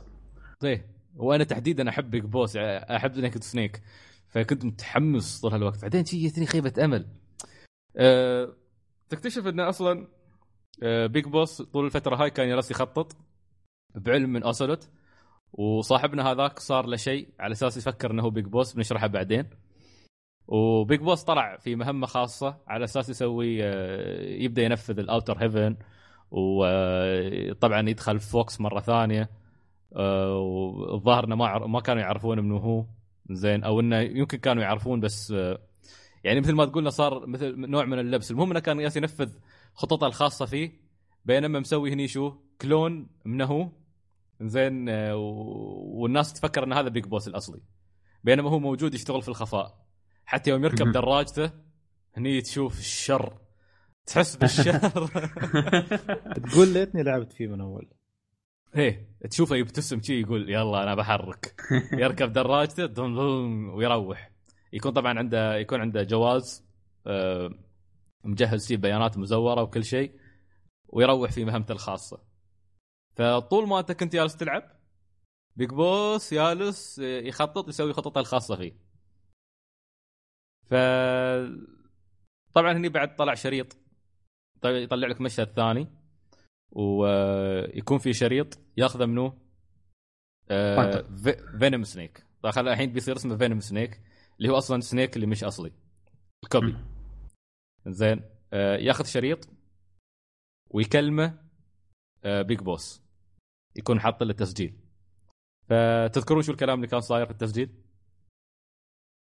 إيه وأنا تحديدا احب بيج بوس أحب نيكد سنيك فكنت متحمس طول هالوقت. بعدين شي جتني خيبة أمل. أه... تكتشف إنه أصلا أه Big Boss طول الفترة هاي كان جالس يخطط بعلم من اوسلوت وصاحبنا هذاك صار له شيء على أساس يفكر إنه هو Big Boss بنشرحه بعدين. و Big Boss طلع في مهمة خاصة على أساس يسوي آه، يبدأ ينفذ ال Outer Heaven وطبعا يدخل FOX مرة ثانية آه، والظاهر إنه ما ما كانوا يعرفون منه هو. زين أو إنه يمكن كانوا يعرفون بس آه، يعني مثل ما تقولنا صار مثل نوع من اللبس. المهم إنه كان ينفذ خططه الخاصة فيه بينما مسوي هني شو؟ كلون منه زين والناس تفكر إن هذا بيج بوس الأصلي. بينما هو موجود يشتغل في الخفاء. حتى يوم يركب. دراجته هني تشوف الشر. تحس بالشر. تقول ليتني لعبت فيه من أول. إيه تشوفه يبتسم شي يقول يلا أنا بحرك. يركب دراجته دون دون ويروح. يكون طبعا عنده يكون عنده جواز آه، مجهز فيه بيانات مزورة وكل شيء ويروح في مهمته الخاصة. فطول ما أنت كنت جالس تلعب بيج بوس جالس آه، يخطط يسوي خططه الخاصة فيه. ف طبعا هني بعد طلع شريط. طيب يطلع لك مشهد ثاني ويكون في شريط ياخذه منو؟ آه Venom Snake داخل الحين بيصير اسمه Venom Snake اللي هو أصلا Snake اللي مش أصلي. ال copy. زين. آه ياخذ شريط ويكلمه آه Big Boss يكون حاط له تسجيل. فتذكرون شو الكلام اللي كان صاير في التسجيل؟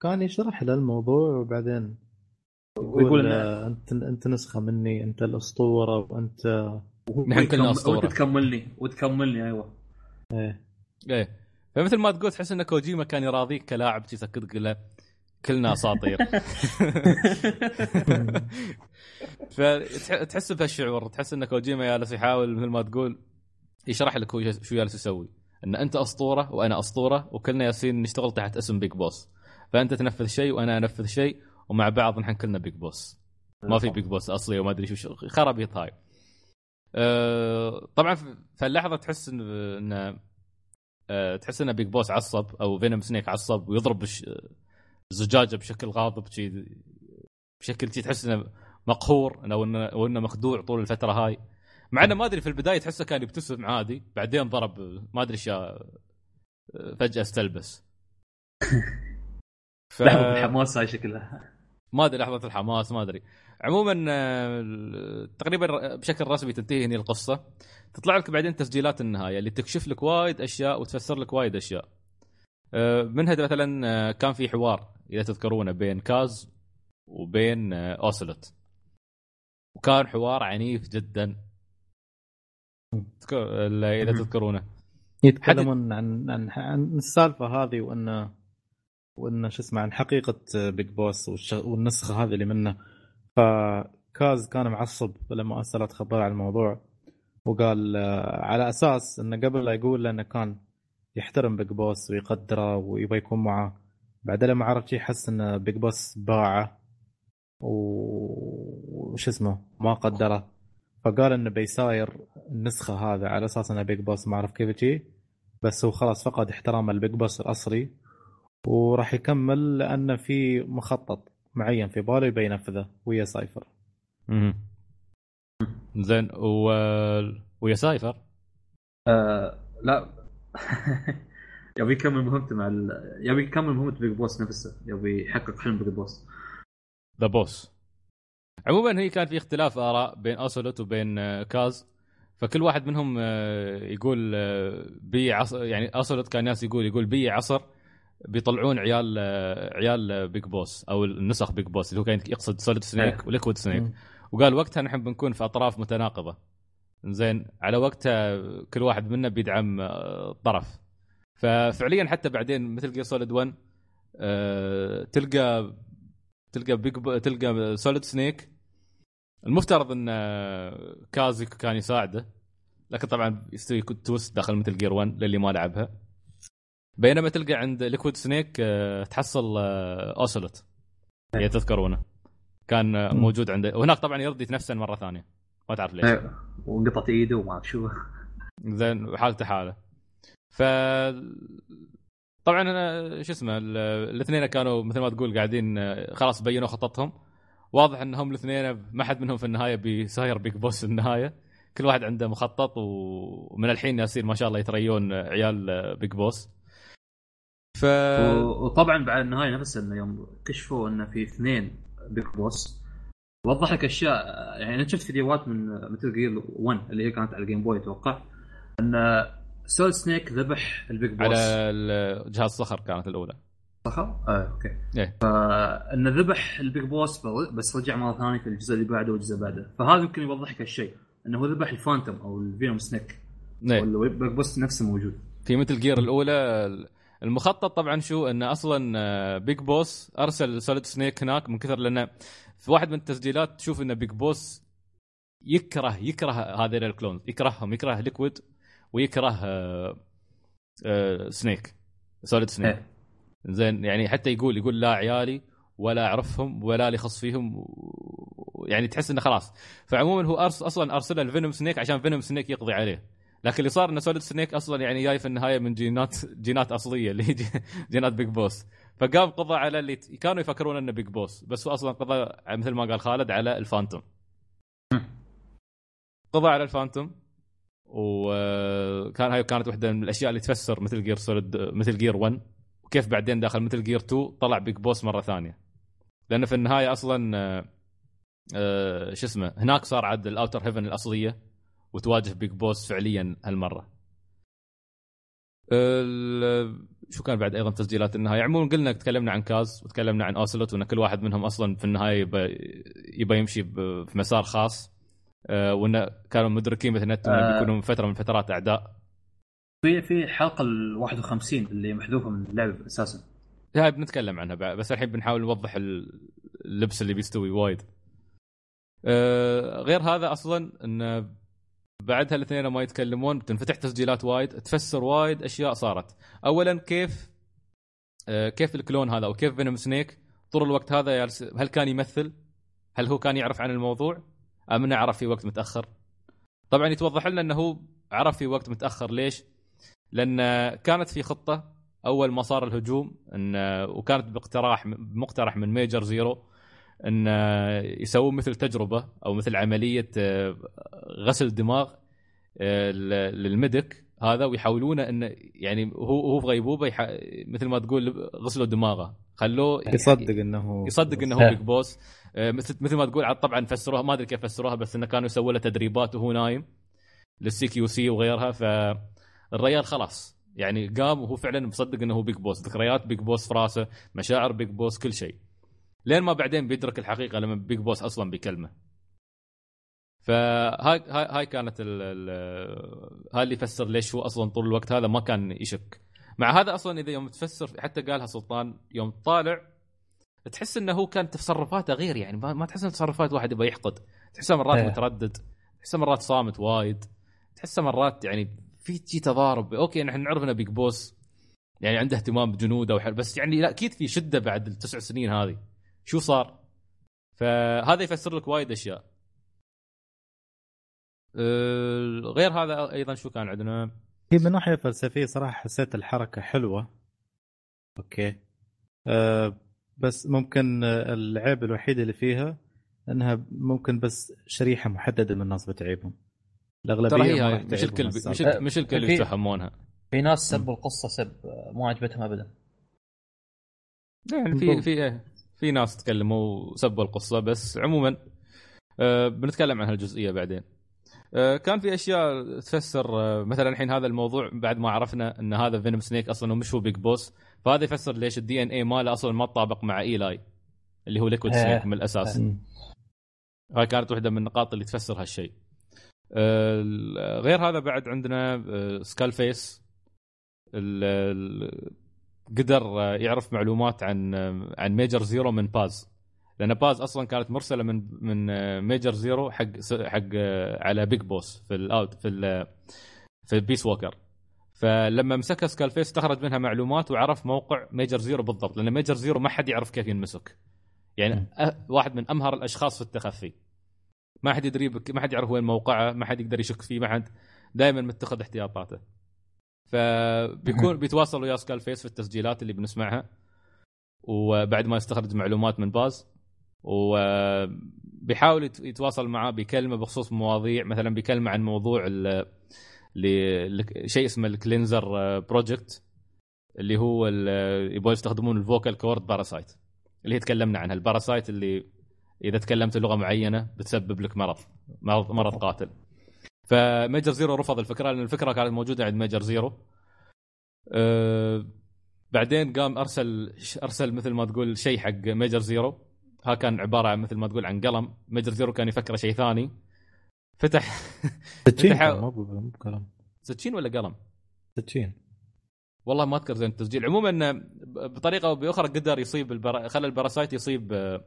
كان يشرح له الموضوع وبعدين يقول آه، أنت أنت نسخة مني أنت الأسطورة وأنت نحن كلنا أسطورة. وانت تكملني وتكملني أيوه. إيه. إيه. فمثل ما تقول تحس إن كوجيما كان يراضيك كلاعب تقول له كلنا أساطير. فتحس بهالشعور تحس إن كوجيما جالس يحاول مثل ما تقول يشرح لك هو شو جالس يسوي. إن أنت أسطورة وأنا أسطورة وكلنا ياسين نشتغل تحت اسم بيج بوس فأنت تنفذ شيء وأنا أنفذ شيء ومع بعض نحن كلنا Big Boss ما في Big Boss أصلي وما أدري شو خرابيط هاي أه طبعا في اللحظه تحس ان أه تحس إن Big Boss عصب أو Venom Snake عصب ويضرب الزجاجه بشكل غاضب شي بشكل شي تحس إنه مقهور أو انه أو انه مخدوع طول الفترة هاي. مع إنه ما أدري في البداية تحسه كان يبتسم عادي بعدين ضرب ما أدري إيش فجأة استلبس. ف... لحظة الحماس هاي شكلها. ما أدري لحظة الحماس ما أدري. عموما آه، تقريبا بشكل رسمي تنتهي هنا القصة. تطلع لك بعدين تسجيلات النهاية اللي تكشف لك وايد أشياء وتفسر لك وايد أشياء. آه، منها مثلا آه، كان في حوار إذا تذكرونه بين كاز وبين أوسلوت. وكان حوار عنيف جدا. إذا. تذكرونه. يتكلمون عن عن عن السالفة هذه وان وان شو اسمه عن حقيقة Big Boss والنسخة هذه اللي منه. ف Kaz كان معصب لما أرسلت خبر عن الموضوع وقال آه، على أساس إنه قبل لا يقول له إنه كان يحترم Big Boss ويقدره ويبغى يكون معاه. بعدين لما عرف شيء حس إن Big Boss باعه وش اسمه ما قدره. فقال إنه بيساير النسخة هذا على أساس إنه Big Boss ما أعرف كيف تجي بس هو خلاص فقد احترام ال Big Boss الأصلي. وراح يكمل لأنه في مخطط معين في باله يبي ينفذه ويا Cipher. مهم. زين و... ويا Cipher؟ آه لا. يبي يكمل مهمته مع ال... يبي يكمل مهمه Big Boss نفسه يبي يحقق حلم Big Boss. The Boss عموما هي كان في اختلاف آراء بين اوسلوت وبين آه، Kaz. فكل واحد منهم آه، يقول آه، بي عصر يعني اوسلوت كان ناس يقول يقول بي عصر. بيطلعون عيال آه، عيال آه، Big Boss أو النسخ Big Boss اللي هو كان يقصد Solid Snake. و Liquid Snake. وقال وقتها نحن بنكون في أطراف متناقضة. زين على وقتها كل واحد منا بيدعم آه، طرف. ففعليا حتى بعدين Metal Gear Solid 1 آه، تلقى تلقى Big B... تلقى Solid Snake المفترض إن آه، Kaz كان يساعده لكن طبعا يستوي twist داخل Metal Gear 1 للي ما لعبها. بينما تلقى عند Liquid Snake آه، تحصل آه، اوسلوت هي تذكرونه كان آه،. موجود عنده وهناك طبعا يرضي يتنفسن مرة ثانية. ما تعرف ليش. إيه، وانقطعت إيده وما اعرف شو. زين وحالته حالة. ف طبعا أنا شو اسمه ال- الاثنين كانوا مثل ما تقول قاعدين آه، خلاص بينوا خططهم. واضح إنهم الاثنين ما حد منهم في النهاية بيساير بيج بوس في النهاية. كل واحد عنده مخطط ومن الحين يصير ما شاء الله يتريون عيال آه، بيج بوس ف وطبعا بعد النهاية نفسها إنه يوم كشفوا انه في اثنين Big Boss وضح لك أشياء يعني أنا شفت فيديوهات من Metal Gear 1 اللي هي كانت على ال Game Boy أتوقع. إن Solid Snake ذبح ال Big Boss على جهاز صخر كانت الأولى. صخر؟ آه أوكي. إيه. فانه ذبح ال Big Boss بس رجع مرة ثانية في الجزء اللي بعده والجزء اللي بعده. فهذا يمكن يوضح لك هالشيء إنه هو ذبح ال Phantom أو ال Venom Snake. إيه. وال Big Boss نفسه موجود. في Metal Gear الأولى المخطط طبعا شو؟ انه أصلا آه، Big Boss أرسل Solid Snake هناك من كثر لأنه في واحد من التسجيلات تشوف إن Big Boss يكره يكره هذين ال clones يكرههم يكره Liquid ويكره آه، آه، Snake Solid Snake. زين يعني حتى يقول يقول لا عيالي ولا أعرفهم ولا لي خص فيهم يعني تحس إنه خلاص. فعموما هو أرس أصلا أرسله ال Venom Snake عشان Venom Snake يقضي عليه. لكن اللي صار إن Solid Snake أصلا يعني جاي في النهاية من جينات جينات أصلية اللي هي جي- جينات Big Boss فقام قضى على اللي كانوا يفكرون إنه Big Boss بس هو أصلا قضى مثل ما قال خالد على ال Phantom قضى على ال Phantom وكان هاي كانت واحدة من الأشياء اللي تفسر Metal Gear Solid Metal Gear 1 وكيف بعدين داخل Metal Gear 2 طلع Big Boss مرة ثانية. لأنه في النهاية أصلا آه، آه، شو اسمه هناك صار عاد ال Outer Heaven الأصلية. وتواجه Big Boss فعليا هالمرة. ال- شو كان بعد أيضا تسجيلات النهاية؟ عموما قلنا تكلمنا عن Kaz وتكلمنا عن اوسلوت وإن كل واحد منهم أصلا في النهاية يبى يبى يمشي في مسار خاص. آه، وانه كانوا مدركين مثلا آه. بيكونوا من فترة من فترات أعداء. في في الحلقة ال 51 اللي محذوفة من اللعبه أساسا. هاي بنتكلم عنها بعد بس الحين بنحاول نوضح ال- اللبس اللي بيستوي وايد. آه، غير هذا أصلا إن بعدها الاثنين ما يتكلمون بتنفتح تسجيلات وايد تفسر وايد أشياء صارت. اولا كيف آه، كيف الكلون هذا أو كيف فينوم سنيك طول الوقت هذا هل كان يمثل؟ هل هو كان يعرف عن الموضوع؟ أم إنه عرف في وقت متأخر؟ طبعا يتوضح لنا إنه عرف في وقت متأخر. ليش؟ لأن كانت في خطة أول ما صار الهجوم إن وكانت باقتراح مقترح من Major Zero أن يسوون مثل تجربة أو مثل عملية آه، غسل دماغ آه، لل medic هذا ويحاولون انه يعني هو هو في غيبوبة يح... مثل ما تقول غسلوا دماغه. خلوه يصدق إنه يصدق إنه هو Big Boss. آه، مثل مثل ما تقول طبعا فسروها ما أدري كيف فسروها بس إنه كانوا يسووا له تدريبات وهو نايم لل CQC وغيرها. فالريال خلاص. يعني قام وهو فعلا مصدق إنه هو Big Boss. ذكريات Big Boss في راسه مشاعر Big Boss كل شيء. لين ما بعدين بيدرك الحقيقة لما بيج بوس أصلا بيكلمه فهاي هاي هاي كانت ال ال هاي اللي يفسر ليش هو أصلا طول الوقت هذا ما كان يشك. مع هذا أصلا إذا يوم تفسر حتى قالها سلطان يوم طالع تحس إنه هو كان تصرفاته غير يعني ما, ما تحس ان تصرفات واحد يبغى يحقد. تحسه مرات إيه. متردد تحسه مرات صامت وايد تحسه مرات يعني في شي تضارب. أوكي نحن نعرف إنه Big Boss يعني عنده اهتمام بجنوده وحل بس يعني لا أكيد في شدة بعد التسع سنين هذه. شو صار؟ فهذا يفسر لك وايد أشياء. آه، غير هذا أيضا شو كان عندنا؟ هي من ناحية فلسفية صراحة حسيت الحركة حلوة. أوكي. أه بس ممكن العيب الوحيد اللي فيها إنها ممكن بس شريحة محددة من الناس بتعيبهم. الأغلبية ترى هي راح مش الكل. مش الكل مش الكل في- يتفهمونها في ناس سبوا القصة سب ما عجبتهم ابدا. يعني في في في ناس تكلموا وسبوا القصة بس عموما آه، بنتكلم عن هالجزئية بعدين. آه، كان في أشياء تفسر آه، مثلا الحين هذا الموضوع بعد ما عرفنا إن هذا فينوم سنيك أصلا هو مش هو بيج بوس فهذا يفسر ليش ال DNA ماله أصلا ما تطابق مع Eli اللي هو Liquid إيه. Snake من الأساس. هاي كانت واحدة من النقاط اللي تفسر هالشيء. غير هذا بعد عندنا Skull Face قدر يعرف معلومات عن عن Major Zero من Paz لأن Paz أصلا كانت مرسلة من من Major Zero حق حق على Big Boss في ال Out في ال- في Peace Walker فلما مسكها Skull Face استخرج منها معلومات وعرف موقع Major Zero بالضبط لأن Major Zero ما حد يعرف كيف ينمسك. يعني واحد من أمهر الأشخاص في التخفي. ما حد يدري ما حد يعرف وين موقعه ما حد يقدر يشك فيه ما حد دائما متخذ احتياطاته. فبيكون بيتواصل ويا Skull Face في التسجيلات اللي بنسمعها. وبعد ما يستخرج معلومات من Paz وبيحاول يت- يتواصل معاه بيكلمه بخصوص مواضيع مثلا بيكلمه عن موضوع شيء اسمه ال Cleanser project اللي هو يبغوا يستخدمون ال vocal cord parasite اللي تكلمنا عنها. ال parasite اللي إذا تكلمت لغة معينة بتسبب لك مرض مرض مرض قاتل. ف Major Zero رفض الفكرة لأن الفكرة كانت موجودة عند Major Zero. أه بعدين قام أرسل أرسل مثل ما تقول شيء حق Major Zero. ها كان عبارة عن مثل ما تقول عن قلم. Major Zero كان يفكر شيء ثاني. فتح سكين فتح- مو بكلام سكين ولا قلم؟ سكين والله ما أذكر زين التسجيل. عموما بطريقة أو بأخرى قدر يصيب ال para... خلى ال parasite يصيب آه،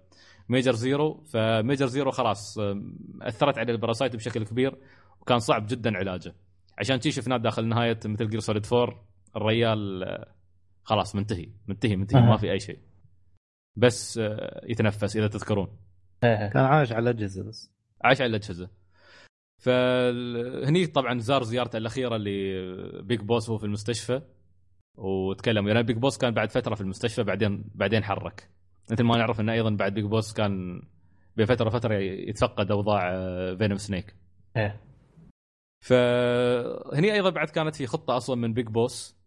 Major Zero. ف Major Zero خلاص آه، أثرت على ال parasite بشكل كبير. وكان صعب جدا علاجه. عشان تشي شفناه داخل نهاية Metal Gear Solid 4 الريال آه، خلاص منتهي منتهي منتهي. ما في أي شيء. بس آه، يتنفس إذا تذكرون. كان عايش على الأجهزة بس. عايش على الأجهزة. فهني طبعا زار زيارته الأخيرة لبيج بوس وهو في المستشفى وتكلم. يعني بيج بوس كان بعد فترة في المستشفى بعدين بعدين حرك. مثل ما نعرف إنه أيضا بعد بيج بوس كان بفتره فترة يتفقد أوضاع فينوم سنيك إيه. فهني أيضا بعد كانت في خطة أصلا من بيج بوس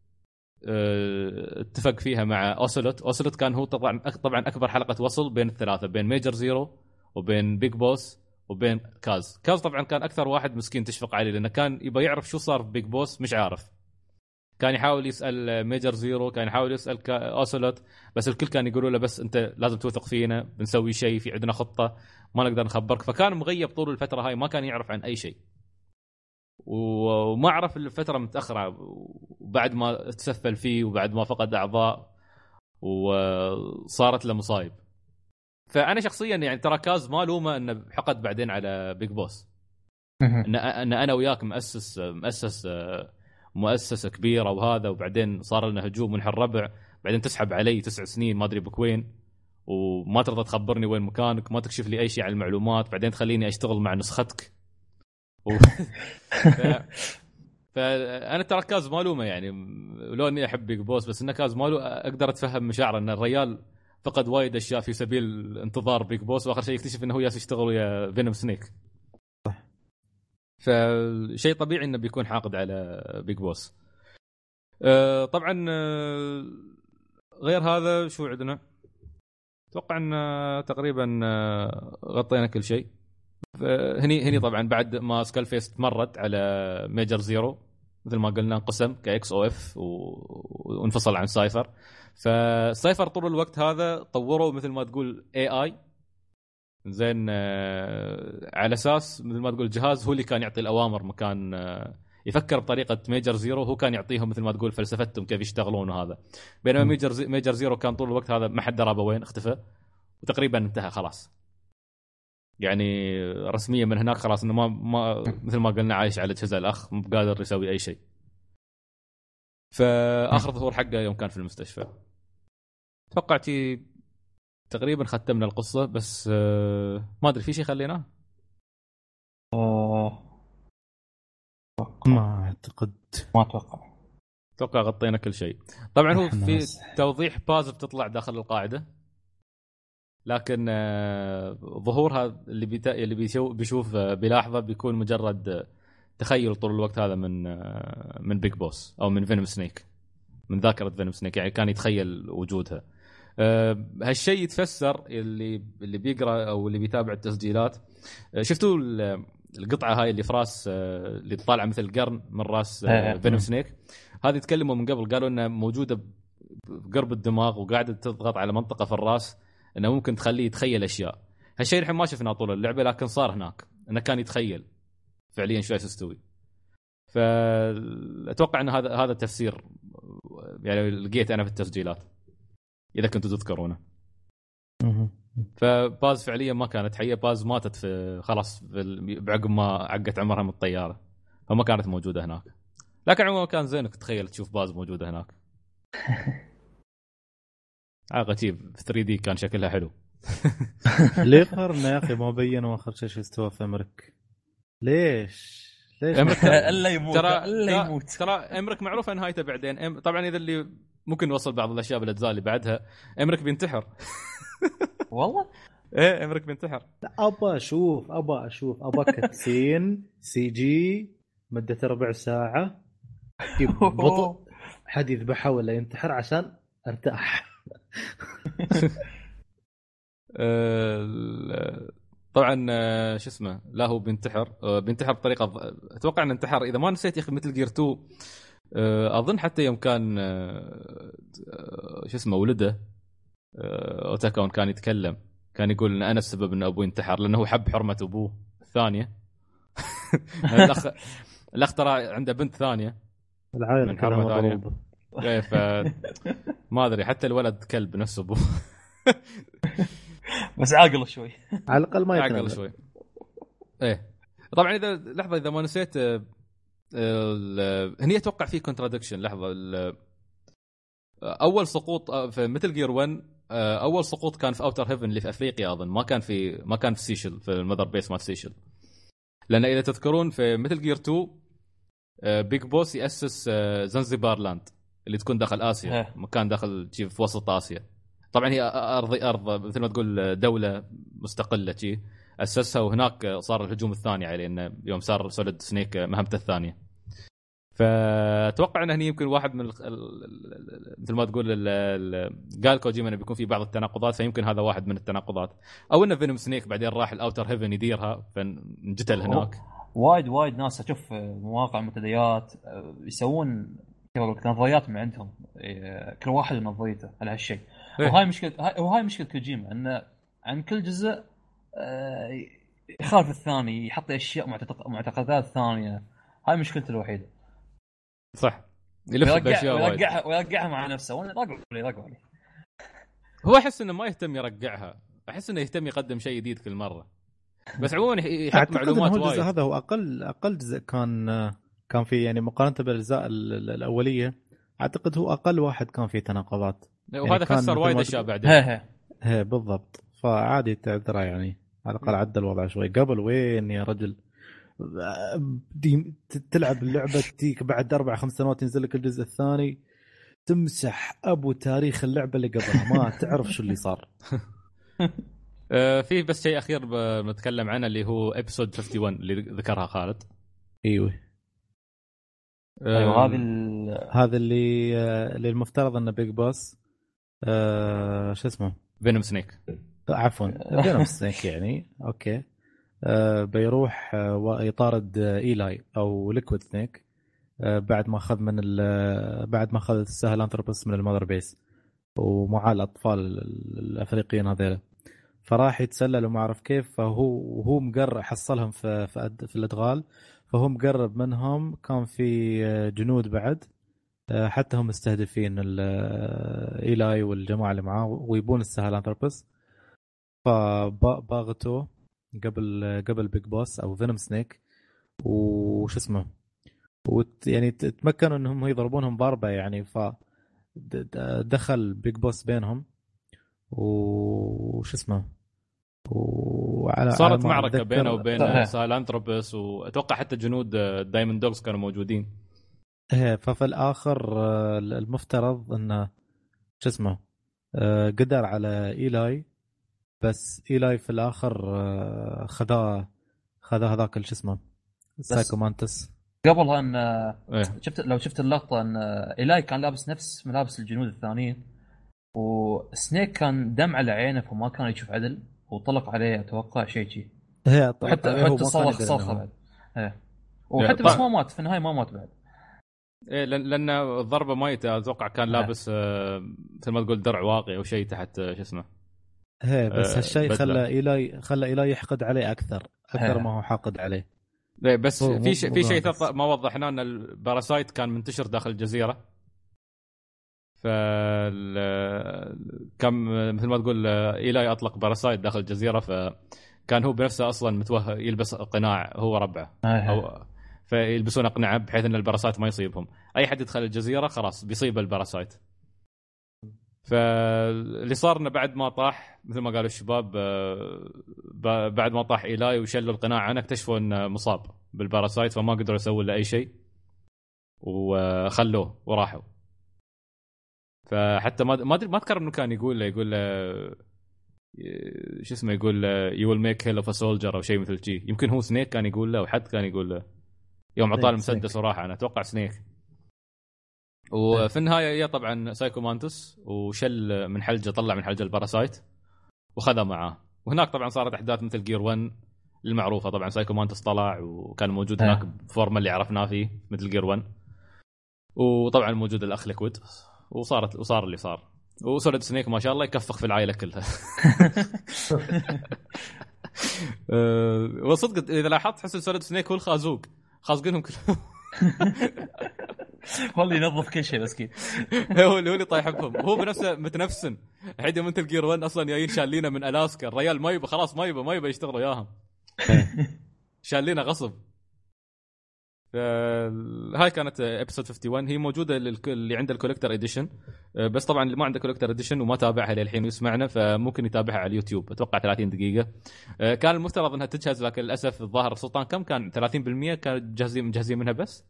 آه، اتفق فيها مع اوسلوت اوسلوت كان هو طبعا طبعا أكبر حلقة وصل بين الثلاثة بين ميجر زيرو وبين بيج بوس وبين كاز كاز طبعا كان أكثر واحد مسكين تشفق عليه لأنه كان يبغى يعرف شو صار في بيج بوس مش عارف. كان يحاول يسأل ميجر زيرو كان يحاول يسأل اوسلوت بس الكل كان يقولوا له بس أنت لازم توثق فينا بنسوي شيء في عندنا خطة ما نقدر نخبرك. فكان مغيب طول الفترة هاي ما كان يعرف عن أي شيء. وما عرف الا فتره متأخرة وبعد ما تسفل فيه وبعد ما فقد أعضاء وصارت له مصايب. فأنا شخصيا يعني ترى كاز ما لومه إنه حقد بعدين على بيج بوس. إن إن أنا وياك مؤسس مؤسس مؤسسة كبيرة وهذا وبعدين صار لنا هجوم ونحن ربع بعدين تسحب علي تسع سنين ما أدري بك وين وما ترضى تخبرني وين مكانك ما تكشف لي أي شيء عن المعلومات. بعدين تخليني أشتغل مع نسختك. ف... فأنا ترى كاز مالومه يعني لو إني أحب بيج بوس بس انه كاز مالومه أقدر أتفهم مشاعره إن الريال فقد وايد أشياء في سبيل انتظار بيج بوس وآخر شيء يكتشف إنه هو يالس يشتغل ويا فينوم سنيك فشيء طبيعي إنه بيكون حاقد على بيج بوس آه، طبعا آه، غير هذا شو عندنا؟ أتوقع إن آه، تقريبا غطينا كل شيء. هني هني طبعا بعد ما سكال فيس تمرد على ميجر زيرو مثل ما قلنا انقسم ك XOF وانفصل عن سايفر فسايفر طول الوقت هذا طوروا مثل ما تقول AI زين آه، على أساس مثل ما تقول الجهاز هو اللي كان يعطي الأوامر مكان آه، يفكر بطريقة ميجر زيرو هو كان يعطيهم مثل ما تقول فلسفتهم كيف يشتغلون وهذا بينما ميجر زي ميجر زيرو كان طول الوقت هذا ما حد درى وين اختفى وتقريبا انتهى خلاص. يعني رسميا من هناك خلاص إنه ما ما مثل ما قلنا عايش على اجهزه الأخ مو قادر يسوي أي شيء. فآخر ظهور حقه يوم كان في المستشفى. توقعتي تقريبا ختمنا القصة بس آه، ما أدري في شيء خليناه؟ آه، ما أعتقد. ما أتوقع. أتوقع غطينا كل شيء. طبعا هو في. توضيح باز بتطلع داخل القاعدة. لكن آه، ظهورها اللي بيتا... اللي بيشوف بيشوف آه، بيلاحظه بيكون مجرد آه، تخيل طول الوقت هذا من من بيج بوس أو من فينوم سنيك من ذاكرة فينوم سنيك يعني كان يتخيل وجودها. هالشيء يتفسر اللي اللي بيقرأ أو اللي بيتابع التسجيلات. شفتوا ال- القطعة هاي اللي في راس اللي طالعة مثل قرن من راس إيه. فينوم سنيك هذه تكلموا من قبل قالوا إنها موجودة بقرب الدماغ وقاعدة تضغط على منطقة في الراس. إنه ممكن تخليه يتخيل أشياء. هالشيء الحين ما شفناه طول اللعبة لكن صار هناك. إنه كان يتخيل. فعليا شو يستوي. فاتوقع إن هذا هذا التفسير يعني لقيت أنا في التسجيلات. إذا كنتوا تذكرونه. فباز فعليا ما كانت حية. باز ماتت في خلاص بعقب ما عقت عمرها من الطيارة. فما كانت موجودة هناك. لكن عموما كان زين إنك تخيل تشوف باز موجودة هناك. شيء في 3D كان شكلها حلو. ليه قارنا يا أخي؟ ما بينوا اخر شيء شو استوى في أمريك. ليش؟ ليش؟ إلا يموت. ترى إلا يموت. ترى أمريك معروفه نهايته بعدين. أم... طبعا إذا اللي ممكن نوصل بعض الأشياء بالأجزاء اللي بعدها. أمريك بينتحر. والله؟ إيه أمريك بينتحر. ابى أشوف ابى أشوف. ابى cutscene CG مدته ربع ساعة. ببطء حد يذبحه ولا ينتحر عشان أرتاح. طبعا آه، شو اسمه لا هو بينتحر. آه، بينتحر بطريقة أتوقع إنه انتحر. إذا ما نسيت يا أخي مثل جير 2 آه، أظن حتى يوم كان شو اسمه ولده اوتاكون كان يتكلم كان يقول إن أنا السبب إن أبوي انتحر لأنه هو حب حرمة أبوه. الثانية الأخ الأخ ترى عنده بنت ثانية. العائلة من كلها حرمة إيه، ف ما أدري حتى الولد كلب نفس أبوه. بس عاقل شوي. على الأقل ما عقل يتنازل شوي. إيه. طبعا إذا لحظة إذا ما نسيت آه، ال- هني أتوقع في contradiction لحظة ال- أول سقوط آه، في مثل جير 1 آه، أول سقوط كان في اوتر هيفن اللي في أفريقيا أظن. ما كان في ما كان في سيشل في ال Mother Base مال سيشل لأن إذا تذكرون في مثل جير 2 آه، بيج بوس يأسس آه، زنزبار لاند اللي تكون داخل آسيا إيه. مكان داخل في وسط آسيا. طبعا هي ارض أرض مثل ما تقول دولة مستقلة شي أسسها وهناك صار الهجوم الثاني عليه إنه يوم صار سوليد سنيك مهمته الثانية. فأتوقع انه هني يمكن واحد من ال- ال- ال- مثل ما تقول ال- ال- قال كوجيما إنه بيكون في بعض التناقضات فيمكن هذا واحد من التناقضات. أو إنه فينوم سنيك بعدين راح الاوتر هيفن يديرها فانقتل هناك وايد وايد ناس أشوف مواقع منتديات آه، يسوون لك نظريات من عندهم. آه، كل واحد ونظريته على هالشيء. إيه. وهاي مشكلة هاي وهاي مشكلة كوجيما انه عن كل جزء آه، يخالف الثاني يحط أشياء معتقد- معتقدات ثانية. هاي مشكلته الوحيدة. صح. يلف بأشياء وايد. ويرجعها ويرجعها مع نفسه. وأنا رقوا لي رقوا لي هو أحس إنه ما يهتم يرجعها. أحس إنه يهتم يقدم شيء جديد كل مرة. بس عموما يحط معلومات هو الجزء وايد. هذا هو أقل أقل جزء كان كان في يعني مقارنة بالأجزاء ال- ال- الأولية أعتقد هو أقل واحد كان فيه تناقضات. وهذا يعني فسر مثل وايد أشياء بعدين. هي هي إيه بالضبط. فعادي تعذره يعني على الأقل عدل الوضع شوي. قبل وين يا رجل؟ دي تلعب اللعبة تجيك بعد أربع خمس سنوات ينزل لك الجزء الثاني. تمسح أبو تاريخ اللعبة اللي قبلها. ما تعرف شو اللي صار. آه، في بس شيء أخير بنتكلم عنه اللي هو episode 51 اللي ذكرها خالد. إيوه. أيوه هذه ال- هذا اللي اللي المفترض إنه بيج بوس آه شو اسمه؟ فينوم سنيك عفوا فينوم سنيك يعني أوكي. آه بيروح آه ويطارد آه إيلاي أو ليكويد سنيك آه بعد ما أخذ من ال- بعد ما أخذ السهل انثروبوس من ال Mother Base ومعاه الأطفال ال- الأفريقيين هذيلا. فراح يتسلل وما أعرف كيف فهو وهو مقرب حصلهم في في الأدغال. فهو مقرب منهم كان في آه، جنود بعد آه، حتى هم مستهدفين آه، إيلاي والجماعة اللي معاه ويبون السهل أنثروبوس. فباغتوه قبل قبل بيج بوس أو فينوم سنيك وش اسمه؟ يعني تمكنوا إنهم يضربونهم ضربة يعني ف دخل Big Boss بينهم. وش اسمه؟ وعلى صارت معركة بينه وبين إيه. Sahelanthropus وأتوقع حتى جنود Diamond Dogs كانوا موجودين. إيه ففي الآخر آه، المفترض إنه شو اسمه آه، قدر على Eli بس Eli في الآخر آه، خذاه خذاه هذاك شو اسمه Psycho Mantis قبلها أن إيه. شفت لو شفت اللقطة إن Eli كان لابس نفس ملابس الجنود الثانيين و Snake كان دم على عينه فما كان يشوف عدل. وطلق عليه أتوقع شيء شي هي وحتى هو ما حتى كان صرخ صرخه بعد إيه وحتى طبعاً. بس ما مات في النهاية ما مات بعد إيه لأن الضربه ميتة أتوقع كان. لابس آه، مثل ما تقول درع واقي أو شيء تحت آه، شو اسمه هي بس آه، هالشيء. خلى Eli خلى Eli يحقد عليه أكثر أكثر إيه. ما هو حاقد عليه إيه بس في شيء في شيء ما وضحناه أن ال parasite كان منتشر داخل الجزيرة ف كم مثل ما تقول آه، Eli أطلق parasite داخل الجزيرة فكان هو بنفسه أصلا متوه يلبس قناع هو ربعه. إيه. أو فيلبسون أقنعة بحيث إن ال parasite ما يصيبهم. أي حد يدخل الجزيرة خلاص بيصيب ال parasite. فاللي صار إنه بعد ما طاح مثل ما قالوا الشباب آه، بعد ما طاح Eli وشلوا القناع عنه اكتشفوا إنه مصاب بال parasite فما قدروا يسوون له أي شيء وخلوه وراحوا. فحتى ما ما ادري ما أذكر إنه كان يقول له يقول له شو اسمه يقول you will make hell of a soldier أو شيء مثل شيء يمكن هو Snake كان يقول له أو حد كان يقول له. يوم اعطاه Snake، المسدس. وراح أنا أتوقع Snake وفي النهاية يا طبعا Psycho Mantis وشل من حلجة طلع من حلجة ال parasite وخذه معاه. وهناك طبعا صارت أحداث Metal Gear 1 المعروفة. طبعا Psycho Mantis طلع وكان موجود. هناك ب form ه اللي عرفناه فيه Metal Gear 1 وطبعا موجود الأخ Liquid وصارت وصار اللي صار. و Solid Snake ما شاء الله يكفخ في العائلة كلها. أه، وصدق إذا لاحظت تحس Solid Snake هو الخازوق. خازقينهم كلهم. هو اللي ينظف كل شيء مسكين. هو اللي هو اللي طايح بهم هو بنفسه متنفسن. الحين يوم انت Gear 1 أصلا جايين شالينه من ألاسكا. الريال ما يبى خلاص ما يبى ما يبى يشتغل وياهم. شالينه غصب. هاي كانت episode 51 هي موجودة اللي عنده ال collector edition بس طبعا اللي ما عنده collector edition وما تابعها للحين ويسمعنا فممكن يتابعها على اليوتيوب. أتوقع 30 دقيقة. آه، كان المفترض إنها تجهز لكن للأسف الظاهر سلطان كم كان؟ 30% كانوا مجهزين مجهزين منها بس؟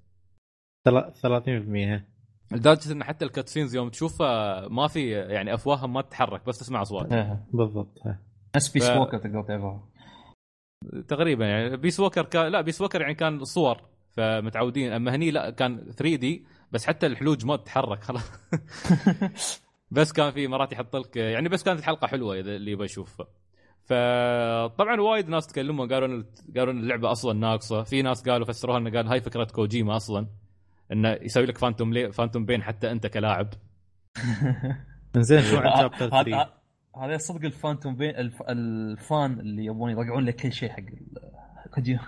تلا- 30% لدرجة إن حتى ال cutscenes يوم تشوفها ما في يعني افواههم ما تتحرك بس تسمع أصوات. إيه. بالضبط. نفس Peace ف- Walker تقدر تعرفها تقريبا يعني Peace Walker كان لا Peace Walker يعني كان صور. فمتعودين. أما هني لا كان 3D بس حتى الحلوج ما تتحرك خلاص. بس كان في مرات يحط لك يعني بس كانت الحلقة حلوة إذا اللي يبغى يشوفها فطبعا وايد ناس تكلموا قالوا قالوا إن اللعبة أصلا ناقصة. في ناس قالوا فسروها إنه قال هاي فكرة كوجيما أصلا. إنه يسوي لك Phantom لي... Phantom Pain حتى أنت كلاعب. زين شو عن هذا- chapter 3 هذا- صدق ال Phantom Pain الف... ال fan اللي يبون يرجعون لك كل شيء حق كوجيما.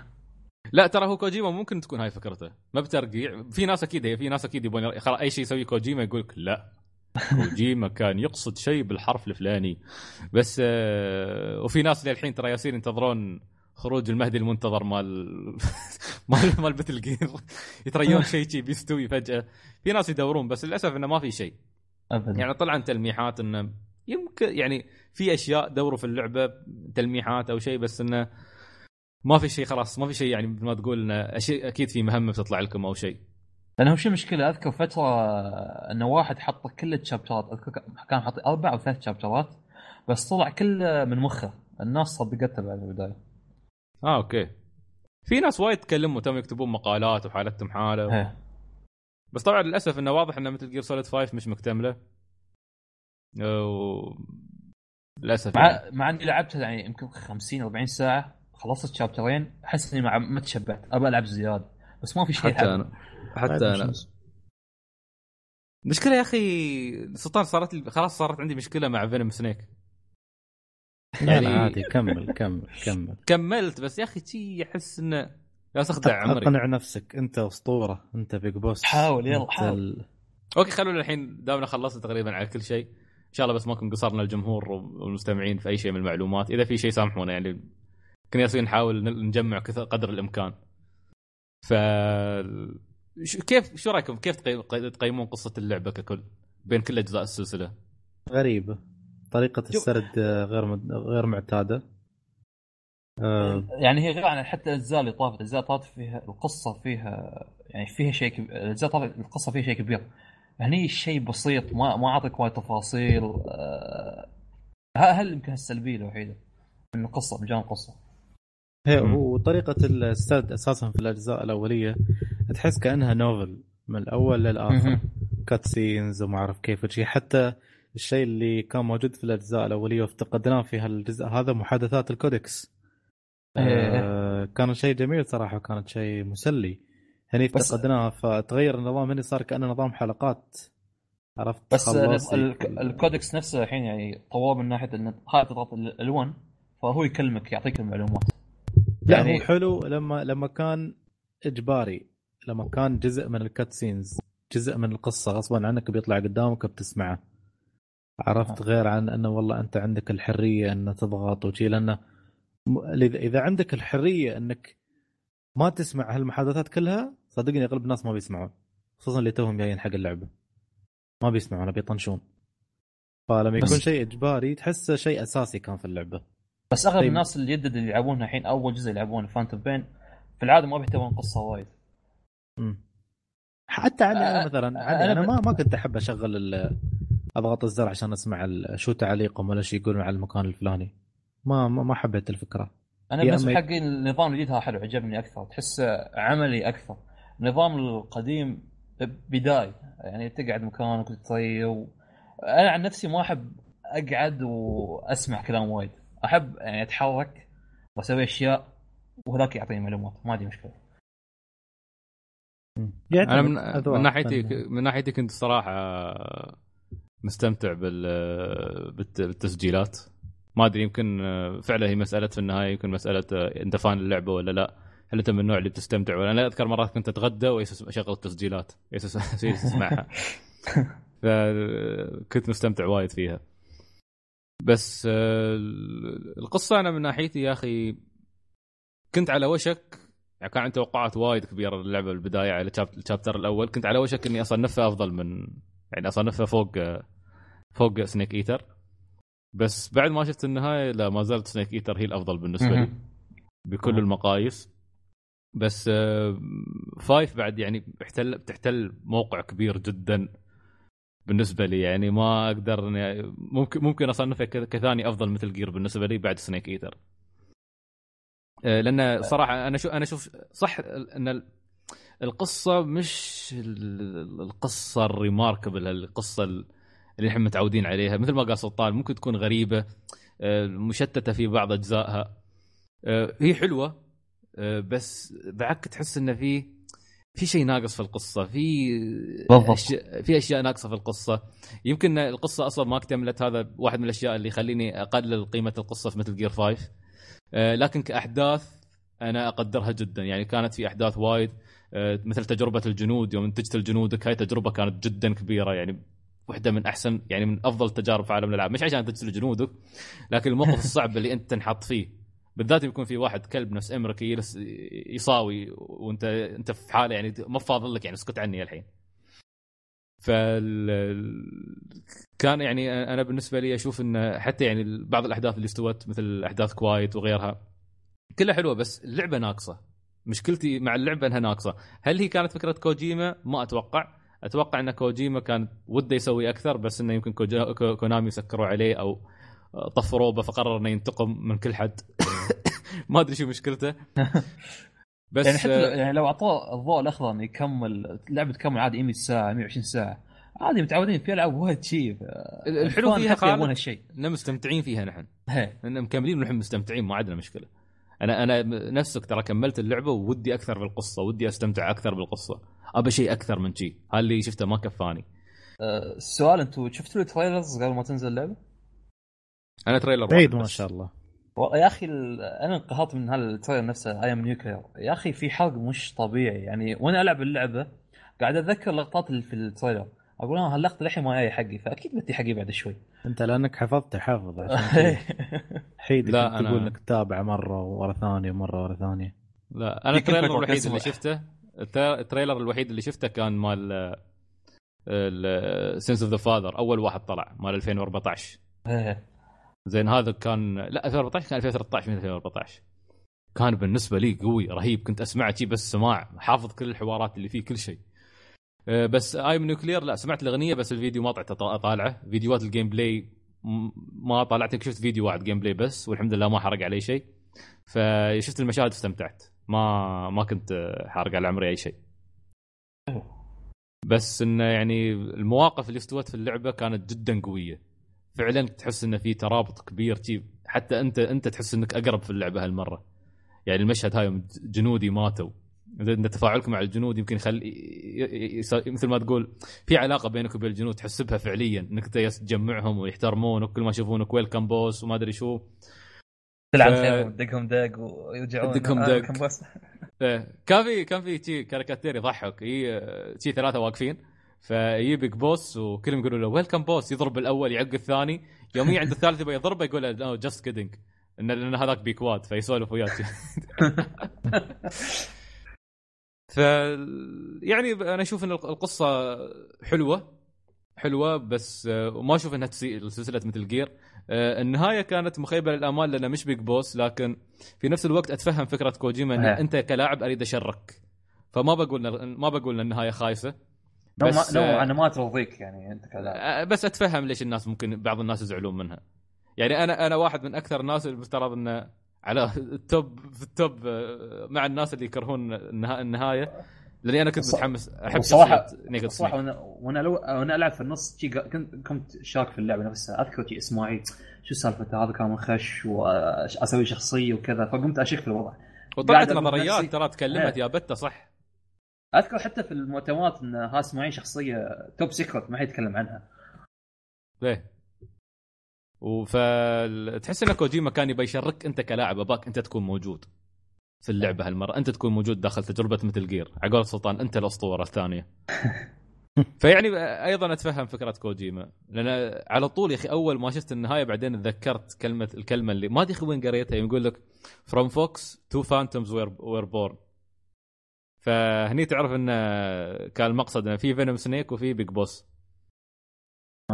لا ترى هو كوجيما ممكن تكون هاي فكرته. ما بترقيع في ناس أكيد هي في ناس أكيد يبون خلاص أي شيء يسوي كوجيما يقول لك لا. كوجيما كان يقصد شيء بالحرف الفلاني. بس آه وفي ناس للحين ترى ياسين ينتظرون خروج المهدي المنتظر مال مال مال باتل جير يتريون شيء شي بيستوي فجأة. في ناس يدورون بس للأسف إنه ما في شيء. ابدا. يعني طلع تلميحات إنه يمكن يعني في أشياء دوروا في اللعبة تلميحات أو شيء بس إنه ما في شيء خلاص ما في شيء يعني مثل ما تقول أكيد في مهمة بتطلع لكم أو شيء. لأنه شو المشكلة أذكر فترة انه واحد حط كل ال chapter ات أذكر كان حاط أربع أو ثلاث chapter ات بس طلع كله من مخه. الناس صدقته بعد البداية. آه okay. في ناس وايد تكلموا تم يكتبون مقالات وحالتهم حالة. إيه. بس طبعا للأسف إنه واضح إنه Metal Gear Solid 5 مش مكتملة. و... للأسف يعني. مع مع إني لعبتها يعني يمكن 50 40 ساعة. خلصت chapter ين أحس إني مع ما تشبعت. ابى ألعب زياده بس ما في شيء حتى. أنا. حتى أنا. المشكلة يا أخي سلطان صارت لي خلاص صارت عندي مشكلة مع Venom Snake لا يعني- لا عادي كمل كمل كمل. كملت بس يا أخي شي أحس إنه لا تخدع عمري. اقنع نفسك أنت أسطورة أنت Big Boss حاول، يلا، حاول. ال- okay خلونا الحين دامنا خلصنا تقريبا على كل شيء. إن شاء الله بس ما نكون قصرنا الجمهور والمستمعين في أي شيء من المعلومات. إذا في شيء سامحونا يعني كنا ياسين نحاول نجمع كثر قدر الإمكان. ف ش- كيف شو رأيكم؟ كيف تقي- تقيمون قصة اللعبة ككل؟ بين كل أجزاء السلسلة. غريبة. طريقة السرد غير مد- غير معتادة. آه، يعني هي غير عن حتى الأجزاء اللي طافت. الأجزاء اللي طافت فيها القصة فيها يعني فيها شيء كب... الأجزاء طافت القصة فيها شيء كبير. هني شيء بسيط ما ما أعطيك وايد تفاصيل. آه، ه- هل يمكن السلبيه الوحيدة؟ من القصة من جانب القصة. هي مم. وطريقة السرد أساسا في الأجزاء الأولية تحس كأنها novel من الأول للآخر. مهم. cutscenes وما أعرف كيف وشي. حتى الشيء اللي كان موجود في الأجزاء الأولية وافتقدناه في هالجزء هذا محادثات ال codecs. إيه. آه كان شيء جميل صراحة وكانت شيء مسلي. هني بس- افتقدناه فتغير النظام. هني صار كأنه نظام حلقات. عرفت؟ بس ال codecs نفسه الحين يعني طواه من ناحية إن هاي تضغط L1 فهو يكلمك يعطيك المعلومات. يعني- هو حلو لما لما كان إجباري لما كان جزء من ال cutscenes جزء من القصة غصبا عنك بيطلع قدامك بتسمعه عرفت آه. غير عن إنه والله أنت عندك الحرية ان تضغط وشي لأنه إذا عندك الحرية إنك ما تسمع هالمحادثات كلها صدقني أغلب الناس ما بيسمعون خصوصا اللي توهم جايين حق اللعبة. ما بيسمعون بيطنشون فلما يكون شيء إجباري تحسه شيء أساسي كان في اللعبة. بس أغلب طيب. الناس اللي يدد اللي يلعبونها الحين أول جزء يلعبونه فانتوم بين في العادة ما بيحتوون قصة وايد. حتى عني أنا أ- مثلا أنا عني أنا ما ما كنت أحب أشغل أضغط الزر عشان أسمع شو تعليقهم ولا شيء يقولون على المكان الفلاني. ما ما, حبيت الفكرة. أنا بالنسبة حقي النظام الجديد حلو عجبني أكثر تحسه عملي أكثر. النظام القديم بداي يعني تقعد مكانك وتطير و... أنا عن نفسي ما أحب أقعد وأسمع كلام وايد. أحب يعني اتحرك وأسوي أشياء وهذاك يعطيني معلومات. ما عندي مشكلة. أنا من, من ناحيتي. من ناحيتي كنت صراحة مستمتع بال بالت- بالتسجيلات. ما أدري يمكن فعلا هي مسألة في النهاية يمكن مسألة أنت فان اللعبه ولا لا. هل أنت من النوع اللي بتستمتع؟ ولا أنا أذكر مرات كنت أتغدى واشغل التسجيلات. اسمعها فكنت مستمتع وايد فيها. بس آه، القصة أنا من ناحيتي يا أخي كنت على وشك. يعني كان عندي توقعات وايد كبيرة للعبة بالبداية على ال chap- ال chapter الأول. كنت على وشك إني أصنفها أفضل من يعني أصنفها فوق فوق Snake Eater بس بعد ما شفت النهاية لا ما زالت Snake Eater هي الأفضل بالنسبة لي. بكل. المقاييس. بس آه، five بعد يعني بتحتل بتحتل موقع كبير جدا. بالنسبة لي يعني ما أقدر ممكن ممكن اصنفها ك- كثاني أفضل Metal Gear بالنسبة لي بعد Snake Eater آه، لأن صراحة أنا شو أنا أشوف صح إن ال- القصة مش ال- القصة ال remarkable القصة ال- اللي إحنا متعودين عليها. مثل ما قال سلطان ممكن تكون غريبة آه، مشتتة في بعض أجزائها. آه، هي حلوة بس بعك تحس انه في في شيء ناقص في القصة في. أشياء في أشياء ناقصة في القصة. يمكن القصة أصلا ما اكتملت هذا واحد من الأشياء اللي يخليني أقلل قيمة القصة في مثل جير 5 آه، لكن كأحداث أنا أقدرها جدا. يعني كانت في أحداث وايد آه، مثل تجربة الجنود يوم انتجت الجنودك هاي تجربة كانت جدا كبيرة. يعني واحدة من أحسن يعني من أفضل التجارب في عالم الألعاب. مش عشان تجلس جنودك لكن الموقف الصعب اللي أنت تنحط فيه. بالذات يكون في واحد كلب نفس إمرك يصاوي وانت انت في حالة يعني ما فاضل لك يعني اسكت عني الحين. فال كان يعني أنا بالنسبة لي أشوف إن حتى يعني بعض الأحداث اللي استوت مثل أحداث Quiet وغيرها كلها حلوة بس اللعبة ناقصة. مشكلتي مع اللعبة إنها ناقصة. هل هي كانت فكرة كوجيما؟ ما أتوقع. أتوقع إن كوجيما كان وده يسوي أكثر بس إنه يمكن كونامي سكروا عليه أو طفروا به فقرر إنه ينتقم من كل حد. ما أدري شو مشكلته. بس يعني حتى آه، لو- يعني لو اعطوه الضوء الأخضر إنه يكمل اللعبه تكمل عادي 100 ساعه 120 ساعة. عادي متعودين في ألعاب وايد شيء. الحلو فيها يبون خالد هالشيء. ان مستمتعين فيها نحن. ان مكملين ونحن مستمتعين ما عندنا مشكلة. أنا أنا نفسك ترى كملت اللعبة وودي أكثر بالقصة ودي أستمتع أكثر بالقصة. أبى شيء أكثر من شيء هذا اللي شفته ما كفاني. آه، السؤال أنتم شفتوا ال trailers قبل ما تنزل اللعبة؟ أنا trailer بعيد واحد ما. شاء الله. يا أخي ال- أنا انقهرت من هال trailer نفسه أيام Nuclear يا أخي في حرق مش طبيعي. يعني وأنا ألعب اللعبة قاعد اتذكر لقطات اللي في ال trailer. أقول آه هاللقطة الحين ما جاي حقي فأكيد بدي حقي بعد شوي. أنت لأنك حفظت حافظ عشان حيدك لا، أنا- تقول لك تتابع مرة ورا ثانية ومرة ورا ثانية. لا أنا ال trailer الوحيد. اللي شفته ال tr- ال trailer الوحيد اللي شفته كان مال Sins of the Father أول واحد طلع مال 2014 إيه. زين هذا كان لا 2014 كان 2013 من 2014 كان بالنسبة لي قوي رهيب كنت اسمعه شي بس سماع حافظ كل الحوارات اللي فيه كل شيء. آه، بس أيام Nuclear لا سمعت الأغنية بس الفيديو ما طلعت اطالعه فيديوهات ال gameplay ما طلعت شفت فيديو واحد gameplay بس والحمد لله ما حرق علي شيء. فشفت المشاهد استمتعت ما ما كنت حارق على عمري أي شيء. بس إنه يعني المواقف اللي استوت في اللعبة كانت جدا قوية. فعلا تحس إنه في ترابط كبير جي حتى أنت أنت تحس إنك أقرب في اللعبة هالمرة. يعني المشهد هاي جنودي ماتوا. إن تفاعلك مع الجنود يمكن يخلي مثل ما تقول في علاقة بينك وبين الجنود تحس بها فعليا إنك تجمعهم ويحترمونك كل ما يشوفونك welcome boss وما أدري شو. تلعب ف- دق ويرجعون. تدقهم آه، دق. بس إيه، كان في كان في كاريكاتير يضحك. هي شي ثلاثة واقفين. فيجي Big Boss وكلهم يقولوا له welcome boss يضرب الأول يعق الثاني. يوم يجي عند الثالث يبغى يضربه يقول له just kidding ان لأن هذاك بيكواد فيسولف وياه شي. ف يعني أنا أشوف إن القصة حلوة حلوة بس آه، وما أشوف إنها تسيء لسلسلة مثل جير النهاية كانت مخيبة للامال لأنه مش بيج بوس لكن في نفس الوقت أتفهم فكرة كوجيما إن. أنت كلاعب أريد أشرك. فما بقول ما بقول إن النهاية خايسة. بس، ما نوع آه، أنا ما ترضيك يعني انت كذا آه، بس أتفهم ليش الناس ممكن بعض الناس يزعلون منها. يعني أنا أنا واحد من أكثر الناس اللي المفترض إنه على ال top في ال top آه، مع الناس اللي يكرهون النها- النهاية لأني أنا كنت متحمس أحب الصراحه Snake. وأنا وأنا لو وأنا ألعب في النص كنت كنت شاك في اللعبة نفسها. أذكر شي Ishmael شو سالفته هذا كان منخش واسوي شخصية وكذا فقمت أشك في الوضع. وطلعت نظريات ترى تكلمت إيه. يا بته صح؟ أذكر حتى في المؤتمرات إن ها اسماعيل شخصية توب سيكرت ما حد يتكلم عنها. ليه؟ وفتحس إن كوجيما كان يبي يشرك أنت كلاعب أباك أنت تكون موجود في اللعبة هالمرة. أنت تكون موجود داخل تجربة مثل جير. عقول سلطان أنت الأسطورة الثانية. فيعني أيضا أتفهم فكرة كوجيما. لأن على طول يا أخي أول ما شفت النهاية بعدين تذكرت كلمه الكلمة اللي ما أدري وين قريتها يقول لك from FOX two phantoms were born فهني تعرف انه كان المقصد انه في Venom Snake وفي Big Boss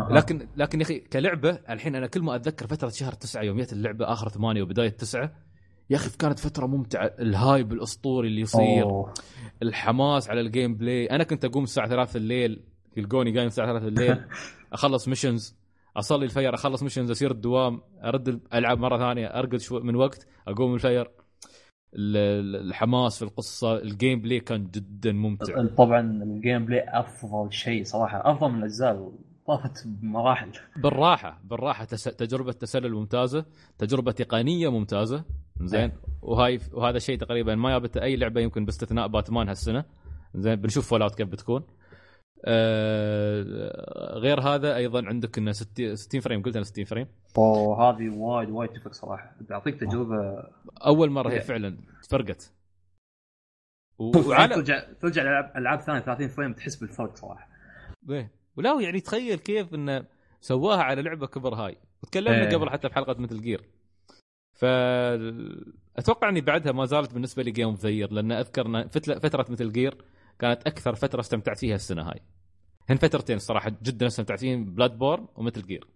لكن لكن يا أخي كلعبة الحين أنا كل ما أتذكر فترة شهر تسعة يوم جت اللعبة آخر ثمانية وبداية تسعة يا أخي كانت فترة ممتعة. ال hype الأسطوري اللي يصير أوه. الحماس على ال gameplay أنا كنت أقوم الساعة 3 الليل يلقوني قايم الساعة 3 الليل أخلص missions أصلي الفير أخلص missions اسير الدوام أرد العب مرة ثانية أرقد شوي من وقت أقوم الفير ال- ال- الحماس في القصة ال gameplay كان جدا ممتع. طبعا ال gameplay أفضل شيء صراحة أفضل من الأجزاء طافت بمراحل. بالراحة بالراحة تس... تجربة تسلل ممتازة تجربة تقنية ممتازة زين. وهاي وهذا الشيء تقريبا ما جابته أي لعبة يمكن باستثناء باتمان هالسنة زين. بنشوف Fallout كيف بتكون. آه غير هذا أيضا عندك إنه 60 60 frame. قلت أنا 60 frame. وهذه وايد وايد تفرق صراحة. تعطيك تجربة أول مرة هي إيه. فعلا فرقت وعلى ترجع ترجع العاب ألعاب ثانية 30 frame تحس بالفرق صراحة. إيه. ولا يعني تخيل كيف إنه سواها على لعبة كبر هاي. وتكلمنا إيه. قبل حتى في حلقة Metal Gear ف أتوقع إني بعدها ما زالت بالنسبة لي game of لأن أذكر فترة Metal Gear كانت أكثر فترة استمتعت فيها السنة هاي. هن فترتين الصراحه جدا استمتعت فيهم Bloodborne و Metal Gear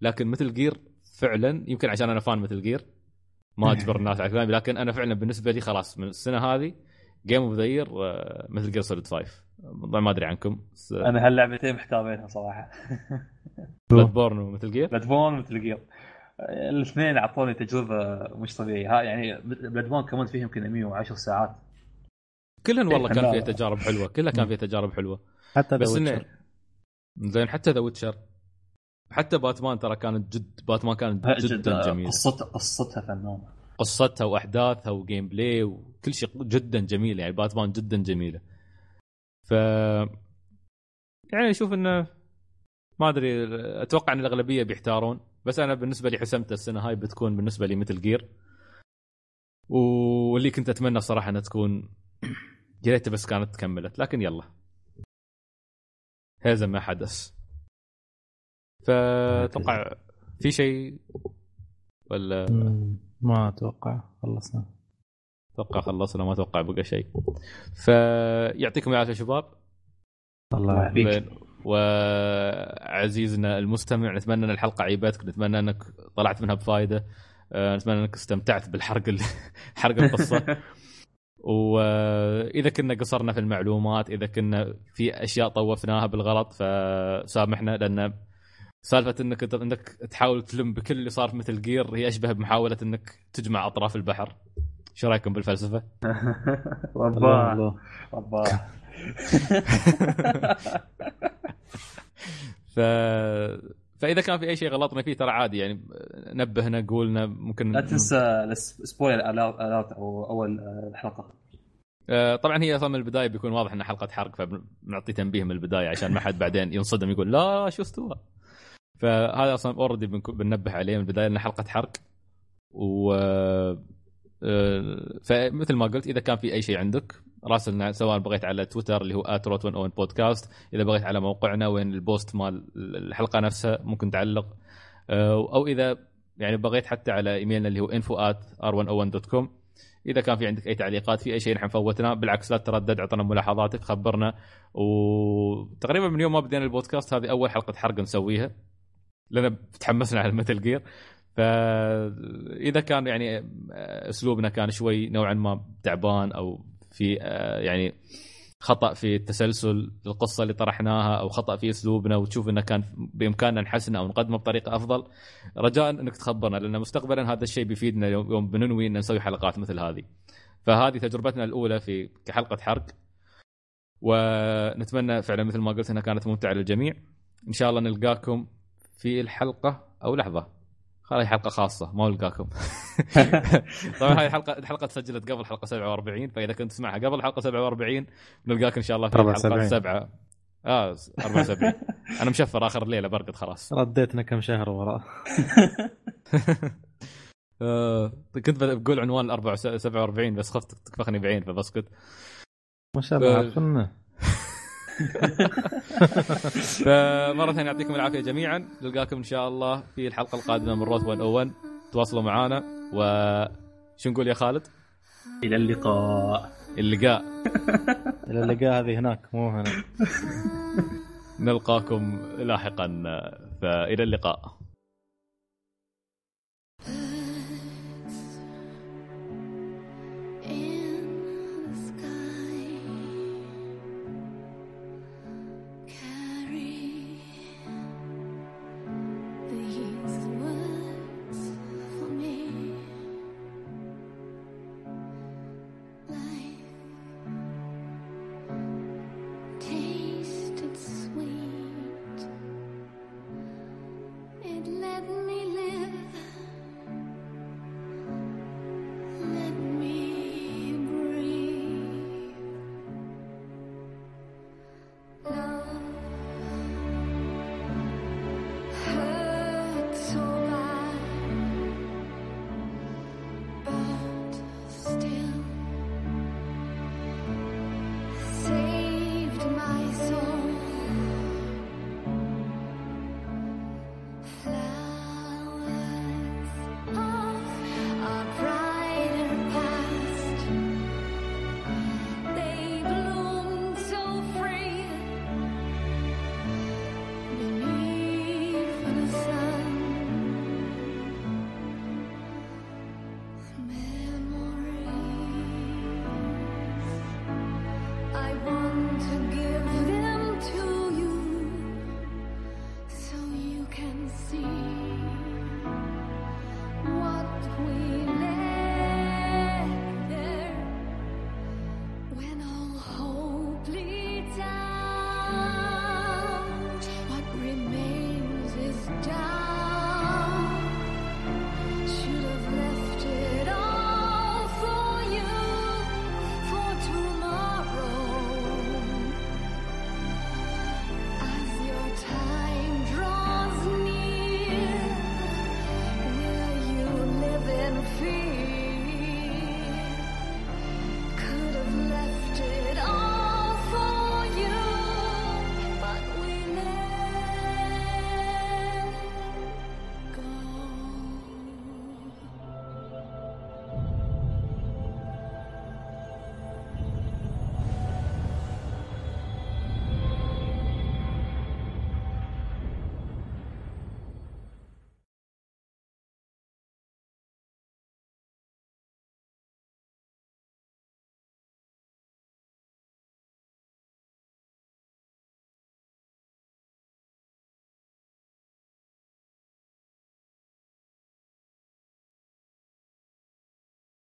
لكن Metal Gear فعلا يمكن عشان أنا fan Metal Gear ما أجبر الناس على كلامي لكن أنا فعلا بالنسبة لي خلاص من السنة هذه game of the year Metal Gear Solid 5 طبعا ما أدري عنكم بس أنا هاللعبتين محتاجينها صراحة. Bloodborne و Metal Gear Bloodborne Metal Gear الاثنين أعطوني تجربة مش طبيعية. يعني Bloodborne كمان فيهم يمكن 110 ساعات. كلهن والله كان. فيها تجارب حلوة كلها كان فيها تجارب حلوة. حتى ذا بس إنه Witcher. زين حتى ذا Witcher حتى باتمان ترى كانت جد باتمان كانت جدا جميلة. قصتها قصتها فنانة. قصتها وأحداثها و gameplay وكل شيء جدا جميل يعني باتمان جدا جميلة. ف يعني أشوف إنه ما أدري أتوقع إن الأغلبية بيحتارون. بس أنا بالنسبة لي حسمت السنة هاي بتكون بالنسبة لي Metal Gear واللي كنت أتمنى صراحة إنها تكون يا ريت بس كانت كملت لكن يلا. هذا ما حدث. فأتوقع في شيء؟ ولا ما أتوقع خلصنا. أتوقع خلصنا ما أتوقع بقى شيء. فيعطيكم العافية شباب. الله يعافيك. وعزيزنا المستمع نتمنى إن الحلقة عيبتك نتمنى إنك طلعت منها بفائده آه، نتمنى إنك استمتعت بالحرق ال- حرق القصة. وإذا كنا قصرنا في المعلومات إذا كنا في أشياء طوفناها بالغلط فسامحنا لأن سالفة إنك إنك تحاول تلم بكل اللي صار في مثل جير هي أشبه بمحاولة إنك تجمع أطراف البحر. شو رأيكم بالفلسفة؟ الله رباه الله. رباه ف فإذا كان في أي شيء غلطنا فيه ترى عادي يعني نبهنا قولنا ممكن لا تنسى spoiler alert أو أول آه، الحلقة. آه، طبعا هي أصلا من البداية بيكون واضح انها حلقة حرق فبنعطي تنبيه من البداية عشان ما حد بعدين ينصدم يقول لا شو استوى؟ فهذا أصلا already بننبه عليه من البداية انها حلقة حرق. و آه، فمثل ما قلت إذا كان في أي شيء عندك راسلنا سواء بغيت على تويتر اللي هو at Route One Podcast إذا بغيت على موقعنا وين ال post مال الحلقة نفسها ممكن تعلق. آه، أو إذا يعني بغيت حتى على إيميلنا اللي هو info at r101.com إذا كان في عندك أي تعليقات في أي شيء نحن فوتناه بالعكس لا تردد أعطنا ملاحظاتك خبرنا. وتقريبا من يوم ما بدينا البودكاست هذه أول حلقة حرق نسويها لأن تحمسنا على المثل جير فإذا كان يعني أسلوبنا كان شوي نوعا ما تعبان أو في آه، يعني خطأ في التسلسل القصة اللي طرحناها أو خطأ في أسلوبنا وتشوف إنه كان بإمكاننا نحسنه أو نقدمه بطريقة أفضل. رجاء أنك تخبرنا لأن مستقبلا هذا الشيء بيفيدنا يوم بننوي ان نسوي حلقات مثل هذه. فهذه تجربتنا الأولى في كحلقه حرق. ونتمنى فعلا مثل ما قلت إنها كانت ممتعة للجميع. إن شاء الله نلقاكم في الحلقة أو لحظة. هذه حلقة خاصة ما نلقاكم طبعا هذه الحلقة الحلقة تسجلت قبل حلقة 47 فإذا كنت تسمعها قبل حلقة 47 نلقاك إن شاء الله في حلقة 74. 7 آه 74 أنا مشفر آخر الليلة برقد خلاص. رديتنا كم شهر وراء آه كنت بقول عنوان ال 47 بس خفت تكفخني بعين فبسكت. ما شاء الله آه. فمرة ثانية يعطيكم العافية جميعا. نلقاكم إن شاء الله في الحلقة القادمة من روث 101 تواصلوا معنا و شو نقول يا خالد؟ إلى اللقاء. اللقاء. إلى اللقاء هذه هناك مو هنا. نلقاكم لاحقا. فإلى اللقاء.